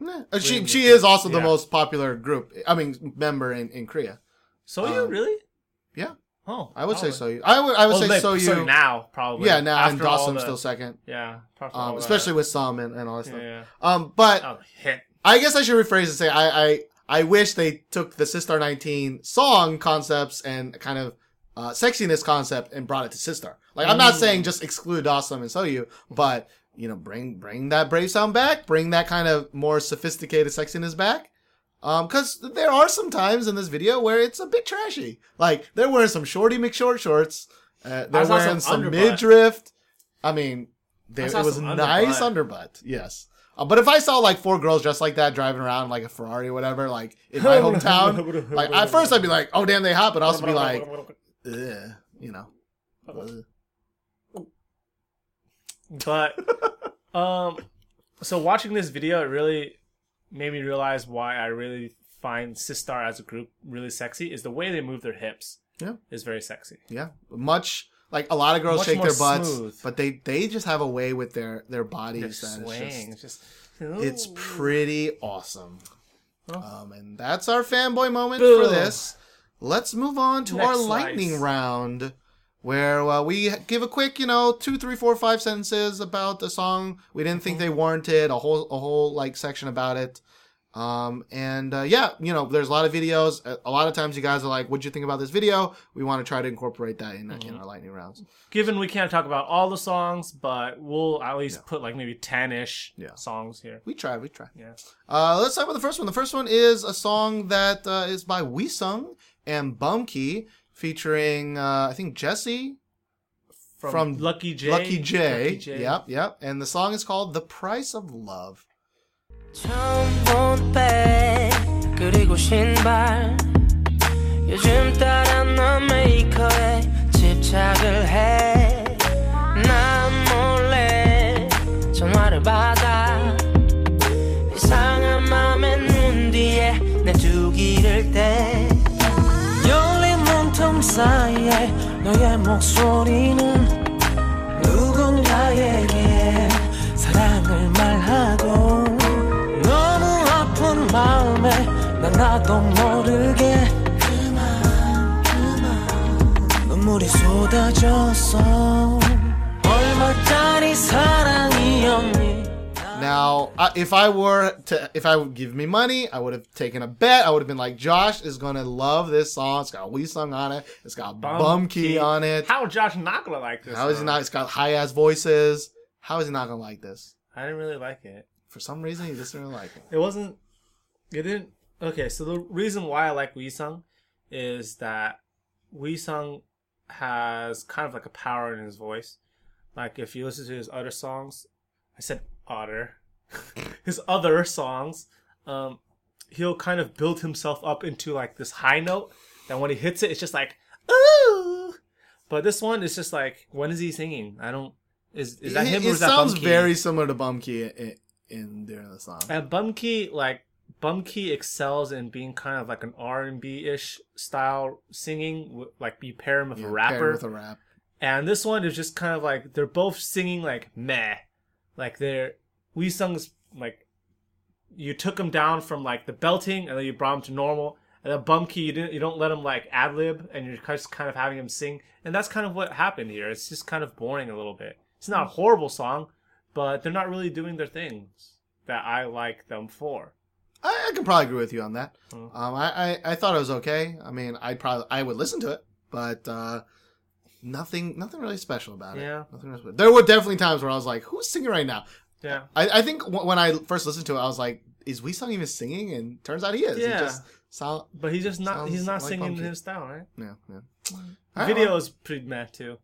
Speaker 1: Nah. Uh, She she is also the most popular group. I mean, member in, in Korea.
Speaker 2: So you
Speaker 1: Um,
Speaker 2: really?
Speaker 1: Yeah,
Speaker 2: Oh,
Speaker 1: I would say so. You. I would I would
Speaker 2: Well,
Speaker 1: say so. You.
Speaker 2: now probably.
Speaker 1: yeah, now and
Speaker 2: After all
Speaker 1: Dawson's still second.
Speaker 2: Yeah,
Speaker 1: Um, especially
Speaker 2: that.
Speaker 1: with some and, and all that
Speaker 2: yeah,
Speaker 1: stuff.
Speaker 2: yeah.
Speaker 1: Um, but
Speaker 2: Oh, hit.
Speaker 1: I guess I should rephrase and say I I I wish they took the Sistar 19 song concepts and kind of uh, sexiness concept and brought it to Sistar. Like I'm not saying just exclude Awesome and Soyu, but you know bring bring that brave sound back, bring that kind of more sophisticated sexiness back. Um, cause there are some times in this video where it's a bit trashy. Like they're wearing some shorty McShort shorts. Uh, they're wearing
Speaker 2: some
Speaker 1: some
Speaker 2: underbutt.
Speaker 1: midriff. I mean, they,
Speaker 2: I
Speaker 1: it was nice
Speaker 2: underbutt.
Speaker 1: underbutt. Yes. Uh, but if I saw like four girls dressed like that driving around like a Ferrari or whatever, like in my hometown, like at first I'd be like, "Oh damn, they hot," but I'd also be like, you know. Ugh.
Speaker 2: But um so watching this video it really made me realize why I really find Sistar as a group really sexy is the way they move their hips.
Speaker 1: Yeah.
Speaker 2: Is very sexy.
Speaker 1: Yeah, much like a lot of girls
Speaker 2: Much
Speaker 1: shake their butts,
Speaker 2: smooth.
Speaker 1: but they they just have a way with their their bodies that is
Speaker 2: swing.
Speaker 1: just
Speaker 2: Just,
Speaker 1: it's pretty awesome.
Speaker 2: Oh.
Speaker 1: Um, and that's our fanboy moment
Speaker 2: Boom.
Speaker 1: for this. Let's move on to
Speaker 2: Next
Speaker 1: our
Speaker 2: slice.
Speaker 1: lightning round, where uh, we give a quick, you know, two, three, four, five sentences about the song. We didn't think
Speaker 2: Mm-hmm.
Speaker 1: they warranted a whole, a whole like section about it. Um, and uh, yeah, you know, there's a lot of videos. A- lot of times, you guys are like, "What'd you think about this video?" We want to try to incorporate that in, in our lightning rounds.
Speaker 2: Given we can't talk about all the songs, but we'll at least put like maybe ten ish
Speaker 1: Yeah.
Speaker 2: songs here.
Speaker 1: We try, we try.
Speaker 2: Yeah.
Speaker 1: Uh, let's talk about the first one. The first one is a song that uh, is by Weesung and Bumkey, featuring uh, I think Jesse
Speaker 2: From,
Speaker 1: From
Speaker 2: Lucky J.
Speaker 1: Lucky J.
Speaker 2: Lucky J.
Speaker 1: Yep, yep. And the song is called "The Price of Love."
Speaker 9: 처음 본백 그 사이에 너의 목소리는 누군가에게 사랑을 말하고 너무 아픈 마음에 난 나도 모르게 그만 그만. 눈물이 쏟아졌어. 얼마짜리 사랑이었니
Speaker 1: Now, uh, if I were to, if I would give me money, I would have taken a bet. I would have been like, Josh is gonna love this song. It's got Weesung on it. It's got Bumkey on it.
Speaker 2: How is Josh not gonna like this?
Speaker 1: How is he not? It's got high ass voices. How is he not gonna like this?
Speaker 2: I didn't really like it.
Speaker 1: For some reason, he just didn't really like it.
Speaker 2: It wasn't. It didn't. Okay, so the reason why I like Weesung is that Weesung has kind of like a power in his voice. Like if you listen to his other songs, I said otter, his other songs, um, he'll kind of build himself up into like this high note. That when he hits it, it's just like ooh. But this one is just like, when is he singing? I don't. Is is that
Speaker 1: it,
Speaker 2: him or
Speaker 1: it
Speaker 2: is that
Speaker 1: sounds
Speaker 2: Bumkey?
Speaker 1: very similar to Bumkey in, in during the song.
Speaker 2: And Bumkey, like Bumkey, excels in being kind of like an R and B ish style singing. Like be pair him with
Speaker 1: Yeah,
Speaker 2: a rapper,
Speaker 1: with a rap.
Speaker 2: and this one is just kind of like they're both singing like meh, like they're Weesung's like you took him down from like the belting and then you brought him to normal. And then Bumkey, you didn't you don't let him like ad lib, and you're just kind of having him sing, and that's kind of what happened here. It's just kind of boring a little bit. It's not a horrible song, but they're not really doing their things that I like them for.
Speaker 1: I, I can probably agree with you on that.
Speaker 2: Mm.
Speaker 1: Um, I, I, I thought it was okay. I mean, I probably I would listen to it, but uh, nothing nothing really special about it.
Speaker 2: Yeah.
Speaker 1: Nothing really special. There were definitely times where I was like, "Who's singing right now?"
Speaker 2: Yeah.
Speaker 1: I, I think w- when I first listened to it, I was like, "Is Weesung even singing?" And turns out he is. He
Speaker 2: Yeah.
Speaker 1: just sound.
Speaker 2: But he's just not he's not
Speaker 1: like
Speaker 2: singing in his style, right?
Speaker 1: Yeah, yeah.
Speaker 2: The video is pretty meh too.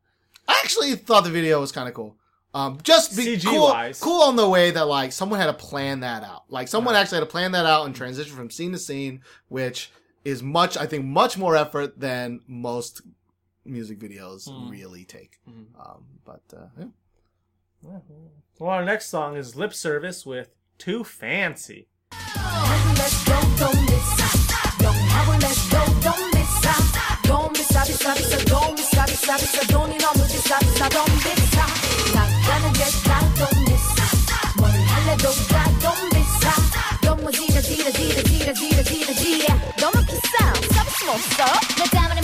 Speaker 1: I actually thought the video was kind of cool. Um, just be
Speaker 2: CG
Speaker 1: cool,
Speaker 2: wise.
Speaker 1: cool on the way that like someone had to plan that out. Like someone actually had to plan that out and transition from scene to scene, which is much, I think, much more effort than most music videos
Speaker 2: Mm.
Speaker 1: really take. Um, but uh, yeah.
Speaker 2: Well, our next song is Lip Service with Too Fancy.
Speaker 3: Let's go, don't miss out.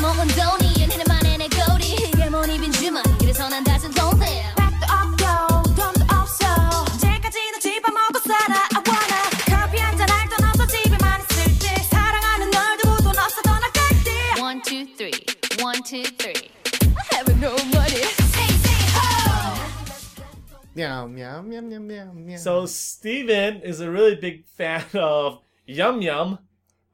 Speaker 3: 영합을 let's go, don't miss out. Don't miss out, 비싸, 비싸, don't miss out, 비싸, 비싸, 돈이 너무 비싸, 비싸, don't miss out. 나가는 게 다, don't miss out. 뭘 할래도 다, don't miss out. 너무 지라, 지라, 지라, 지라, 지라, 지라, 지라. 너무 비싸, 서비스 못 써. 내 땀을 먹은 돈이 연인의 만에 내 거리. 이게 뭐니 빈 주머니, 그래서 난 다시 don't live. 백도 없고, 돈도 없어. 언제까지나 집어먹고 살아, I wanna. 커피 한잔 할 돈 없어, 집에만 있을 때. 사랑하는 널 두고 돈 없어, 떠나갈 때. One, two, three. One, two, three. I have no money. Say, say, ho!
Speaker 1: Meow, meow, meow, meow, meow, meow.
Speaker 2: So Steven is a really big fan of Yum Yum.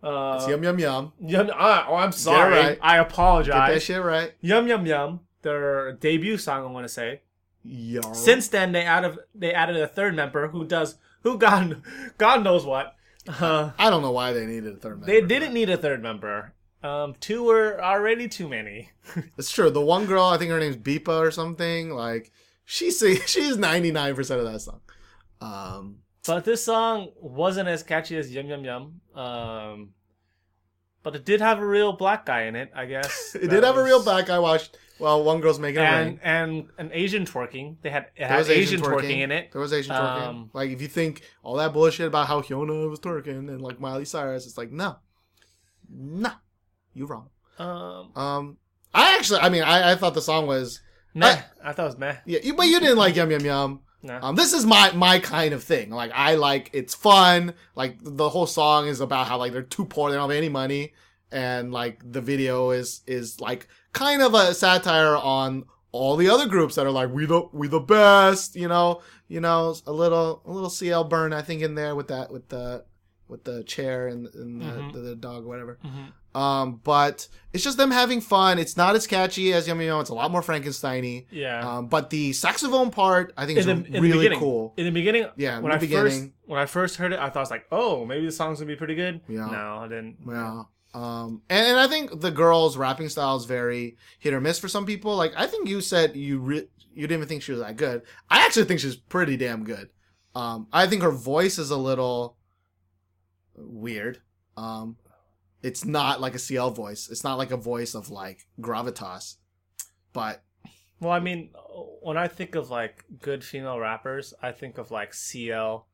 Speaker 2: Uh,
Speaker 1: It's yum, yum, yum.
Speaker 2: Yum. ah, oh, I'm sorry.
Speaker 1: right.
Speaker 2: I apologize.
Speaker 1: Get that shit right.
Speaker 2: Yum Yum Yum, their debut song. I want to say.
Speaker 1: Yo.
Speaker 2: Since then, they added they added a third member who does who God God knows what. Uh,
Speaker 1: I don't know why they needed a third member.
Speaker 2: they didn't need a third member. Um, two were already too many.
Speaker 1: It's true. The one girl, I think her name's Beepa or something. Like she sing, she's ninety nine percent of that song. Um,
Speaker 2: But this song wasn't as catchy as Yum Yum Yum. Um, but it did have a real black guy in it, I guess.
Speaker 1: it did have a real black guy. Watched. Well, one girl's making
Speaker 2: and
Speaker 1: rain.
Speaker 2: and an Asian twerking. They had it
Speaker 1: There was
Speaker 2: Asian, twerking. in it.
Speaker 1: There was Asian twerking.
Speaker 2: Um,
Speaker 1: like if you think all that bullshit about how Hyuna was twerking and like Miley Cyrus, it's like no, no, you wrong.
Speaker 2: Um,
Speaker 1: Um, I actually, I mean, I, I thought the song was
Speaker 2: meh.
Speaker 1: I-
Speaker 2: I thought it was meh.
Speaker 1: yeah, you, but you didn't like Yum Yum Yum.
Speaker 2: No.
Speaker 1: Um, this is my my kind of thing. Like I like it's fun. Like the whole song is about how like they're too poor, they don't have any money, and like the video is is like kind of a satire on all the other groups that are like we the we the best. You know, you know a little a little CL burn I think in there with that with the with the chair and, and the,
Speaker 2: Mhm.
Speaker 1: the, the dog whatever.
Speaker 2: Mhm.
Speaker 1: Um, but it's just them having fun. It's not as catchy as Yummy Yum. It's a lot more Frankensteiny.
Speaker 2: Yeah.
Speaker 1: Um, but the saxophone part, I think, is
Speaker 2: in the, in
Speaker 1: really cool.
Speaker 2: In the beginning,
Speaker 1: Yeah,
Speaker 2: when I
Speaker 1: beginning.
Speaker 2: first when I first heard it, I thought it was like, oh, maybe the song's gonna be pretty good.
Speaker 1: Yeah.
Speaker 2: No, I didn't.
Speaker 1: Yeah. Um, and, and I think the girl's rapping style is very hit or miss for some people. Like, I think you said you re- you didn't even think she was that good. I actually think she's pretty damn good. Um, I think her voice is a little weird. Um, it's not like a CL voice. It's not like a voice of like gravitas. But
Speaker 2: Well, I mean, when I think of like good female rappers, I think of like CL,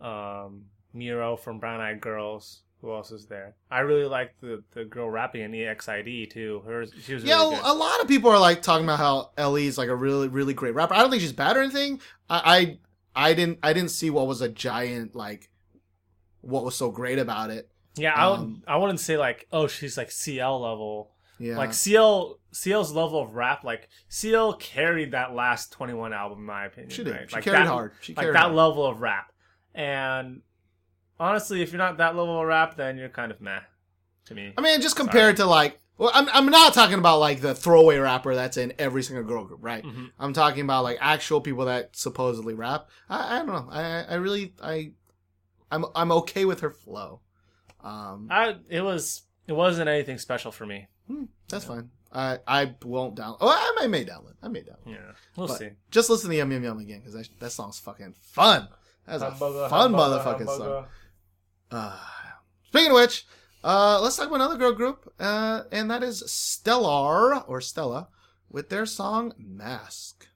Speaker 2: um, Miryo from Brown Eyed Girls. Who else is there? I really like the the girl rapping in EXID too. Her, she was
Speaker 1: yeah,
Speaker 2: really
Speaker 1: a lot of people are like talking about how Ellie is like a really, really great rapper. I don't think she's bad or anything. I, I, I didn't, I didn't see what was a giant like, what was so great about it.
Speaker 2: Yeah, I
Speaker 1: um,
Speaker 2: I wouldn't say like, oh, she's like CL level.
Speaker 1: Yeah,
Speaker 2: Like CL CL's level of rap, like CL carried that last 2NE1 album, in my opinion.
Speaker 1: She did.
Speaker 2: Right?
Speaker 1: She
Speaker 2: like
Speaker 1: carried
Speaker 2: that,
Speaker 1: hard. She
Speaker 2: like
Speaker 1: carried
Speaker 2: that
Speaker 1: hard.
Speaker 2: level of rap. And honestly, if you're not that level of rap, then you're kind of meh to me.
Speaker 1: I mean, just compared to like, well, I'm, I'm not talking about like the throwaway rapper that's in every single girl group, right?
Speaker 2: Mhm.
Speaker 1: I'm talking about like actual people that supposedly rap. I, I don't know. I, I really, I, I'm, I'm okay with her flow. Um,
Speaker 2: I it was it wasn't anything special for me.
Speaker 1: hmm, that's fine. I, I won't down. Oh, I, I may download. I may download.
Speaker 2: Yeah, we'll
Speaker 1: But
Speaker 2: see.
Speaker 1: Just listen to Yum Yum Yum again because that, that song's fucking fun. That's a fun
Speaker 2: hamburger,
Speaker 1: motherfucking song. Uh, speaking of which, uh, let's talk about another girl group, uh, and that is Stellar or Stella with their song Mask.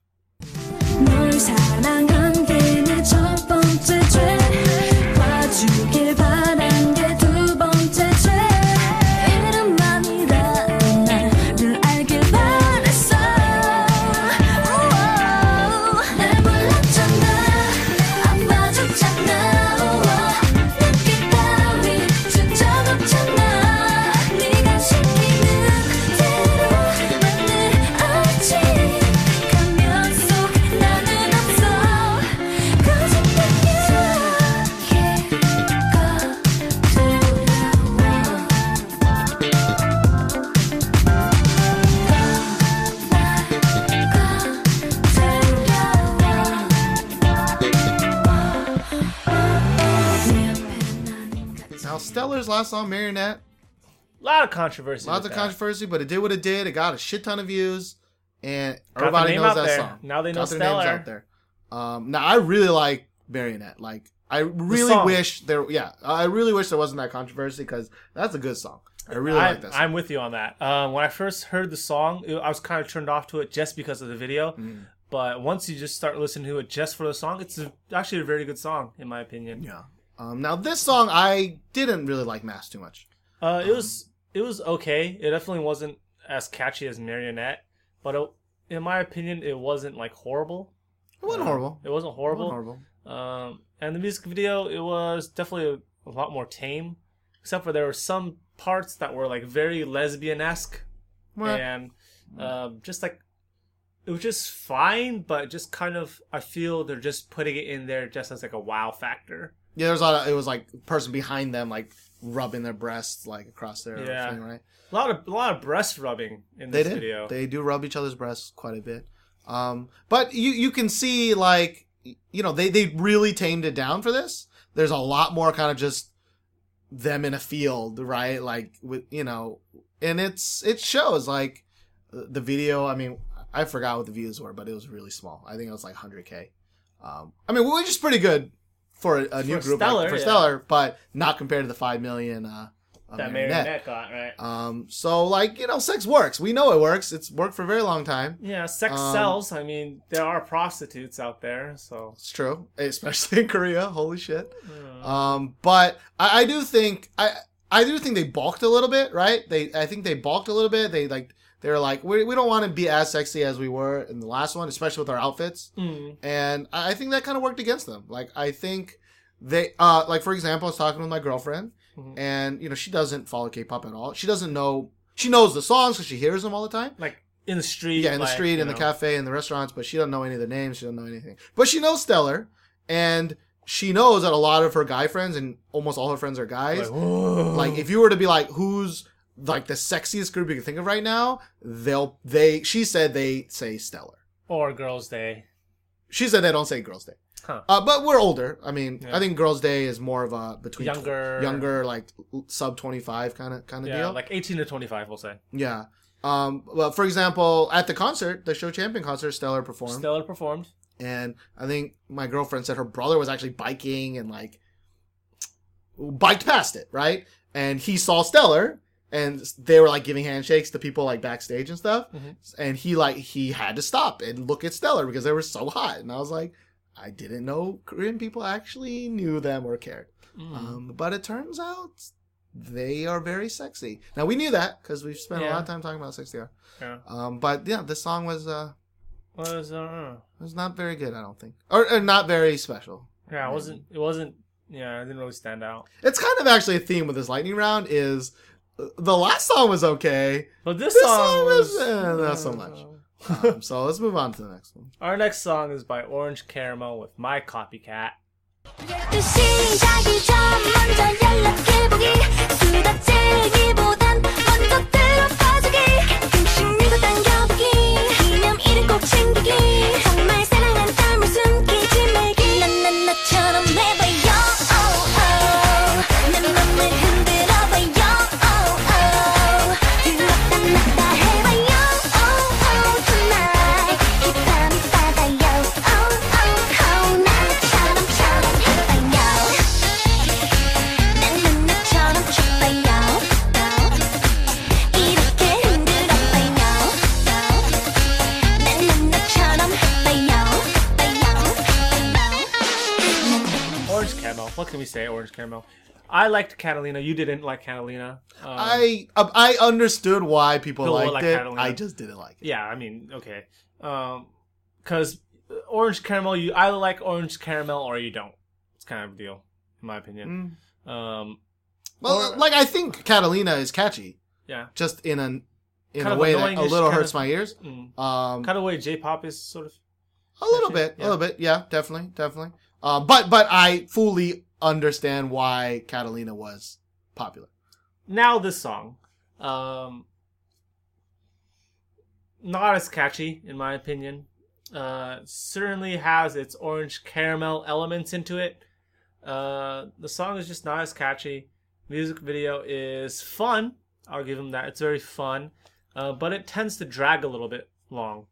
Speaker 1: Last song, Marionette,
Speaker 2: A lot of controversy.
Speaker 1: lots of
Speaker 2: that.
Speaker 1: controversy, but it did what it did. It got a shit ton of views, and
Speaker 2: Got
Speaker 1: everybody knows that
Speaker 2: there.
Speaker 1: song.
Speaker 2: Now they know
Speaker 1: Got their names out there. Um, now, I really like Marionette. Like, I really
Speaker 2: song.
Speaker 1: wish there. Yeah, I really wish there wasn't that controversy because that's a good song. I really
Speaker 2: I,
Speaker 1: like that. Song.
Speaker 2: I'm with you on that. Um, when I first heard the song, it- I was kind of turned off to it just because of the video.
Speaker 1: Mm.
Speaker 2: But once you just start listening to it just for the song, it's a, actually a very good song in my opinion.
Speaker 1: yeah. Um, now this song, I didn't really like Mask too much.
Speaker 2: Uh, it was it was okay. It definitely wasn't as catchy as Marionette, but it, in my opinion, it wasn't like horrible.
Speaker 1: It wasn't
Speaker 2: Uh,
Speaker 1: horrible.
Speaker 2: It wasn't
Speaker 1: It
Speaker 2: horrible.
Speaker 1: wasn't horrible.
Speaker 2: Um, and the music video, it was definitely a, a lot more tame, except for there were some parts that were like very lesbian esque, and um, just like it was just fine, but just kind of I feel they're just putting it in there just as like a wow factor.
Speaker 1: Yeah, there's a lot of, it was like person behind them like rubbing their breasts like across their
Speaker 2: Yeah.
Speaker 1: thing, right?
Speaker 2: A lot of a lot of breast rubbing in
Speaker 1: They
Speaker 2: this
Speaker 1: did.
Speaker 2: video.
Speaker 1: They do rub each other's breasts quite a bit. Um, but you you can see like you know they they really tamed it down for this. There's a lot more kind of just them in a field, right? Like with you know, and it's it shows like the video. I mean, I forgot what the views were, but it was really small. I think it was like 100k. Um, I mean, which is pretty good for a, a new group
Speaker 2: Stellar,
Speaker 1: like, for
Speaker 2: yeah.
Speaker 1: Stellar, but not compared to the five million. Uh, on
Speaker 2: that got right.
Speaker 1: Um, so like you know, sex works. We know it works. It's worked for a very long time.
Speaker 2: Yeah, sex
Speaker 1: Um,
Speaker 2: sells. I mean, there are prostitutes out there, so
Speaker 1: It's true, especially in Korea. Holy shit.
Speaker 2: uh,
Speaker 1: Um, but I, I do think I I do think they balked a little bit, right? They I think they balked a little bit. They like they were like, we, we don't want to be as sexy as we were in the last one, especially with our outfits.
Speaker 2: Mm.
Speaker 1: And I think that kind of worked against them. Like, I think they, uh, like, for example, I was talking with my girlfriend,
Speaker 2: Mhm.
Speaker 1: and, you know, she doesn't follow K pop at all. She doesn't know, she knows the songs because she hears them all the time.
Speaker 2: Like in the street.
Speaker 1: Yeah, in the street, in the cafe, in the restaurants, but she doesn't know any of the names. She doesn't know anything. But she knows Stellar, and she knows that a lot of her guy friends and almost all her friends are guys.
Speaker 2: Like.
Speaker 1: Like, if you were to be like, who's like the sexiest group you can think of right now, they'll they. She said they say Stellar.
Speaker 2: or Girls' Day.
Speaker 1: She said they don't say Girls' Day.
Speaker 2: Huh.
Speaker 1: Uh, but we're older. I mean,
Speaker 2: Yeah.
Speaker 1: I think Girls' Day is more of a between
Speaker 2: Younger.
Speaker 1: younger, like sub twenty five kind of kind of
Speaker 2: Yeah,
Speaker 1: deal.
Speaker 2: like 18 to 25, we'll say.
Speaker 1: yeah. Um, well, for example, at the concert, the show champion concert, Stellar performed.
Speaker 2: Stellar performed.
Speaker 1: and I think my girlfriend said her brother was actually biking and like biked past it, right? And he saw Stellar, and they were like giving handshakes to people like backstage and stuff.
Speaker 2: Mhm.
Speaker 1: And he like he had to stop and look at Stellar because they were so hot. And I was like, I didn't know Korean people actually knew them or cared.
Speaker 2: Mm.
Speaker 1: Um, but it turns out they are very sexy. Now we knew that because we've spent a lot of time talking about sexy are.
Speaker 2: Yeah.
Speaker 1: Um, but yeah, this song was uh
Speaker 2: Was uh,
Speaker 1: was not very good. I don't think, or, or not very special.
Speaker 2: yeah, it wasn't. It wasn't. Yeah, it didn't really stand out.
Speaker 1: It's kind of actually a theme with this lightning round. Is the last song was okay,
Speaker 2: But this,
Speaker 1: This
Speaker 2: song,
Speaker 1: song
Speaker 2: was
Speaker 1: was, eh, not so much. um, so let's move on to the next one.
Speaker 2: Our next song is by Orange Caramel with My Copycat. I liked Catallena. You didn't like Catallena. Um,
Speaker 1: I uh, I understood why people
Speaker 2: People
Speaker 1: liked
Speaker 2: like
Speaker 1: it.
Speaker 2: Catallena.
Speaker 1: I just didn't like it.
Speaker 2: Yeah, I mean, okay. Um, because orange caramel, you either like orange caramel or you don't. It's kind of a deal, in my opinion. Um,
Speaker 1: Well,
Speaker 2: Or-
Speaker 1: like I think Catallena is catchy,
Speaker 2: yeah,
Speaker 1: just in an in
Speaker 2: Kind
Speaker 1: a way that a little hurts
Speaker 2: of-
Speaker 1: my ears.
Speaker 2: mm.
Speaker 1: Um,
Speaker 2: kind of way J-pop is sort of.
Speaker 1: a little
Speaker 2: catchy,
Speaker 1: bit,
Speaker 2: yeah.
Speaker 1: a little bit, yeah, definitely, definitely. Um, but but I fully understand why Catallena was popular.
Speaker 2: Now this song, um, not as catchy in my opinion. Uh, certainly has its orange caramel elements into it. Uh, the song is just not as catchy. Music video is fun. I'll give them that. It's very fun, uh, but it tends to drag a little bit long.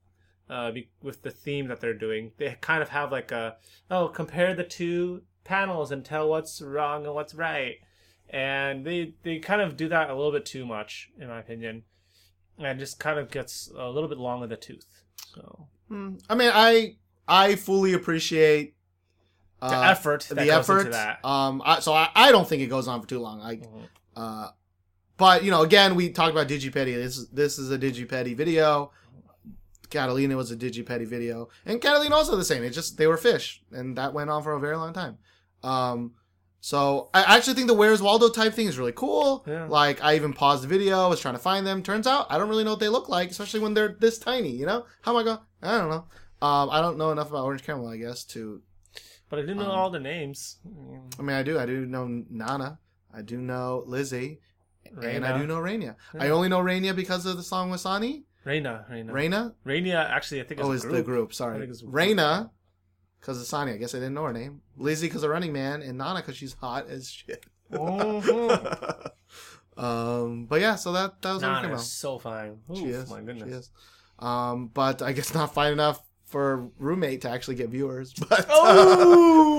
Speaker 2: Uh, be- with the theme that they're doing, they kind of have like a oh compare the two panels and tell what's wrong and what's right, and they they kind of do that a little bit too much in my opinion, and just kind of gets a little bit long in the tooth. So
Speaker 1: Hmm. I mean, I I fully appreciate uh,
Speaker 2: the effort that
Speaker 1: the effort.
Speaker 2: into that.
Speaker 1: Um, I, so I, I don't think it goes on for too long. I,
Speaker 2: Mhm.
Speaker 1: uh, but you know, again, we talked about Digipedi. This is this is a Digipedi video. Catallena was a Digipedi video, and Catallena also the same. It's just they were fish, and that went on for a very long time. Um, so I actually think the Where's Waldo type thing is really cool.
Speaker 2: Yeah.
Speaker 1: Like I even paused the video, was trying to find them. Turns out I don't really know what they look like, especially when they're this tiny. You know how am I going? I don't know. Um, I don't know enough about Orange Caramel, I guess, to
Speaker 2: But I didn't know
Speaker 1: um,
Speaker 2: all the names.
Speaker 1: I mean, I do. I do know Nana. I do know Lizzie. And I do know Raina. I only know Raina because of the song with Sani.
Speaker 2: Raina, Reina,
Speaker 1: Raina?
Speaker 2: Reina. Actually, I think it's
Speaker 1: Oh,
Speaker 2: group.
Speaker 1: the group.
Speaker 2: I
Speaker 1: Sorry.
Speaker 2: think it's a group.
Speaker 1: Raina because of Sani. I guess I didn't know her name. Lizzie because of Running Man. And Nana because she's hot as shit.
Speaker 2: Mhm.
Speaker 1: um, but yeah, so that, that was
Speaker 2: Nana so fine. Oof,
Speaker 1: She is.
Speaker 2: My goodness.
Speaker 1: She is. Um, but I guess not fine enough for roommate to actually get viewers. But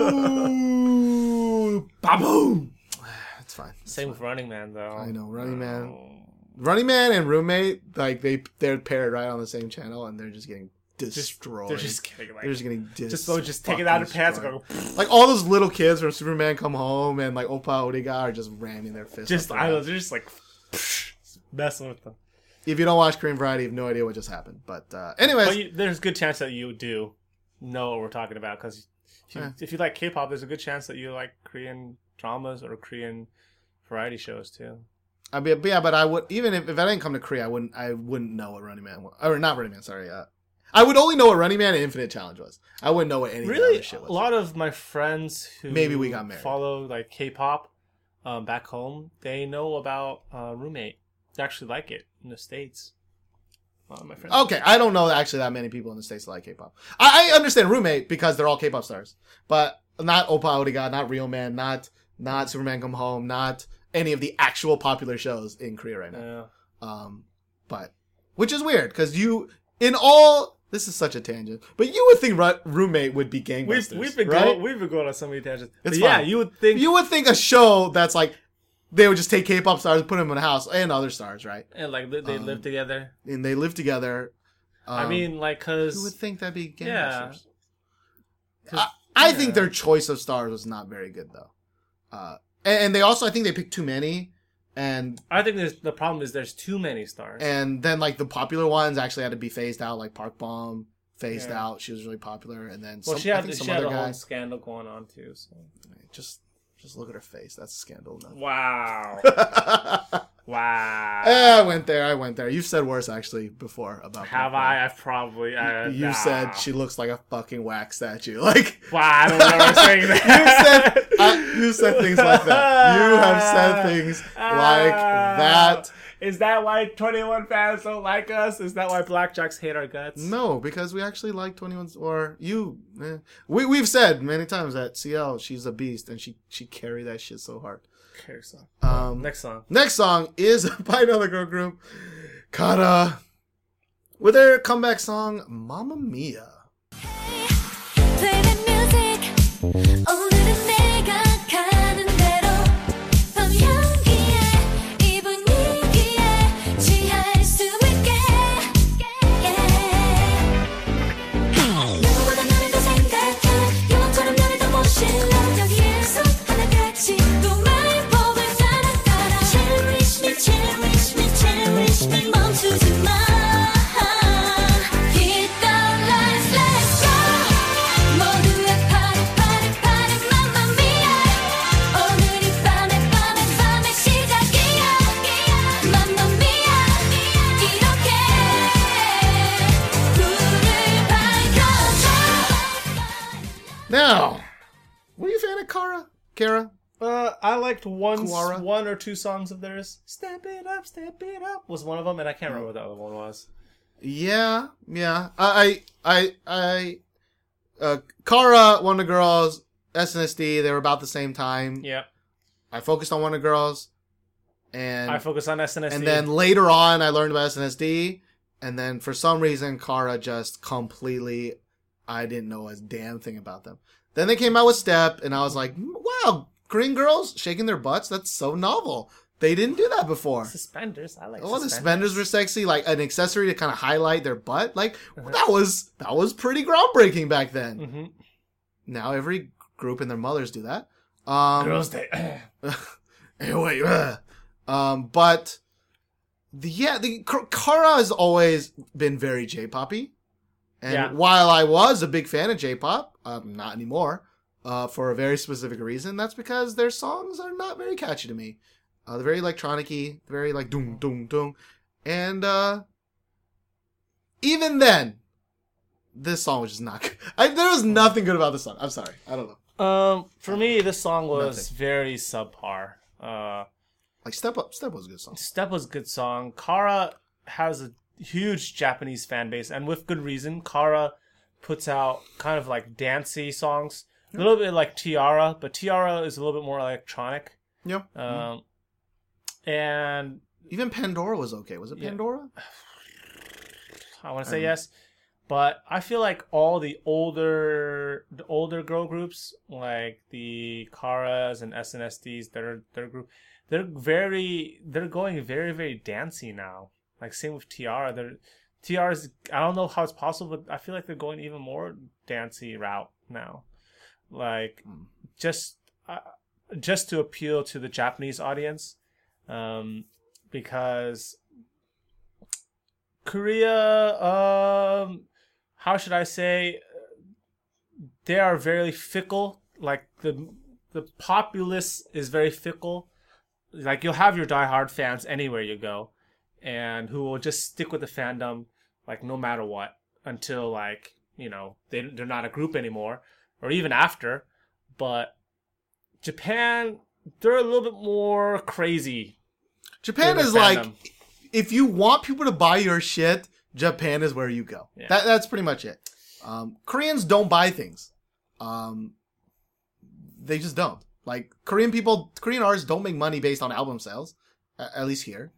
Speaker 2: Oh, baboom!
Speaker 1: it's fine. It's
Speaker 2: Same
Speaker 1: fine.
Speaker 2: with Running Man though.
Speaker 1: I know, Running Man.
Speaker 2: Oh.
Speaker 1: Running Man and Roommate, like they they're paired right on the same channel, and they're just getting destroyed.
Speaker 2: They're just kidding. Like,
Speaker 1: They're just getting dis-
Speaker 2: just so just take it out of pants and go.
Speaker 1: Like all those little kids from Superman come home, and like Opa Odiga are just ramming their fists.
Speaker 2: Just I know they're just like messing with them.
Speaker 1: if you don't watch Korean Variety, you have no idea what just happened. But uh, anyways,
Speaker 2: But you, there's a good chance that you do know what we're talking about because if you, if you like K-pop, there's a good chance that you like Korean dramas or Korean variety shows too.
Speaker 1: I mean, yeah, but I would even if, if I didn't come to Korea, I wouldn't I wouldn't know what Running Man was, or not Running Man. Sorry, uh, I would only know what Running Man and Infinite Challenge was. I wouldn't know what any
Speaker 2: Really,
Speaker 1: other shit was.
Speaker 2: a lot of my friends who
Speaker 1: Maybe we got married.
Speaker 2: follow like K-pop um, back home. They know about uh, Roommate. They actually like it in the states. My friends.
Speaker 1: Okay, I don't know actually that many people in the states that like K-pop. I, I understand Roommate because they're all K-pop stars, but not Opa Odiga, not Real Man, not not Superman Come Home, not any of the actual popular shows in Korea right now.
Speaker 2: Yeah.
Speaker 1: Um, but which is weird because you in all this is such a tangent, but you would think Ru- Roommate would be
Speaker 2: We've,
Speaker 1: gangbusters,
Speaker 2: we've been
Speaker 1: right?
Speaker 2: going we've been going on so many tangents.
Speaker 1: It's
Speaker 2: yeah, you would think
Speaker 1: you would think a show that's like they would just take K-pop stars and put them in a house and other stars, right?
Speaker 2: and like they,
Speaker 1: Um,
Speaker 2: live together.
Speaker 1: And they live together.
Speaker 2: I
Speaker 1: Um,
Speaker 2: mean, like, cause
Speaker 1: you would think that'd be gangbusters.
Speaker 2: Yeah.
Speaker 1: I, I
Speaker 2: yeah.
Speaker 1: think their choice of stars was not very good though. Uh, and, and they also, I think they picked too many, and
Speaker 2: I think there's the problem is there's too many stars.
Speaker 1: and then like the popular ones actually had to be phased out, like Park Bom phased
Speaker 2: Yeah.
Speaker 1: out. She was really popular, and then
Speaker 2: well,
Speaker 1: some,
Speaker 2: she
Speaker 1: I
Speaker 2: had
Speaker 1: think
Speaker 2: she
Speaker 1: some
Speaker 2: had
Speaker 1: other
Speaker 2: a whole scandal going on too. So.
Speaker 1: Just just look at her face. That's a scandal enough.
Speaker 2: Wow, wow.
Speaker 1: Eh, I went there. I went there. You've said worse actually before about.
Speaker 2: Have
Speaker 1: Bom.
Speaker 2: I? I've probably. I,
Speaker 1: You
Speaker 2: nah.
Speaker 1: said she looks like a fucking wax statue. Like
Speaker 2: Wow, I don't remember saying that.
Speaker 1: you said, uh, you said things like that. You have said things like that.
Speaker 2: Ah. That why 2NE1 fans don't like us? Is that why Blackjacks hate our guts?
Speaker 1: No, because we actually like 2NE1 or you. Eh. We we've said many times that CL she's a beast and she she carried that shit so hard.
Speaker 2: Care song.
Speaker 1: Um,
Speaker 2: Next song.
Speaker 1: next song is by another girl group, Kara, with their comeback song "Mamma Mia."
Speaker 3: Play
Speaker 1: Now, were you a fan of Kara? Kara?
Speaker 2: Uh, I liked one, one or two songs of theirs. Step it up, step it up was one of them, and I can't remember what the other one was.
Speaker 1: Yeah, yeah. I, I, I, uh, Kara, the girls, SNSD, they were about the same time.
Speaker 2: Yeah,
Speaker 1: I focused on the girls, and
Speaker 2: I focused on SNSD.
Speaker 1: and then later on, I learned about SNSD, and then for some reason, Kara just completely, I didn't know a damn thing about them. Then they came out with Step, and I was like, wow, Korean girls shaking their butts. That's so novel. They didn't do that before.
Speaker 2: suspenders. I like.
Speaker 1: Oh, the suspenders were sexy, like an accessory to kind of highlight their butt. Like
Speaker 2: Uh-huh.
Speaker 1: that was that was pretty groundbreaking back then.
Speaker 2: hmm
Speaker 1: Now every group and their mothers do that. Um,
Speaker 2: Girls' Day.
Speaker 1: anyway, um, but the yeah, the Kara has always been very J-poppy, and
Speaker 2: Yeah.
Speaker 1: while I was a big fan of J-pop, um, not anymore, uh, for a very specific reason. That's because their songs are not very catchy to me. Uh, they're very electronic-y, very like doom doom doom, and uh, even then, this song was just not. Good. I, there was nothing good about this song. I'm sorry, I don't know.
Speaker 2: um, for me, this song was
Speaker 1: Nothing.
Speaker 2: very subpar. Uh,
Speaker 1: Like Step Up, Step was a good song.
Speaker 2: Step was a good song. Kara has a huge Japanese fan base, and with good reason. Kara puts out kind of like dancey songs, a little bit like T-ara, but T-ara is a little bit more electronic.
Speaker 1: Yeah.
Speaker 2: Um, and
Speaker 1: Even Pandora was okay. Was it
Speaker 2: Yeah.
Speaker 1: Pandora?
Speaker 2: I want to say
Speaker 1: Um,
Speaker 2: yes, but I feel like all the older the older girl groups, like the Karas and SNSD, their their group, they're very they're going very very dancey now. Like same with T-ara, they're T-ara's I don't know how it's possible, but I feel like they're going even more dancey route now, like
Speaker 1: Mm.
Speaker 2: just uh, just to appeal to the Japanese audience, um, because Korea, um, how should I say? They are very fickle. Like the the populace is very fickle. Like you'll have your diehard fans anywhere you go, and who will just stick with the fandom, like no matter what, until like you know they they're not a group anymore, or even after. But Japan, they're a little bit more crazy.
Speaker 1: Japan is like, if you want people to buy your shit, Japan is where you go.
Speaker 2: Yeah.
Speaker 1: That, that's pretty much it. Um, Koreans don't buy things. Um, they just don't. Like Korean people, Korean artists don't make money based on album sales, at least here.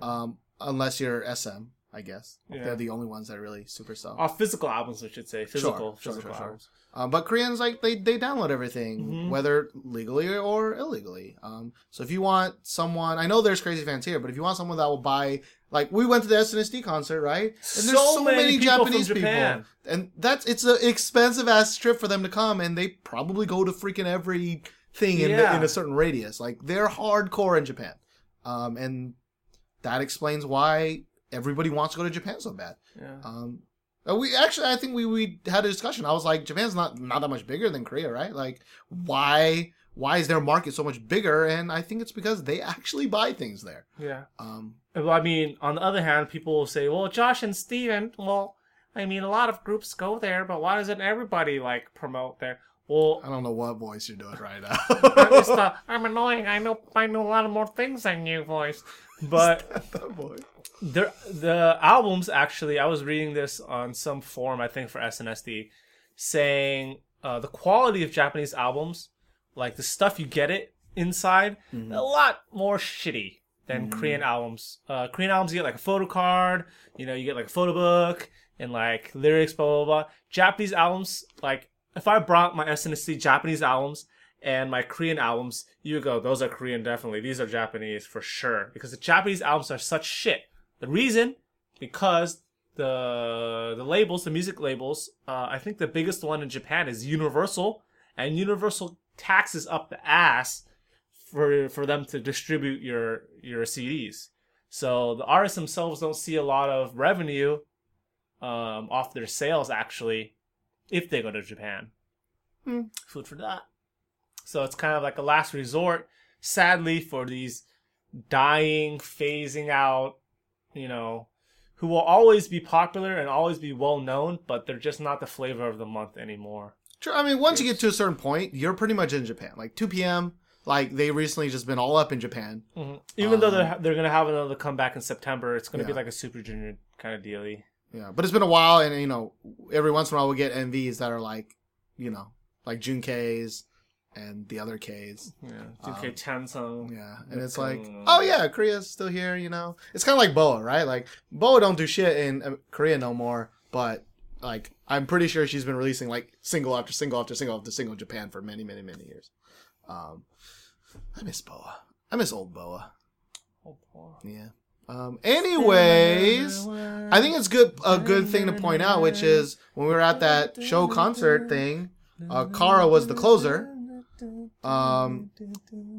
Speaker 1: Um, unless you're SM, I guess.
Speaker 2: Yeah.
Speaker 1: They're the only ones that really super sell.
Speaker 2: Uh, physical albums, I should say. Physical,
Speaker 1: sure,
Speaker 2: physical
Speaker 1: sure, sure.
Speaker 2: albums.
Speaker 1: Um, but Koreans like they they download everything,
Speaker 2: Mhm.
Speaker 1: whether legally or illegally. Um, so if you want someone, I know there's crazy fans here, but if you want someone that will buy, like we went to the SNSD concert, right? And there's
Speaker 2: So many Japanese people from Japan.
Speaker 1: and that's it's an expensive ass trip for them to come, and they probably go to freaking every thing in, the,
Speaker 2: Yeah.
Speaker 1: in a certain radius. Like they're hardcore in Japan, um, and that explains why everybody wants to go to Japan so bad.
Speaker 2: Yeah.
Speaker 1: Um, uh, we actually, I think we, we had a discussion. I was like, Japan's not not that much bigger than Korea, right? Like, why why is their market so much bigger? And I think it's because they actually buy things there.
Speaker 2: Yeah.
Speaker 1: Um,
Speaker 2: Well, I mean, on the other hand, people will say, "Well, Josh and Steven, well, I mean, a lot of groups go there, but why doesn't everybody like promote there?" Well,
Speaker 1: I don't know what voice you're doing right
Speaker 2: I'm, just,
Speaker 1: now.
Speaker 2: uh, I'm annoying. I know I know a lot of more things than you, voice. But the the albums actually, I was reading this on some forum, I think for SNSD, saying uh, the quality of Japanese albums, like the stuff you get it inside, a lot more shitty than Korean albums. Uh, Korean albums you get like a photo card, you know, you get like a photo book and like lyrics, blah blah blah. Japanese albums, like if I brought my SNSD Japanese albums and my Korean albums, you go, those are Korean definitely. These are Japanese for sure. Because the Japanese albums are such shit. The reason, because the the labels, the music labels, uh, I think the biggest one in Japan is Universal, and Universal taxes up the ass for for them to distribute your your CDs. So the artists themselves don't see a lot of revenue um, off their sales actually if they go to Japan.
Speaker 1: Hmm.
Speaker 2: Food for that. So it's kind of like a last resort, sadly, for these dying, phasing out, you know, who will always be popular and always be well known, but they're just not the flavor of the month anymore.
Speaker 1: Sure. I mean, once you get to a certain point, you're pretty much in Japan. Like 2PM Like they recently just been all up in Japan.
Speaker 2: Even though they're they're gonna have another comeback in September, it's gonna be
Speaker 1: Um,
Speaker 2: like a Super Junior kind of dealy.
Speaker 1: Yeah, but it's been a while, and you know, every once in a while we get MVs that are like, you know, like Jun. K's and the other K's.
Speaker 2: Yeah, Jun. K Chansung.
Speaker 1: Yeah, and it's like, oh yeah, Korea's still here. You know, it's kind of like BoA, right? Like BoA don't do shit in uh, Korea no more, but like I'm pretty sure she's been releasing like single after single after single after single in Japan for many, many, many years. Um, I miss BoA. I miss old BoA.
Speaker 2: Oh, boy.
Speaker 1: Yeah. Um, anyways, I think it's good a good thing to point out, which is when we were at that show concert thing, uh, Kara was the closer, um,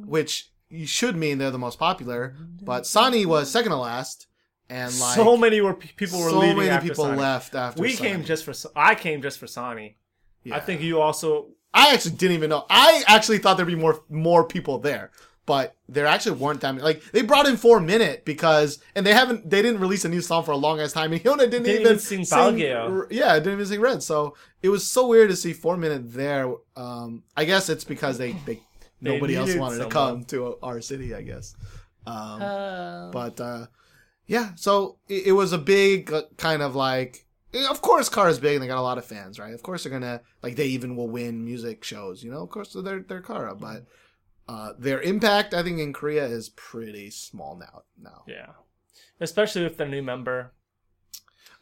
Speaker 1: which you should mean they're the most popular, but Sani was second to last, and like
Speaker 2: so many were people were
Speaker 1: so
Speaker 2: leaving.
Speaker 1: many
Speaker 2: after
Speaker 1: people
Speaker 2: Sani.
Speaker 1: left after.
Speaker 2: We
Speaker 1: Sani.
Speaker 2: came just for. I came just for Sani.
Speaker 1: Yeah.
Speaker 2: I think you also.
Speaker 1: I actually didn't even know. I actually thought there'd be more more people there, but there actually weren't that many. Like they brought in 4Minute because, and they haven't, they didn't release a new song for a long ass time, and Hyuna didn't,
Speaker 2: Didn't
Speaker 1: even,
Speaker 2: even sing Balgeo.
Speaker 1: Yeah, didn't even sing Red. So it was so weird to see 4Minute there. Um, I guess it's because they they
Speaker 2: They
Speaker 1: nobody else
Speaker 2: needed
Speaker 1: wanted to come to our city. I guess. Um, but uh, yeah, so it, it was a big uh, kind of like. Of course, Kara's big and they got a lot of fans, right? Of course, they're gonna like they even will win music shows, you know. Of course, they're they're Kara, but uh, their impact, I think, in Korea is pretty small now. Now,
Speaker 2: Yeah, especially with the new member.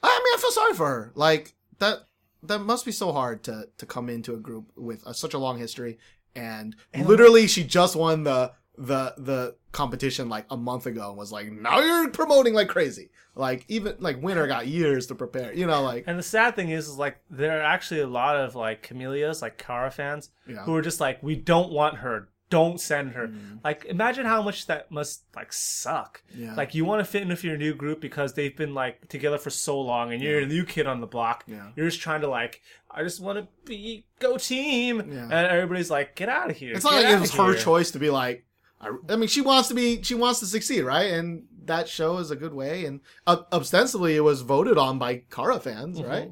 Speaker 1: I mean, I feel sorry for her. Like that that must be so hard to to come into a group with uh such a long history and literally she just won the the the competition like a month ago and was like now you're promoting like crazy like even like winner got years to prepare you know like
Speaker 2: And the sad thing is, is like there are actually a lot of like Kamilias, like Kara fans,
Speaker 1: Yeah.
Speaker 2: who are just like, we don't want her don't send her. Like, imagine how much that must like suck.
Speaker 1: Yeah.
Speaker 2: Like, you want to fit in with your new group because they've been like together for so long, and you're a new kid on the block.
Speaker 1: Yeah.
Speaker 2: You're just trying to like, I just want to be go team,
Speaker 1: Yeah.
Speaker 2: and everybody's like, get out of here.
Speaker 1: It's not like it was her choice to be like. I, I mean, she wants to be. She wants to succeed, right? And that show is a good way. And uh, ostensibly, it was voted on by Kara fans,
Speaker 2: Mm-hmm.
Speaker 1: right?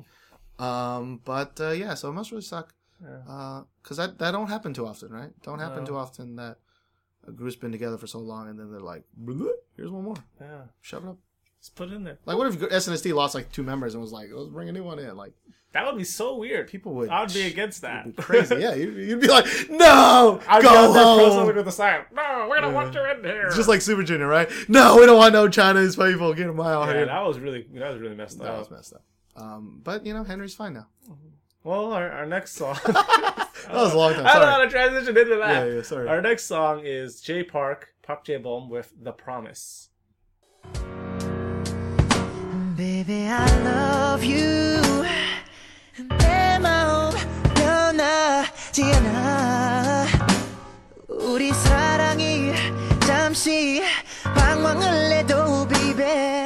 Speaker 1: Um, but uh, yeah, so it must really suck. Because that that don't happen too often, right? Don't happen
Speaker 2: No.
Speaker 1: too often that a group's been together for so long and then they're like, here's one more,
Speaker 2: Yeah,
Speaker 1: shove it up.
Speaker 2: just put it in there.
Speaker 1: Like, what if SNSD lost like two members and was like, let's bring a new one in? Like,
Speaker 2: That would be so weird.
Speaker 1: people would.
Speaker 2: I would be against that.
Speaker 1: be crazy. yeah, you'd, you'd be like, no,
Speaker 2: I'd
Speaker 1: go
Speaker 2: be
Speaker 1: home.
Speaker 2: with the sign. No, we don't want you in here.
Speaker 1: It's just like Super Junior, right? No, we don't want no Chinese people. Get them out
Speaker 2: yeah,
Speaker 1: here.
Speaker 2: that was really that was really messed
Speaker 1: That
Speaker 2: up.
Speaker 1: That was messed up. Um, but you know, Henry's fine now.
Speaker 2: Well, our, our next song.
Speaker 1: That was a long time.
Speaker 2: I don't know how
Speaker 1: Sorry.
Speaker 2: to transition into that.
Speaker 1: Yeah, yeah, sorry.
Speaker 2: Our next song is Jay Park, Park J Bom with The Promise.
Speaker 7: Baby, I love you. 내 마음 변하지 않아. 우리 사랑이 잠시 방황을 해도 baby 힘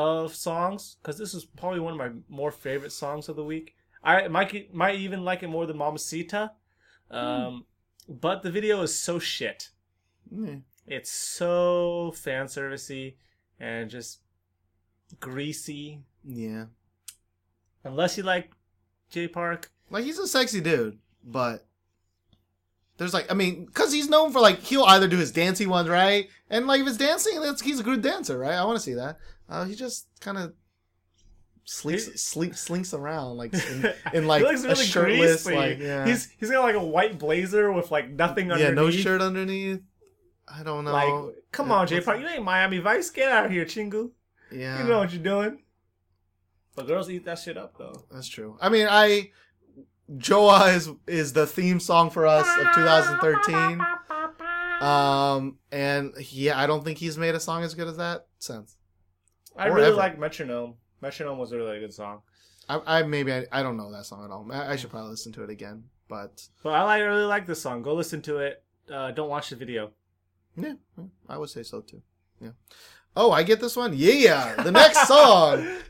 Speaker 2: of songs because this is probably one of my more favorite songs of the week. I might might even like it more than Mamacita, um, but the video is so shit.
Speaker 1: Mm.
Speaker 2: It's so fan servicey and just greasy.
Speaker 1: Yeah,
Speaker 2: Unless you like Jay Park,
Speaker 1: like he's a sexy dude, but there's like, I mean, because he's known for like he'll either do his dancey ones, right? And like if it's dancing, that's he's a good dancer, right? I want to see that. Uh, he just kind of slinks,
Speaker 2: He-
Speaker 1: sleep, slinks around like in, in like
Speaker 2: he looks
Speaker 1: a
Speaker 2: really
Speaker 1: shirtless,
Speaker 2: greasy.
Speaker 1: like yeah,
Speaker 2: He's he's got like a white blazer with like nothing
Speaker 1: yeah,
Speaker 2: underneath.
Speaker 1: no shirt underneath. I don't know.
Speaker 2: Like, come
Speaker 1: Yeah,
Speaker 2: on, Jay Park, you ain't Miami Vice. Get out of here, Chingu.
Speaker 1: Yeah,
Speaker 2: You know what you're doing. But girls eat that shit up though.
Speaker 1: That's true. I mean, I Joah is is the theme song for us of 2013. Um, and yeah, I don't think he's made a song as good as that since.
Speaker 2: I
Speaker 1: Or
Speaker 2: really
Speaker 1: ever.
Speaker 2: like Metronome. Metronome was a really good song.
Speaker 1: I, I maybe I, I don't know that song at all. I, I should probably listen to it again. But
Speaker 2: But I like, really like this song. Go listen to it. Uh, don't watch the video.
Speaker 1: yeah, I would say so too. Yeah. Oh, I get this one. Yeah, the next song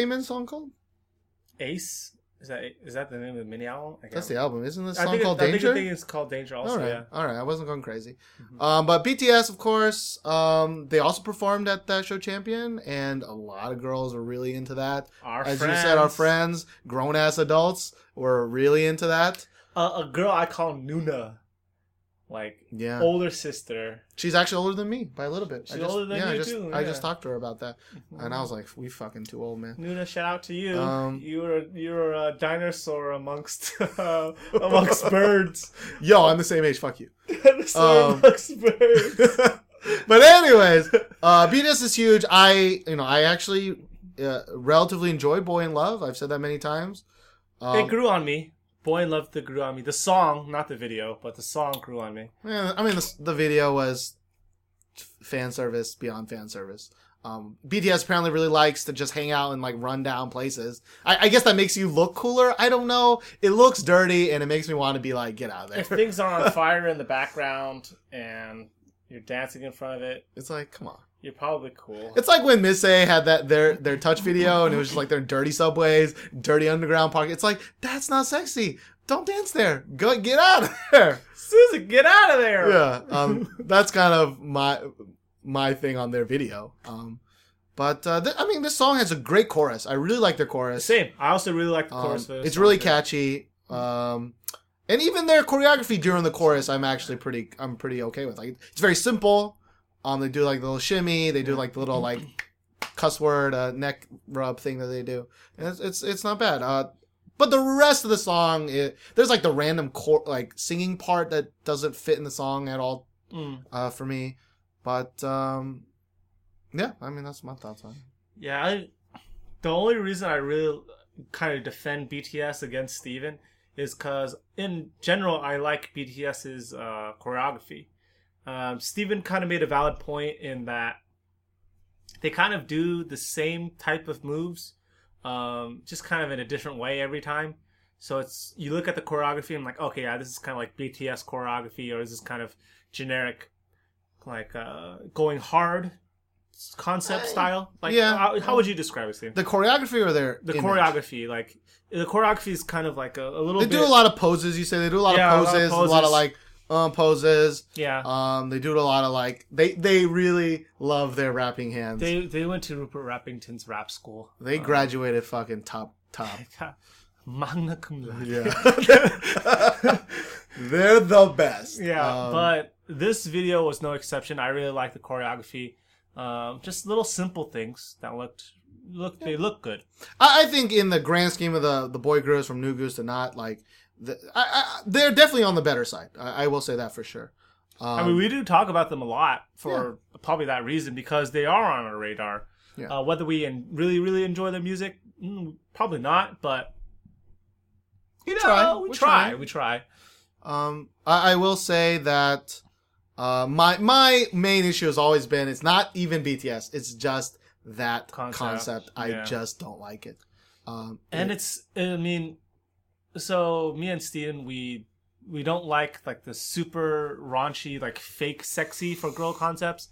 Speaker 1: Taemin's song called?
Speaker 2: Ace is that is that the name of the mini album?
Speaker 1: That's the album, isn't this song
Speaker 2: it-
Speaker 1: called
Speaker 2: I
Speaker 1: Danger?
Speaker 2: I think it's called Danger. Also,
Speaker 1: all right,
Speaker 2: yeah.
Speaker 1: all right. I wasn't going crazy. Um, but BTS, of course, um, they also performed at that show Champion, and a lot of girls were really into that.
Speaker 2: Our
Speaker 1: As you said, our
Speaker 2: friends.
Speaker 1: friends, grown ass adults, were really into that.
Speaker 2: Uh, a girl I call Nuna, like
Speaker 1: Yeah,
Speaker 2: older sister.
Speaker 1: she's actually older than me by a little bit.
Speaker 2: She's
Speaker 1: I just,
Speaker 2: older than
Speaker 1: yeah, I
Speaker 2: you
Speaker 1: just,
Speaker 2: too,
Speaker 1: I
Speaker 2: yeah. Mm-hmm.
Speaker 1: just talked to her about that, and I was like, "We fucking too old, man."
Speaker 2: Nuna, shout out to you.
Speaker 1: Um,
Speaker 2: you're you were a dinosaur amongst uh, amongst birds.
Speaker 1: Yo, I'm the same age. Fuck you.
Speaker 2: Dinosaur
Speaker 1: Um,
Speaker 2: amongst birds.
Speaker 1: but anyways, uh, BTS is huge. I, you know, I actually uh, relatively enjoy Boy in Love. I've said that many times. Um,
Speaker 2: it grew on me. Boy in Love, the grew on me. The song, not the video, but the song grew on me.
Speaker 1: Yeah, I mean, the, the video was fan service beyond fan service. Um, BTS apparently really likes to just hang out in like rundown places. I, I guess that makes you look cooler. I don't know. It looks dirty and it makes me want to be like, get out of there.
Speaker 2: If things are on fire in the background and you're dancing in front of it,
Speaker 1: It's like, come on.
Speaker 2: You're probably cool.
Speaker 1: It's like when Miss A had that their their touch video and it was just like their dirty subways, dirty underground park. It's like that's not sexy. Don't dance there. Go get out of there.
Speaker 2: Susan, get out of there!
Speaker 1: yeah, um, that's kind of my my thing on their video. Um, but uh, th- I mean, this song has a great chorus. I really like their chorus.
Speaker 2: Same. I also really like the
Speaker 1: Um,
Speaker 2: chorus. this
Speaker 1: it's really catchy. Um, and even their choreography during the chorus, I'm actually pretty, I'm pretty okay with. Like, it's very simple. Um, they do like the little shimmy. They do like the little like cuss word uh, neck rub thing that they do, and it's it's, it's not bad. Uh, but the rest of the song, it, there's like the random chor- like singing part that doesn't fit in the song at all
Speaker 2: Mm.
Speaker 1: uh, for me. But um, yeah, I mean that's my thoughts on it.
Speaker 2: Yeah, I, the only reason I really kind of defend BTS against Steven is because, in general, I like BTS's uh, choreography. Um, Steven kind of made a valid point in that they kind of do the same type of moves, um, just kind of in a different way every time. So it's you look at the choreography and like, okay, yeah, this is kind of like BTS choreography, or is this kind of generic, like uh, going hard concept style? Like,
Speaker 1: yeah.
Speaker 2: how, how would you describe it, Steve?
Speaker 1: The choreography or their
Speaker 2: The
Speaker 1: image?
Speaker 2: choreography, like the choreography is kind of like a, a little.
Speaker 1: They
Speaker 2: bit,
Speaker 1: do a lot of poses. You say they do a lot
Speaker 2: Yeah, a
Speaker 1: of
Speaker 2: lot of
Speaker 1: poses, a lot of like um, poses.
Speaker 2: Yeah,
Speaker 1: Um, they do a lot of like they they really love their rapping hands. They,
Speaker 2: they went to Rupert Rappington's rap school.
Speaker 1: They graduated fucking top top.
Speaker 2: Magna cum laude.
Speaker 1: Yeah, they're the best.
Speaker 2: Yeah,
Speaker 1: Um,
Speaker 2: but this video was no exception. I really like the choreography. Um, just little simple things that looked look they look good.
Speaker 1: I, I think in the grand scheme of the the boy groups from New Goose to not like, the, I, I, they're definitely on the better side. I, I will say that for sure. Um,
Speaker 2: I mean, we do talk about them a lot for probably that reason because they are on our radar.
Speaker 1: Yeah.
Speaker 2: Uh, whether we en- really really enjoy their music, mm, probably not. But you know,
Speaker 1: try.
Speaker 2: we
Speaker 1: We
Speaker 2: try,
Speaker 1: try.
Speaker 2: we try.
Speaker 1: Um, I, I will say that uh, my my main issue has always been it's not even BTS. It's just that
Speaker 2: Concept,
Speaker 1: concept. I
Speaker 2: yeah.
Speaker 1: just don't like it. Um,
Speaker 2: and
Speaker 1: it-
Speaker 2: it's i mean so me and steven we we don't like like the super raunchy like fake sexy for girl concepts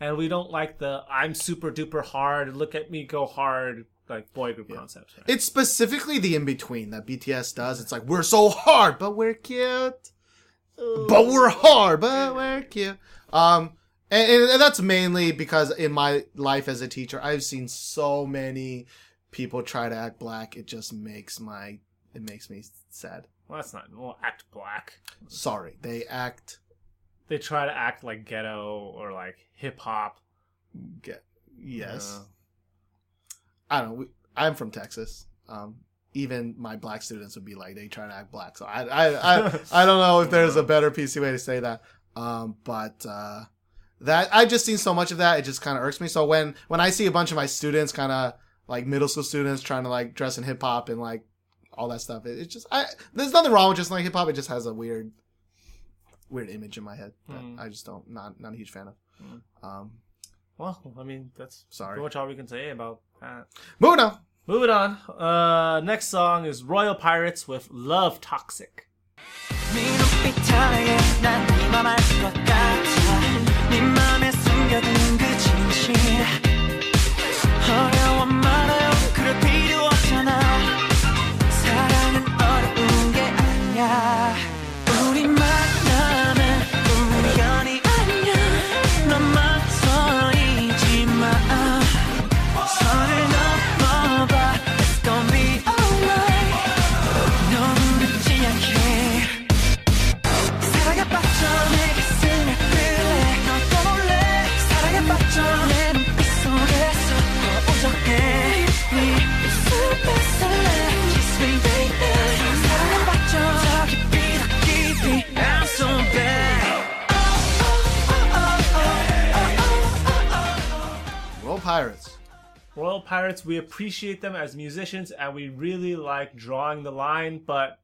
Speaker 2: and we don't like the i'm super duper hard look at me go hard like boy group concepts right?
Speaker 1: it's specifically the in between that BTS does. It's like we're so hard, but we're cute. But we're hard, but we're cute. Um, and, and that's mainly because in my life as a teacher, I've seen so many people try to act black. It just makes my it makes me sad.
Speaker 2: well that's not well act black
Speaker 1: Sorry, they act
Speaker 2: they try to act like ghetto or like hip-hop
Speaker 1: get yes.
Speaker 2: Uh,
Speaker 1: I don't know. We, I'm from Texas. Um, even my black students would be like they try to act black. So I I I, I don't know if there's a better PC way to say that. Um, but uh, that I've just seen so much of that. It just kind of irks me. So when when I see a bunch of my students, kind of like middle school students, trying to like dress in hip hop and like all that stuff, it, it's just I there's nothing wrong with just like hip hop. It just has a weird weird image in my head that
Speaker 2: Hmm.
Speaker 1: I just don't not not a huge fan of. Um,
Speaker 2: well i mean that's
Speaker 1: Sorry.
Speaker 2: pretty much all we can say about that
Speaker 1: moving on.
Speaker 2: moving on uh next song is royal pirates with love toxic
Speaker 1: Pirates.
Speaker 2: Royal Pirates, we appreciate them as musicians and we really like drawing the line, but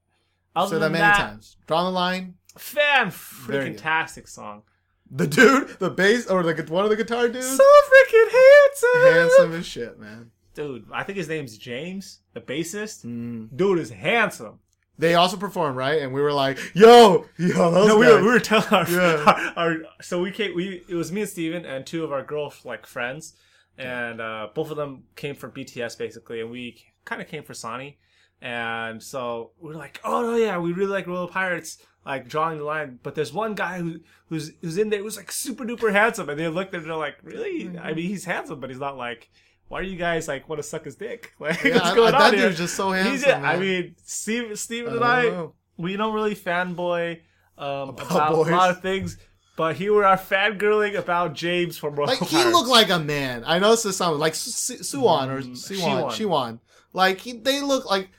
Speaker 2: other
Speaker 1: that
Speaker 2: than
Speaker 1: many
Speaker 2: that,
Speaker 1: times. Draw the line.
Speaker 2: fan freaking tastic song.
Speaker 1: The dude, the bass, or the one of the guitar dudes,
Speaker 2: So freaking handsome.
Speaker 1: handsome as shit, man.
Speaker 2: Dude, I think his name's James, the bassist.
Speaker 1: Mm.
Speaker 2: Dude is handsome.
Speaker 1: They also performed, right? And we were like, "Yo, yo, those
Speaker 2: No, we
Speaker 1: guys."
Speaker 2: were, we were telling our,
Speaker 1: Yeah.
Speaker 2: our, our- so we came we it was me and Steven and two of our girl like friends and uh, both of them came from BTS basically and we kind of came for Sonny and so we are like oh no yeah we really like Royal Pirates like drawing the line. But there's one guy who who's who's in there who's like super duper handsome and they looked at it and they're like really?
Speaker 1: Mm-hmm.
Speaker 2: I mean he's handsome but he's not like why are you guys like want to suck his dick? Like
Speaker 1: Yeah,
Speaker 2: what's
Speaker 1: I-
Speaker 2: going
Speaker 1: I-
Speaker 2: on
Speaker 1: that
Speaker 2: here?
Speaker 1: dude's just so handsome,
Speaker 2: just- I mean Steve Steven
Speaker 1: I
Speaker 2: and
Speaker 1: don't
Speaker 2: I we don't really fanboy um,
Speaker 1: About
Speaker 2: about, a lot of things, but here we are fangirling about James from Royal
Speaker 1: Like he looked like a man. I know this sounds like Su- Su- Suwon or mm, Siwon.
Speaker 2: Siwon.
Speaker 1: Siwon. Like he, they look like.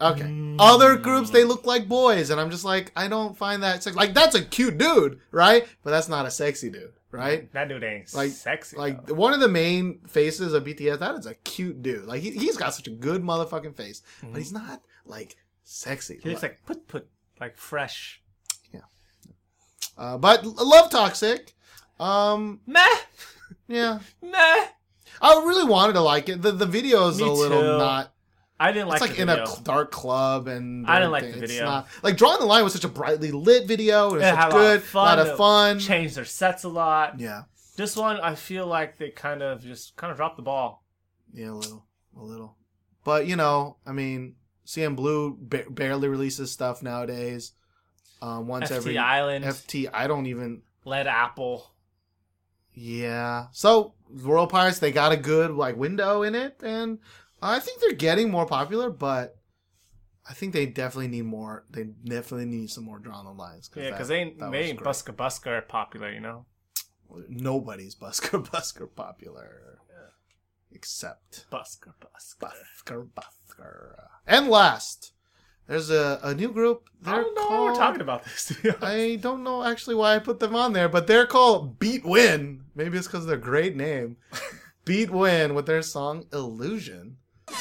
Speaker 1: Okay. Mm. Other groups they look like boys, and I'm just like I don't find that sexy. Like that's a cute dude, right? But that's not a sexy dude, right?
Speaker 2: that dude ain't
Speaker 1: Like
Speaker 2: sexy.
Speaker 1: Like
Speaker 2: though.
Speaker 1: one of the main faces of BTS, that is a cute dude. Like he, he's got such a good motherfucking face, but mm-hmm. he's not like sexy.
Speaker 2: he looks like put put like fresh.
Speaker 1: Uh, but love toxic. Um,
Speaker 2: Meh,
Speaker 1: yeah.
Speaker 2: meh.
Speaker 1: I really wanted to like it. The the video is
Speaker 2: Me
Speaker 1: a little
Speaker 2: too.
Speaker 1: not.
Speaker 2: I didn't like
Speaker 1: It's like
Speaker 2: the
Speaker 1: in
Speaker 2: video.
Speaker 1: a dark club, and
Speaker 2: I didn't like the
Speaker 1: It's
Speaker 2: video.
Speaker 1: not- like drawing the line was such a brightly lit video. It was
Speaker 2: It had a lot of fun.
Speaker 1: lot of fun.
Speaker 2: Changed their sets a lot.
Speaker 1: Yeah,
Speaker 2: This one, I feel like they kind of just kind of dropped the ball.
Speaker 1: yeah, a little, a little. But you know, I mean, CNBLUE ba- barely releases stuff nowadays. Um, once
Speaker 2: FT
Speaker 1: every
Speaker 2: Island,
Speaker 1: FT, I don't even.
Speaker 2: Led Apple.
Speaker 1: Yeah. So Royal Pirates, they got a good like window in it, and I think they're getting more popular. But I think they definitely need more. They definitely need some more drawn on lines.
Speaker 2: Yeah, because they ain't, they ain't
Speaker 1: great.
Speaker 2: Busker Busker popular, you know.
Speaker 1: Nobody's Busker Busker popular, except
Speaker 2: Busker Busker.
Speaker 1: Busker Busker. And last, there's a, a new group.
Speaker 2: I
Speaker 1: They're
Speaker 2: don't know why
Speaker 1: called.
Speaker 2: we're talking about this. to be honest.
Speaker 1: I don't know actually why I put them on there, but they're called Beat Win. Maybe it's because of their great name. Beat Win with their song Illusion.
Speaker 5: in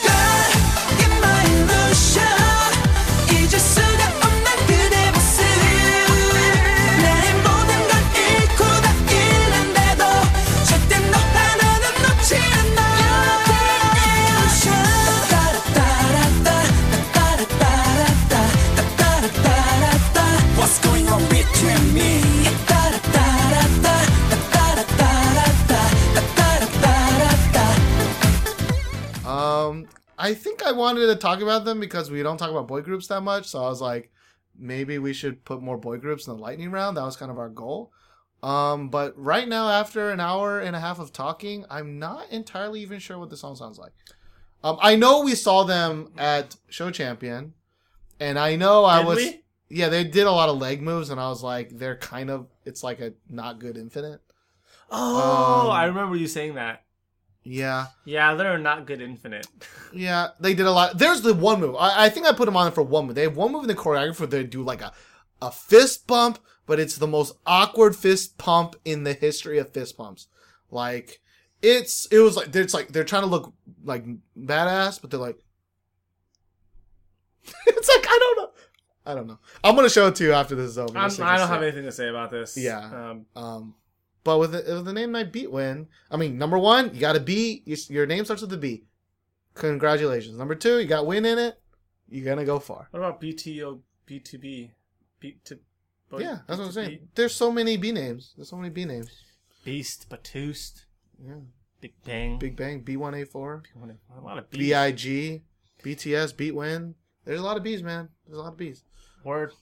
Speaker 1: I think I wanted to talk about them because we don't talk about boy groups that much. So I was like, maybe we should put more boy groups in the lightning round. That was kind of our goal. Um, but right now, after an hour and a half of talking, I'm not entirely even sure what the song sounds like. Um, I know we saw them at Show Champion, and I know I
Speaker 2: Did
Speaker 1: was.
Speaker 2: we?
Speaker 1: Yeah, they did a lot of leg moves, and I was like, they're kind of. It's like a not good infinite.
Speaker 2: Oh,
Speaker 1: Um,
Speaker 2: I remember you saying that.
Speaker 1: Yeah.
Speaker 2: Yeah, they're not good infinite.
Speaker 1: Yeah, they did a lot. There's the one move. I, I think I put them on for one move. They have one move in the choreography where they do like a, a fist bump, but it's the most awkward fist pump in the history of fist pumps. Like, it's, it was like, it's like, they're trying to look like badass, but they're like, it's like, I don't know. I don't know. I'm going to show it to you after this is over.
Speaker 2: I'm,
Speaker 1: just so you
Speaker 2: I don't have anything to say about this.
Speaker 1: Yeah.
Speaker 2: Um,
Speaker 1: Um, but with the, with the name night beat win, I mean, number one, you got a B. Your, your name starts with a B. Congratulations. Number two, you got win in it. You're gonna go far.
Speaker 2: what about BTO, BtoB? B to, boy-
Speaker 1: yeah, that's what I'm saying. There's so many B names. There's so many B names.
Speaker 2: Beast, Batoost,
Speaker 1: Yeah.
Speaker 2: Big Bang.
Speaker 1: Big Bang, B1A4,
Speaker 2: A lot of B's.
Speaker 1: BIG, BTS, Beat Win. There's a lot of B's, man. There's a lot of B's.
Speaker 2: Word.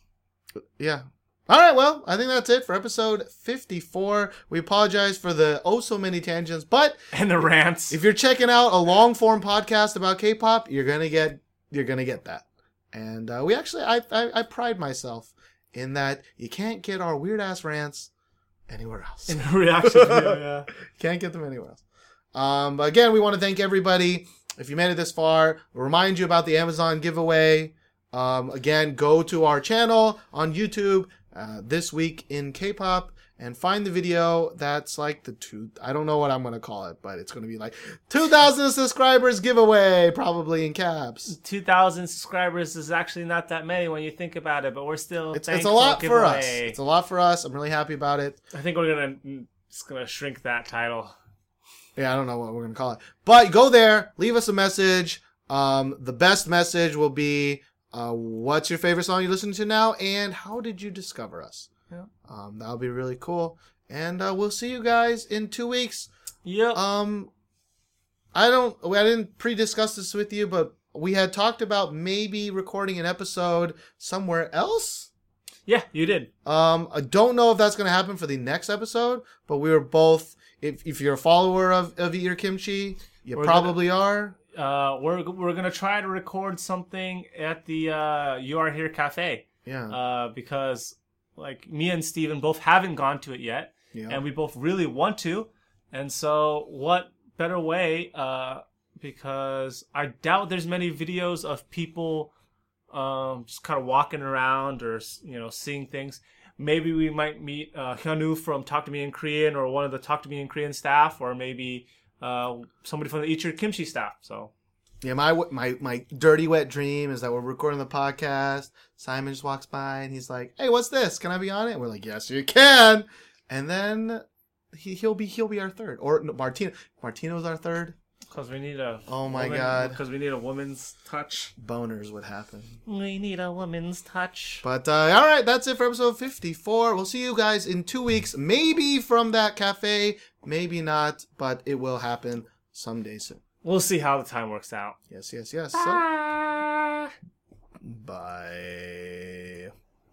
Speaker 1: Yeah. All right, well, I think that's it for episode 54. We apologize for the oh so many tangents, but
Speaker 2: And the rants.
Speaker 1: if you're checking out a long form podcast about K-pop, you're gonna get you're gonna get that. And uh, we actually, I, I I pride myself in that you can't get our weird ass rants anywhere else.
Speaker 2: In the reaction video, yeah.
Speaker 1: can't get them anywhere else. Um, but again, we want to thank everybody. If you made it this far, we'll remind you about the Amazon giveaway. Um, again, go to our channel on YouTube uh, this week in K-pop and find the video that's like the two. I don't know what I'm gonna call it, but it's gonna be like 2,000 subscribers giveaway, probably in caps.
Speaker 2: 2,000 subscribers is actually not that many when you think about it, but we're still.
Speaker 1: It's, it's a lot for us. It's a lot for us. I'm really happy about it.
Speaker 2: I think we're gonna it's gonna shrink that title.
Speaker 1: Yeah, I don't know what we're gonna call it, but go there, leave us a message. Um, the best message will be, uh, what's your favorite song you listen to now, and how did you discover us?
Speaker 2: Yeah.
Speaker 1: Um, that'll be really cool. And uh, we'll see you guys in two weeks.
Speaker 2: Yep.
Speaker 1: Um, I don't. I didn't pre-discuss this with you, but we had talked about maybe recording an episode somewhere else.
Speaker 2: yeah, you did.
Speaker 1: Um, I don't know if that's going to happen for the next episode, but we were both. If if you're a follower of of Your Kimchi, you
Speaker 2: We're
Speaker 1: probably are.
Speaker 2: Uh, we're we're gonna try to record something at the uh, You Are Here Cafe.
Speaker 1: Yeah.
Speaker 2: Uh, because like me and Steven both haven't gone to it yet,
Speaker 1: Yeah.
Speaker 2: and we both really want to. And so, what better way? Uh, because I doubt there's many videos of people um, just kind of walking around or you know seeing things. Maybe we might meet uh, Hyunwoo from Talk to Me in Korean or one of the Talk to Me in Korean staff, or maybe uh, somebody from the Eat Your Kimchi staff. So
Speaker 1: Yeah, my my my dirty wet dream is that we're recording the podcast. Simon just walks by and he's like, "Hey, what's this? Can I be on it?" And we're like, "Yes, you can." And then he he'll be he'll be our third, or no, Martina Martina's our third.
Speaker 2: Because we need a
Speaker 1: Oh my God.
Speaker 2: because we need a woman's touch.
Speaker 1: Boners would happen.
Speaker 2: We need a woman's touch.
Speaker 1: But uh, all right, that's it for episode fifty-four. We'll see you guys in two weeks, maybe from that cafe, maybe not, but it will happen someday soon.
Speaker 2: We'll see how the time works out.
Speaker 1: Yes, yes, yes. So-
Speaker 2: Bye.
Speaker 1: bye.